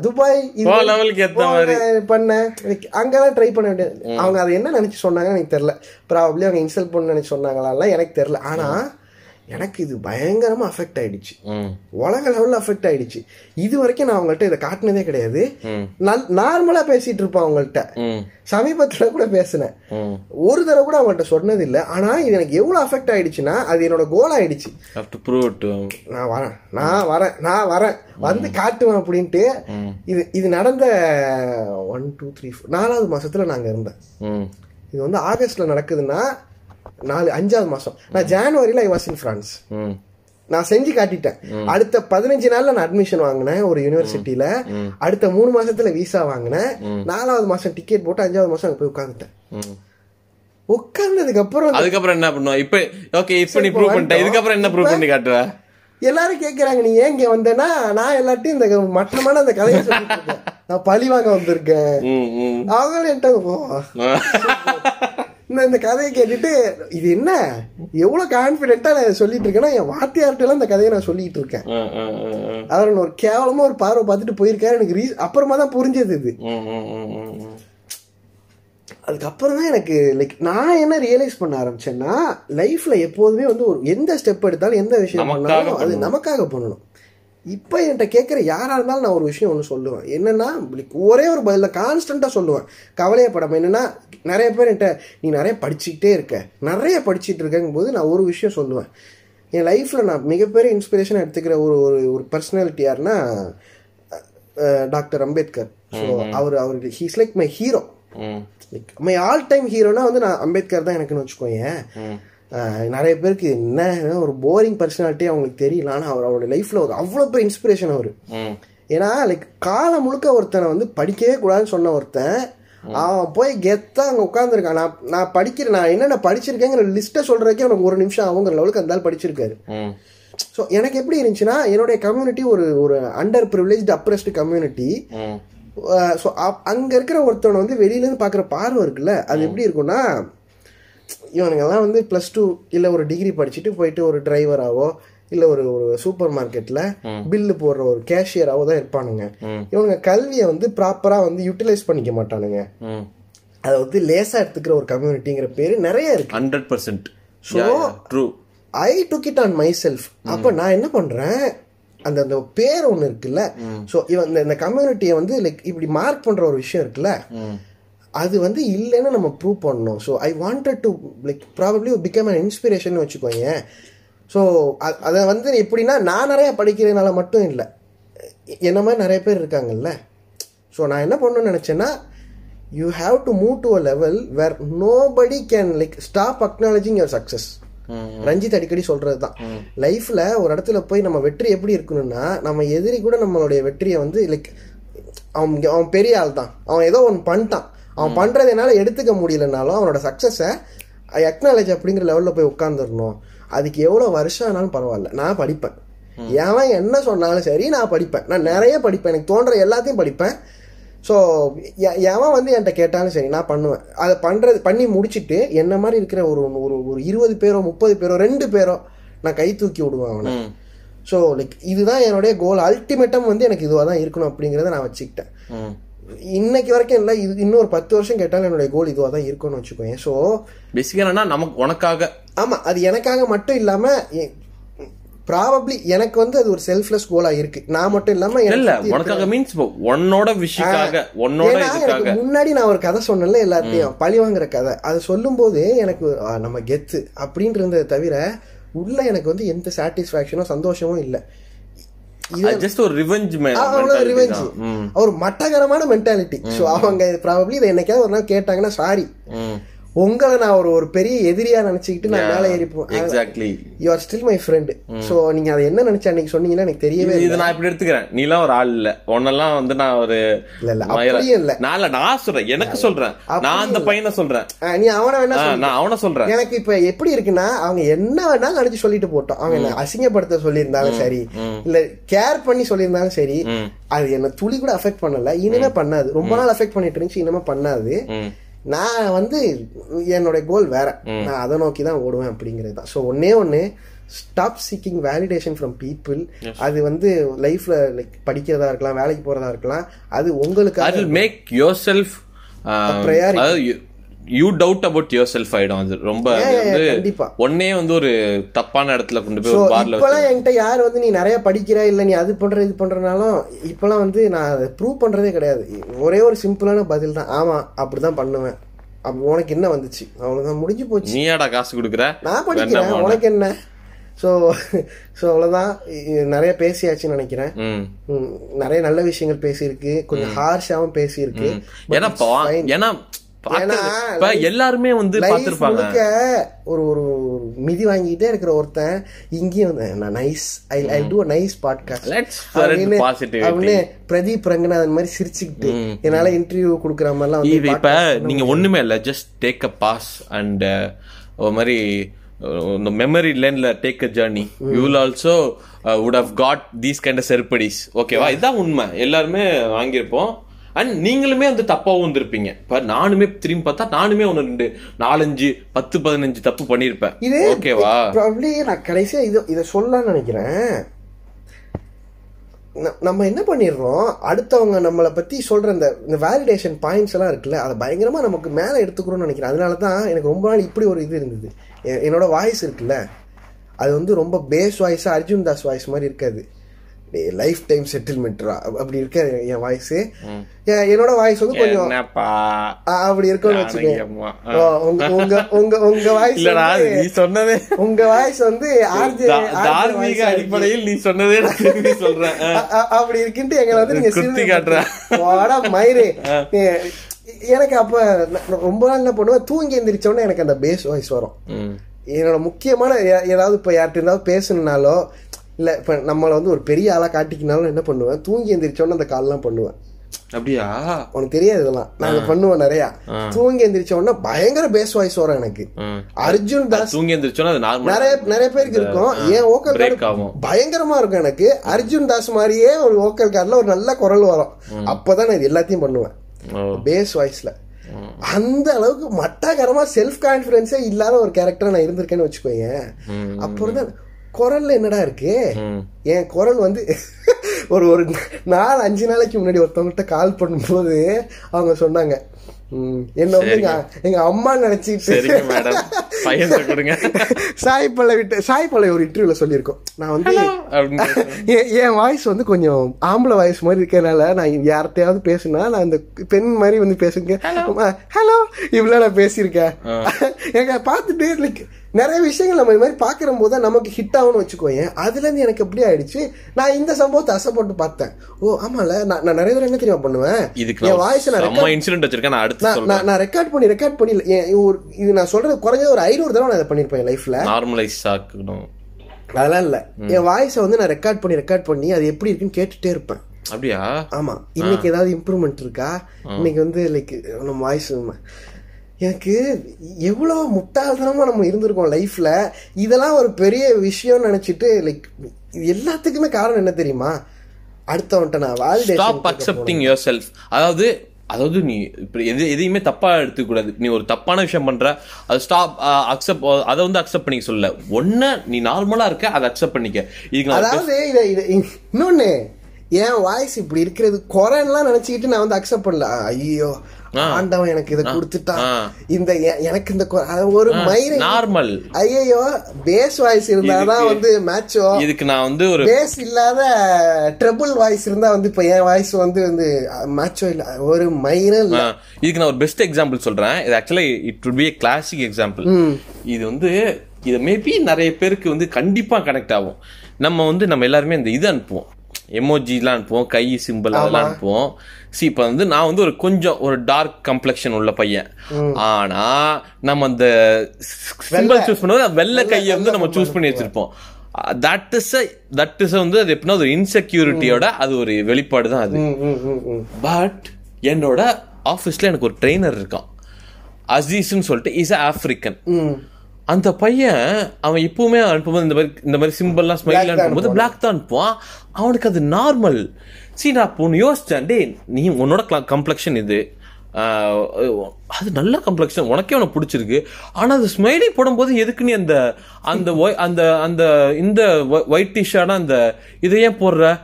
துபாய் இது போ மாதிரி level க்கு ஏத்த போ, மாதிரி. அஹ், பண்ண. எனக்கு அங்கெல்லாம் ட்ரை பண்ண வேண்டியது. அவங்க அதை என்ன நினைச்சு சொன்னாங்கன்னு எனக்கு தெரியல. ப்ராப்ளி அவங்க இன்சல்ட் பண்ண நினைச்சு சொன்னாங்களா எனக்கு தெரியல. ஆனா எனக்கு இது பயங்கரமா அஃபெக்ட் ஆயிடுச்சு. உலக லெவல்ல அஃபெக்ட் ஆயிடுச்சு. இது வரைக்கும் நான் அவங்கள்ட்ட இதை காட்டினதே கிடையாது. நார்மலா பேசிட்டு இருப்பேன் அவங்கள்ட்ட. சமீபத்துல கூட பேசினேன். ஒரு தடவை கூட அவங்கள்ட்ட சொன்னது இல்ல ஆனா இது எனக்கு எவ்வளவு அஃபெக்ட் ஆயிடுச்சுன்னா அது என்னோட கோல் ஆயிடுச்சு. நான் வரேன். நான் வரேன். நான் வரேன். வந்து காட்டுவேன் அப்படின்ட்டு இது இது நடந்த ஒன் டூ த்ரீ நாலாவது மாசத்துல நாங்க இருந்தேன். இது வந்து ஆகஸ்ட்ல நடக்குதுன்னா நாலு அஞ்சாவது மாசம். நான் ஜானுவரியில ஐ வாஸ் இன் பிரான்ஸ் நான் செஞ்சு காட்டிட்டேன். அடுத்த பதினஞ்சு நாள்ல நான் அட்மிஷன் வாங்கினேன் ஒரு யூனிவர்சிட்டியில அடுத்த மூணு மாசத்துல விசா வாங்கினேன். நாலாவது மாசம் டிக்கெட் போட்டு அஞ்சாவது மாசம் அங்க போய் உட்காந்துட்டேன். உட்கார்ந்ததுக்கு அப்புறம் அதுக்கப்புறம் என்ன பண்ணுவோம் இப்ப ஓகே இப்ப நீ ப்ரூவ் பண்ணிட்ட. இதுக்கப்புறம் என்ன ப்ரூவ் பண்ணி காட்டுவ? எல்லாரும் கேக்குறாங்க நீ ஏன் இங்க வந்தேன்னா நான் எல்லாத்தையும் இந்த மட்டமான அந்த கதையை நான் பழி வாங்க வந்திருக்கேன். அவங்களும் என்கிட்ட ஓ, இந்த கதையை கேட்டுட்டு இது என்ன? எவ்வளவு கான்பிடென்ட்டா நான் சொல்லிட்டு இருக்கேன்னா என் வாத்தியார்ட்ட இந்த கதையை நான் சொல்லிட்டு இருக்கேன். அவர் ஒரு கேவலமா ஒரு பார்வை பார்த்துட்டு போயிருக்காரு. எனக்கு ரீ அப்புறமா தான் புரிஞ்சது இது. அதுக்கப்புறம் தான் எனக்கு லைக் நான் என்ன ரியலைஸ் பண்ண ஆரம்பிச்சேன்னா லைஃப்ல எப்போதுமே வந்து ஒரு எந்த ஸ்டெப் எடுத்தாலும் எந்த விஷயம் பண்ணாலும் அது நமக்காக பண்ணணும். இப்போ என்கிட்ட கேட்குற யாரா இருந்தாலும் நான் ஒரு விஷயம் ஒன்று சொல்லுவேன். என்னன்னா ஒரே ஒரு பதில கான்ஸ்டண்டா சொல்லுவேன். கவலையப்படாம என்னன்னா நிறைய பேர் என்கிட்ட நீ நிறைய படிச்சுக்கிட்டே இருக்க. நிறைய படிச்சுட்டு இருக்கங்கும் போது நான் ஒரு விஷயம் சொல்லுவேன். என் லைஃப்ல நான் மிகப்பெரிய இன்ஸ்பிரேஷன் எடுத்துக்கிற ஒரு ஒரு ஒரு பர்சனாலிட்டி யாருன்னா டாக்டர் அம்பேத்கர். ஸோ அவர் அவர் he's like my hero hmm, my all time ஹீரோனா வந்து நான் அம்பேத்கர் தான் எனக்குன்னு வச்சுக்கோயேன். ஆஹ் நிறைய பேருக்கு என்ன ஒரு போரிங் பர்சனாலிட்டி அவங்களுக்கு தெரியல. ஆனால் அவர் அவரோட லைஃப்ல ஒரு அவ்வளோ பெரிய இன்ஸ்பிரேஷன் அவர். ஏன்னா லைக் காலம் முழுக்க ஒருத்தனை வந்து படிக்கவே கூடாதுன்னு சொன்ன ஒருத்தன் அவன் போய் கெத்தா அங்க உட்காந்துருக்கான் நான் நான் படிக்கிறேன் நான் என்னென்ன படிச்சிருக்கேங்கிற லிஸ்ட்டை சொல்றதுக்கே அவனுக்கு ஒரு நிமிஷம் ஆகுங்கிற லெவலுக்கு அந்த படிச்சிருக்காரு. ஸோ எனக்கு எப்படி இருந்துச்சுன்னா என்னுடைய கம்யூனிட்டி ஒரு ஒரு under privilege oppressed community so அங்க இருக்கிற ஒருத்தவனை வந்து வெளியிலேருந்து பார்க்குற பார்வை இருக்குல்ல அது எப்படி இருக்கும்னா இவனுங்கெல்லாம் வந்து ப்ளஸ் டூ இல்லை ஒரு டிகிரி படிச்சுட்டு போயிட்டு ஒரு டிரைவராவோ இல்லை ஒரு ஒரு சூப்பர் மார்க்கெட்டில் பில்லு போடுற ஒரு கேஷியராகவோ தான் இருப்பானுங்க. இவனுங்க கல்வியை வந்து ப்ராப்பராக வந்து யூட்டிலைஸ் பண்ணிக்க மாட்டானுங்க. அதை வந்து லேசாக எடுத்துக்கிற ஒரு கம்யூனிட்டிங்கிற பேர் நிறைய இருக்கு. Hundred percent So- true I took it on myself அப்போ நான் என்ன பண்ணுறேன் அந்த அந்த பேர் ஒன்று இருக்குல்ல. ஸோ இவன் இந்த கம்யூனிட்டியை வந்து லைக் இப்படி மார்க் பண்ணுற ஒரு விஷயம் இருக்குல்ல. அது வந்து இல்லைன்னு நம்ம ப்ரூவ் பண்ணணும். So I wanted to like probably become an inspiration வச்சுக்கோங்க ஸோ அதை வந்து எப்படின்னா நான் நிறைய படிக்கிறதுனால மட்டும் இல்லை. என்ன மாதிரி நிறைய பேர் இருக்காங்கல்ல. ஸோ நான் என்ன பண்ணணும்னு நினச்சேன்னா you have to move to a level where nobody can like stop acknowledging your success Ranjith அடிக்கடி சொல்றது தான். லைஃப்ல ஒரு இடத்துல போய் நம்ம வெற்றி எப்படி இருக்கணும்னா நம்ம எதிரி கூட நம்மளுடைய வெற்றியை வந்து லைக் அவன் அவன் பெரிய ஆள் தான். அவன் ஏதோ ஒன்று பண்ணிட்டான். அவன் பண்றதை என்னால எடுத்துக்க முடியலனாலும் அவனோட சக்சஸை அக்னாலேஜ் அப்படிங்கிற லெவல்ல போய் உட்காந்துடணும் அதுக்கு எவ்வளோ வருஷம் ஆனாலும் பரவாயில்ல. நான் படிப்பேன். எவன் என்ன சொன்னாலும் சரி நான் படிப்பேன். நான் நிறைய படிப்பேன். எனக்கு தோன்ற எல்லாத்தையும் படிப்பேன். ஸோ எவன் வந்து என்கிட்ட கேட்டாலும் சரி நான் பண்ணுவேன். அதை பண்ணுறது பண்ணி முடிச்சிட்டு என்ன மாதிரி இருக்கிற ஒரு ஒரு ஒரு இருபது பேரோ முப்பது பேரோ ரெண்டு பேரோ நான் கை தூக்கி விடுவேன் அவனை. ஸோ லைக் இதுதான் என்னுடைய கோல் அல்டிமேட்டம் வந்து எனக்கு இதுவாக தான் இருக்கணும் அப்படிங்கிறத நான் வச்சுக்கிட்டேன். இன்னைக்கு வரைக்கும் இல்லை இது இன்னொரு பத்து வருஷம் கேட்டாலும் என்னுடைய கோல் இதுவாக தான் இருக்கணும்னு வச்சுக்கோங்க ஸோ பேசிக்கா என்னன்னா நமக்கு உனக்காக. ஆமாம் அது எனக்காக மட்டும் இல்லாமல் ப்ராபப்ளி எனக்கு வந்து அது ஒரு செல்ஃப்லெஸ் கோலாக இருக்கு. நான் மட்டும் இல்லாமல் இல்ல உனக்காக மீன்ஸ் உன்னோட விஷயக்காக உன்னோட இதுக்காக. முன்னாடி நான் ஒரு கதை சொன்னேன்ல எல்லாத்தையும் பழி வாங்குற கதை. அது சொல்லும்போது எனக்கு நம்ம கெத்து அப்படின்னு இருந்ததை தவிர உள்ள எனக்கு வந்து எந்த சாட்டிஸ்ஃபேக்ஷனோ சந்தோஷமும் இல்லை. ஜஸ்ட் ஒரு ரிவெஞ்ச் ரிவெஞ்ச் ஒரு மட்டகரமான மென்டாலிட்டி ஸோ அவங்க ப்ராபப்ளி இதை என்னைக்காவது ஒரு நாள் கேட்டாங்கன்னா சாரி உங்களை நான் ஒரு ஒரு பெரிய எதிரியா நினைச்சுக்கிட்டு நான் மேலே ஏறிப்போம் exactly you are still my. Friend so நீங்க அதை என்ன நினைச்சு அன்னைக்கு சொன்னீங்கன்னா எனக்கு தெரியவே இல்லை. இது நான் இப்படி எடுத்துக்கிறேன். நீலாம் ஒரு ஆள் இல்ல. உன்னெல்லாம் வந்து நான் ஒரு இல்ல, இல்ல, அப்படியும் இல்ல. நான் நான் சொல்றேன். எனக்கு சொல்றேன். நான் அந்த பையனை சொல்றேன். நீ அவனை வேணா. நான் அவனை சொல்றேன். எனக்கு இப்ப எப்படி இருக்குன்னா அவங்க என்ன வேணாலும் நினைச்சு சொல்லிட்டு போட்டோம். அவங்க என்ன அசிங்கப்படுத்த சொல்லியிருந்தாலும் சரி இல்ல கேர் பண்ணி சொல்லியிருந்தாலும் சரி. அது என்ன துளி கூட அஃபெக்ட் பண்ணல. இனிமே பண்ணாது. ரொம்ப நாள் அஃபெக்ட் பண்ணிட்டு இருந்துச்சு. இனிமே பண்ணாது. நான் வந்து என்னோட கோல் வேற. நான் அதை நோக்கி தான் ஓடுவேன் அப்படிங்கிறது தான். ஸோ ஒன்னே ஒன்று stop seeking validation from people அது வந்து லைஃப்ல லைக் படிக்கிறதா இருக்கலாம் வேலைக்கு போறதா இருக்கலாம் அது I உங்களுக்காக will make you doubt about yourself ஆயிடும் அது ரொம்ப வந்து. ஒன்னே வந்து ஒரு தப்பான இடத்துல கொண்டு போய் ஒரு பார்ல இப்பெல்லாம் என்கிட்ட யார் வந்து நீ நிறைய படிக்கிற இல்ல நீ அது பண்ற இது பண்றனாலும் இப்பெல்லாம் வந்து நான் அதை ப்ரூவ் பண்றதே கிடையாது. ஒரே ஒரு சிம்பிளான பதில் தான். ஆமா அப்படிதான் பண்ணுவேன். அப்ப உனக்கு என்ன வந்துச்சு? அவ்வளவுதான் முடிஞ்சு போச்சு. நீயாடா காசு கொடுக்குற? நான் படிக்கிறேன்? உனக்கு என்ன? ஸோ ஸோ அவ்வளோதான் நிறைய பேசியாச்சுன்னு நினைக்கிறேன். நிறைய நல்ல விஷயங்கள் பேசியிருக்கு. கொஞ்சம் ஹார்ஷாவும் பேசியிருக்கு. ஏன்னா ஏன்னா இப்ப எல்லாருமே வந்து பாத்திருப்பாங்க ஒரு ஒரு மிதி வாங்கிட்டே இருக்கிற ஒருத்தன் இங்கேயும் நான் nice I I do nice podcast. அப்படின்னு பிரதீப் ரங்கநாதன் மாதிரி சிரிச்சுக்கிட்டு என்னால இன்டர்வியூ கொடுக்குற மாதிரிலாம் இது வந்து இப்ப நீங்க ஒண்ணுமே இல்ல just take a pause and ஒரு மாதிரி uh, இந்த memory லேன்ல take a journey you will also would have got these kind of செருப்படிஸ். ஓகேவா இதுதான் உண்மை. எல்லாருமே வாங்கியிருப்போம். அண்ட் நீங்களுமே வந்து தப்பாவும் வந்திருப்பீங்க. இப்ப நானுமே திரும்பி பார்த்தா நானுமே ஒன்னு ரெண்டு நாலஞ்சு பத்து பதினஞ்சு தப்பு பண்ணிருப்பேன். இது ஓகேவா? ப்ராப்ளி நான் கடைசியா இது இதை சொல்லலாம்னு நினைக்கிறேன். நம்ம என்ன பண்ணிடுறோம்? அடுத்தவங்க நம்மளை பத்தி சொல்ற இந்த இந்த வேலிடேஷன் பாயிண்ட்ஸ் எல்லாம் இருக்குல்ல அதை பயங்கரமா நமக்கு மேல எடுத்துக்கிறோம்னு நினைக்கிறேன். அதனால தான் எனக்கு ரொம்ப நாள் இப்படி ஒரு இது இருந்தது. என்னோட வாய்ஸ் இருக்குல்ல அது வந்து ரொம்ப பேஸ் வாய்ஸா அர்ஜுன் தாஸ் வாய்ஸ் மாதிரி இருக்காது. லைஃப் டைம் செட்டில்மெண்ட்ரா அப்படி இருக்க என் வாய்ஸ் என்னோட வாய்ஸ் வந்து கொஞ்சம் அப்படி இருக்கும்னு வச்சுக்கோங்க உங்க உங்க உங்க வாய்ஸ் நீ சொன்னதே. உங்க வாய்ஸ் வந்து ஆர்ஜே தார்மீக அடிப்படையில் நீ சொன்னதே நான் சொல்றேன். அப்படி இருக்குன்ட்டு எங்களை வந்து நீங்க சிறுமை காட்டுற. ஏ, எனக்கு அப்ப ரொம்ப நாள் என்ன பண்ணுவேன்? தூங்கி எந்திரிச்ச உடனே எனக்கு அந்த பேஸ் வாய்ஸ் வரும். என்னோட முக்கியமான ஏதாவது இப்போ யார்கிட்ட இருந்தாலும் பேசணுனாலோ இல்லை இப்போ நம்மளை வந்து ஒரு பெரிய ஆளாக காட்டிக்கினாலும் என்ன பண்ணுவேன்? தூங்கி எந்திரிச்சோன்னு அந்த கால்லாம் பண்ணுவேன். அப்படியா? உனக்கு தெரியாது இதெல்லாம். நாங்க பண்ணுவோம் நிறையா. தூங்கி எந்திரிச்ச உடனே பயங்கர பேஸ் வாய்ஸ் வரும் எனக்கு. அர்ஜுன் தாஸ் தூங்கி நார்மல் நிறைய நிறைய பேருக்கு இருக்கும். ஏன் ஓக்கல் கார்டு. பயங்கரமா இருக்கும் எனக்கு. அர்ஜுன் தாஸ் மாதிரியே ஒரு ஓக்கல் கார்டுல ஒரு நல்ல குரல் வரும். அப்பதான் நான் இது எல்லாத்தையும் பண்ணுவேன். பேஸ் வாய்ஸ்ல அந்த அளவுக்கு மட்டாகரமா செல்ஃப் கான்பிடன்ஸே இல்லாத ஒரு கேரக்டர் நான் இருந்திருக்கேன்னு வச்சுக்கோங்க அப்புறம் தான் குரல்ல என்னடா இருக்கு. என் குரல் வந்து ஒரு ஒரு நாலு அஞ்சு நாளைக்கு முன்னாடி ஒருத்தவங்ககிட்ட கால் பண்ணும்போது அவங்க சொன்னாங்க. என்ன வந்து எங்க அம்மா நினைச்சிட்டு மேடம். பையன் கொடுங்க. சாய் சாய் பல்லவி ஒரு இன்டர்வியூல சொல்லியிருக்கோம். நான் வந்து என் என் வாய்ஸ் வந்து கொஞ்சம் ஆம்பளை வாய்ஸ் மாதிரி இருக்கறனால நான் யார்கிட்டயாவது பேசுனா நான் அந்த பெண் மாதிரி வந்து பேசுங்க. ஹலோ இவ்வளோ நான் பேசியிருக்கேன். எங்க பார்த்துட்டு லைக் நிறைய விஷயங்கள் நம்ம இது மாதிரி பார்க்கிற போது தான் நமக்கு ஹிட் ஆகும்னு வச்சுக்கோங்க அதுல இருந்து எனக்கு எப்படி ஆயிடுச்சு? நான் இந்த சம்பவத்தை அசைப்பட்டு பார்த்தேன். ஓ ஆமால. நான் நான் நிறைய தடவை என்ன தெரியுமா பண்ணுவேன்? இதுக்கு என் வாய்ஸ் நான் இன்சிடென்ட் வச்சிருக்கேன். நான் அடுத்து நான் நான் ரெக்கார்ட் பண்ணி ரெக்கார்ட் பண்ணி ஒரு இது நான் சொல்றது குறைஞ்சது ஒரு ஐநூறு தடவை நான் இதை பண்ணிருப்பேன் லைஃப்ல நார்மலைஸ் ஆக்கணும். அதெல்லாம் இல்ல. என் வாய்ஸை வந்து நான் ரெக்கார்ட் பண்ணி ரெக்கார்ட் பண்ணி அது எப்படி இருக்குன்னு கேட்டுட்டே இருப்பேன். அப்படியா? ஆமா. இன்னைக்கு ஏதாவது இம்ப்ரூவ்மெண்ட் இருக்கா? இன்னைக்கு வந்து லைக் நம்ம வாய்ஸ் எனக்கு எவ்வளவு முட்டாள்தனமா நம்ம இருந்திருக்கோம் லைஃப்ல? இதெல்லாம் ஒரு பெரிய விஷயம்னு நினைச்சிட்டு லைக் இது எல்லாத்துக்குமே காரணம் என்ன தெரியுமா? அடுத்தவன்ட்ட நான் stop validation accepting yourself அதாவது அதாவது நீ இப்ப எது எதையுமே தப்பா எடுத்துக்க கூடாது நீ ஒரு தப்பான விஷயம் பண்ற அது ஸ்டாப் அக்செப்ட் அதை வந்து அக்செப்ட் பண்ணிக்க சொல்ல ஒண்ணு நீ நார்மலா இருக்க அதை அக்செப்ட் பண்ணிக்க. இதுக்கு அதாவது இத இத என் வாய்ஸ் இப்படி இருக்கிறது. குறைன்லாம் நினைச்சுக்கிட்டு நான் வந்து அக்செப்ட் பண்ணல. ஐயோ ஆண்டவன் எனக்கு இதை கொடுத்துட்டான். இந்த எ- எனக்கு இந்த ஒரு மயிரை நார்மல் ஐயோ பேஸ் வாய்ஸ் இருந்தாதான் வந்து மேட்சோ இதுக்கு நான் வந்து ஒரு பேஸ் இல்லாத ட்ரிபிள் வாய்ஸ் இருந்தா வந்து இப்ப என் வாய்ஸ் வந்து வந்து மேட்சோ இல்ல ஒரு மயிரும் இல்ல. இதுக்கு நான் ஒரு பெஸ்ட் எக்ஸாம்பிள் சொல்றேன். இது ஆக்சுவலா it would be classic example இது வந்து இது மேபி நிறைய பேருக்கு வந்து கண்டிப்பா கனெக்ட் ஆகும். நம்ம வந்து நம்ம எல்லாருமே இந்த இது அனுப்புவோம். எமோஜிலாம் அனுப்புவோம் கை சிம்பிள் அதெல்லாம் அனுப்புவோம். சி இப்போ வந்து நான் வந்து ஒரு கொஞ்சம் ஒரு டார்க் கம்ப்ளெக்ஷன் உள்ள பையன். ஆனா நம்ம அந்த சிம்பிள் சூஸ் பண்ணும்போது வெள்ளை கையை வந்து நம்ம சூஸ் பண்ணி வச்சிருப்போம். தட் இஸ் தட் இஸ் வந்து அது எப்படின்னா ஒரு இன்செக்யூரிட்டியோட அது ஒரு வெளிப்பாடு தான் அது. பட் என்னோட ஆஃபீஸில் எனக்கு ஒரு ட்ரெயினர் இருக்கான். அசீஸ்ன்னு சொல்லிட்டு இஸ் ஆப்பிரிக்கன் ம். அந்த பையன் அவன் இப்பவுமே அனுப்பும்போது இந்த மாதிரி இந்த மாதிரி சிம்பிள்லாம் ஸ்மைல் அனுப்பும்போது பிளாக் தான் அனுப்புவான். அவனுக்கு அது நார்மல் சரி நான் இப்போ ஒன்று யோசிச்சேன். டே நீ உன்னோட கம்ப்ளெக்ஷன் இது. அது நல்ல கம்ப்ளெக்ஷன் உனக்கே உனக்கு பிடிச்சிருக்கு. ஆனா அது ஸ்மைலி போடும்போது எதுக்கு நீ அந்த அந்த அந்த அந்த இந்த ஒயிட் டிஷர்டான அந்த இதை ஏன் போடுற?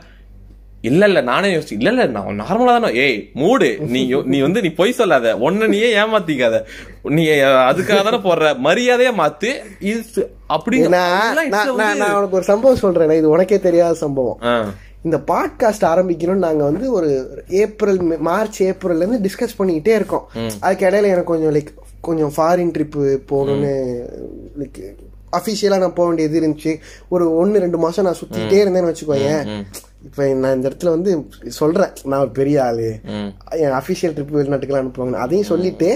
இல்ல இல்ல நானே யோசிச்சு இல்ல இல்ல நான் நார்மலா தானே ஏய் மூடு. நீ நீ வந்து நீ பொய் சொல்லாத. ஒன்ன நீயே ஏமாத்திக்காத. நீ அதுக்காக தானே போடுற. மரியாதையா மாத்து. இது அப்படி நான் உனக்கு ஒரு சம்பவம் சொல்றேன். இது உனக்கே தெரியாத சம்பவம். இந்த பாட்காஸ்ட் ஆரம்பிக்கணும்னு நாங்க வந்து ஒரு ஏப்ரல் மார்ச் ஏப்ரல்ல இருந்து டிஸ்கஸ் பண்ணிக்கிட்டே இருக்கோம். அதுக்கு இடையில எனக்கு கொஞ்சம் லைக் கொஞ்சம் ஃபாரின் ட்ரிப் போகணும்னு லைக் அஃபிஷியலா நான் போக வேண்டியது இருந்துச்சு. ஒரு ஒன்னு ரெண்டு மாசம் நான் சுத்திட்டே இருந்தேன்னு வச்சுக்கோயேன். இப்ப நான் இந்த இடத்துல வந்து சொல்றேன். நான் பெரிய ஆளு. என் அஃபிஷியல் ட்ரிப் வெளிநாட்டுக்கெல்லாம் அனுப்புவாங்க அதையும் சொல்லிட்டு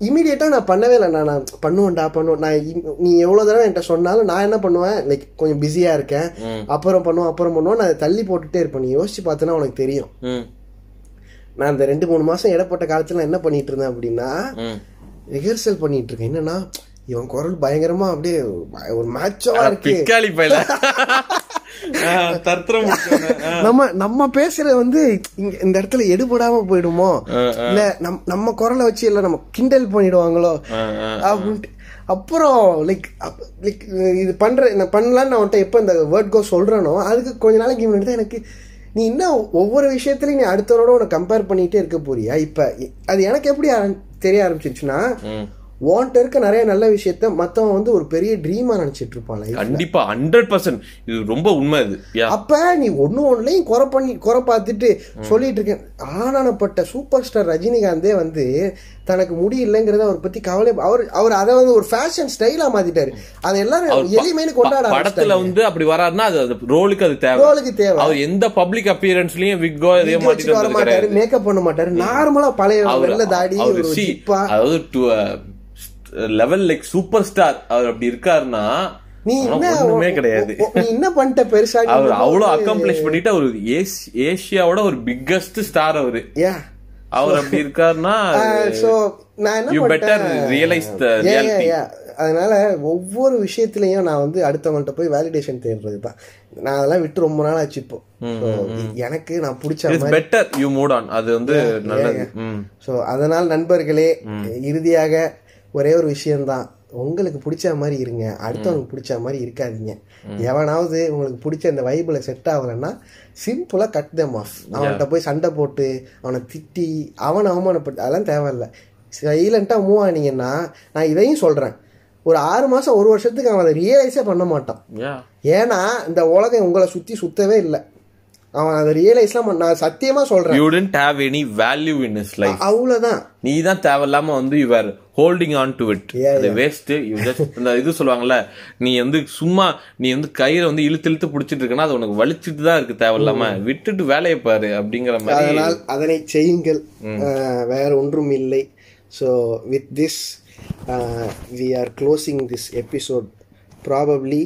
இமீடியட்டா நான் பண்ணவே இல்லை. நான் நான் பண்ணுவேன்டா பண்ணுவேன். நான் நீ எவ்வளவு தடவை என்கிட்ட சொன்னாலும் நான் என்ன பண்ணுவேன்? லைக் கொஞ்சம் பிஸியா இருக்கேன். அப்புறம் பண்ணுவோம் அப்புறம் பண்ணுவோம் நான் அதை தள்ளி போட்டுட்டே இருப்பேன். நீ யோசிச்சு பார்த்தனா உனக்கு தெரியும். நான் இந்த ரெண்டு மூணு மாசம் இடப்பட்ட காலத்துல என்ன பண்ணிட்டு இருந்தேன் அப்படின்னா ரிஹர்சல் பண்ணிட்டு இருக்கேன். என்னன்னா இவன் குரல் பயங்கரமா அப்படியே ஒரு மேட்சவா இருக்கு. தர்த்தரம் நம்ம நம்ம பேசுறது வந்து இந்த இடத்துல எடுபடாம போயிடுமோ? இல்ல நம் நம்ம குரலை வச்சு இல்ல நம்ம கிண்டல் பண்ணிடுவாங்களோ? அப்படின்ட்டு. அப்புறம் லைக் லைக் இது பண்ற நான் பண்ணலான்னு நான் உன்ட்ட எப்போ இந்த வேர்ட் கோ சொல்றேனோ அதுக்கு கொஞ்ச நாளைக்கு முன்னாடி தான் எனக்கு நீ இன்னும் ஒவ்வொரு விஷயத்துலயும் நீ அடுத்தவரோட உன்னை கம்பேர் பண்ணிட்டே இருக்க போறியா? இப்ப அது எனக்கு எப்படி தெரிய ஆரம்பிச்சிருச்சுன்னா உன்கிட்ட இருக்க நிறைய நல்ல விஷயத்த மத்தவன் வந்து ஒரு பெரிய ட்ரீமா நினைச்சிட்டு இருப்பான். கண்டிப்பா ஹண்ட்ரட் பர்சன்ட் இது ரொம்ப உண்மை இது. அப்ப நீ ஒண்ணு ஒண்ணுலயும் குறை பண்ணி குறை பார்த்துட்டு சொல்லிட்டு இருக்கேன். ஆனானப்பட்ட சூப்பர் ஸ்டார் ரஜினிகாந்தே வந்து தனக்கு முடி இல்லைங்கிறத அவர் பத்தி கவலை அவர் அவர் அதை வந்து ஒரு ஃபேஷன் ஸ்டைலா மாத்திட்டாரு. அதை எல்லாரும் எளிமைன்னு கொண்டாட படத்துல வந்து அப்படி வராருன்னா அது ரோலுக்கு அது தேவை. ரோலுக்கு தேவை. அவர் எந்த பப்ளிக் அப்பியரன்ஸ்லயும் விக்கோ வச்சுட்டு மாட்டிட்டு வர மாட்டாரு மேக்கப் பண்ண மாட்டாரு. நார்மலா பழைய வெள்ள தாடி அதாவது லெவல் லைக் சூப்பர் ஸ்டார் அவர் அப்படி இருக்காருன்னா நீ ஒண்ணுமே கிடையாது. நீ என்ன பண்ணிட்ட பெருசா? அவர் அவ்வளவு அக்காம்ப்ளிஷ் பண்ணிட்டு அவர் ஏசியாவோட ஒரு பிக்கஸ்ட் ஸ்டார் அவரு. அவர் அப்படி இருக்காருன்னா so, நான் என்ன you better? Realise the reality. அதனால ஒவ்வொரு விஷயத்துலயும் நான் வந்து அடுத்தவங்கள்ட்ட போய் வேலிடேஷன் தேடுறது தான். நான் அதெல்லாம் விட்டு ரொம்ப நாள் ஆச்சு இப்போ. எனக்கு நான் பிடிச்ச பெட்டர் யூ மூட் ஆன் அது வந்து நல்லது. ஸோ அதனால் நண்பர்களே இறுதியாக ஒரே ஒரு விஷயம்தான். உங்களுக்கு பிடிச்ச மாதிரி இருங்க. அடுத்தவனுக்கு பிடிச்ச மாதிரி இருக்காதீங்க. எவனாவது உங்களுக்கு பிடிச்ச இந்த வைபிள செட் ஆகலைன்னா சிம்பிளாக கட் தம் ஆஃப் அவன்கிட்ட போய் சண்டை போட்டு அவனை திட்டி அவனை அவமானப்பட்டு அதெல்லாம் தேவையில்ல. சைலண்ட்டாக மூவ் ஆனீங்கன்னா நான் இதையும் சொல்கிறேன் ஒரு ஆறு மாதம் ஒரு வருஷத்துக்கு அவன் அதை ரியலைஸே பண்ண மாட்டான். ஏன்னா இந்த உலகம் உங்களை சுற்றி சுத்தவே இல்லை. அவன் அதை ரியலைஸ்லாம் நான் சத்தியமாக சொல்கிறேன் you don't have any value in is life அவ்வளோதான் நீ தான் தேவையில்லாம வந்து your holding on to it அது வேஸ்ட் யூ ஜஸ்ட் இந்த இது சொல்லுவாங்கல்ல நீ வந்து சும்மா நீ வந்து கயிறை வந்து இழுத்து இழுத்து பிடிச்சிட்டு இருக்கனா அது உனக்கு வலிச்சிட்டு தான் இருக்கு தேவையில்லாம. விட்டுட்டு வேலையை பாரு அப்படிங்கிற மாதிரி. அதனால் அதனை செய்யுங்கள். வேற ஒன்றும் இல்லை. So with this we are closing this episode probably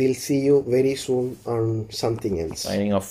will see you very soon on something else signing off.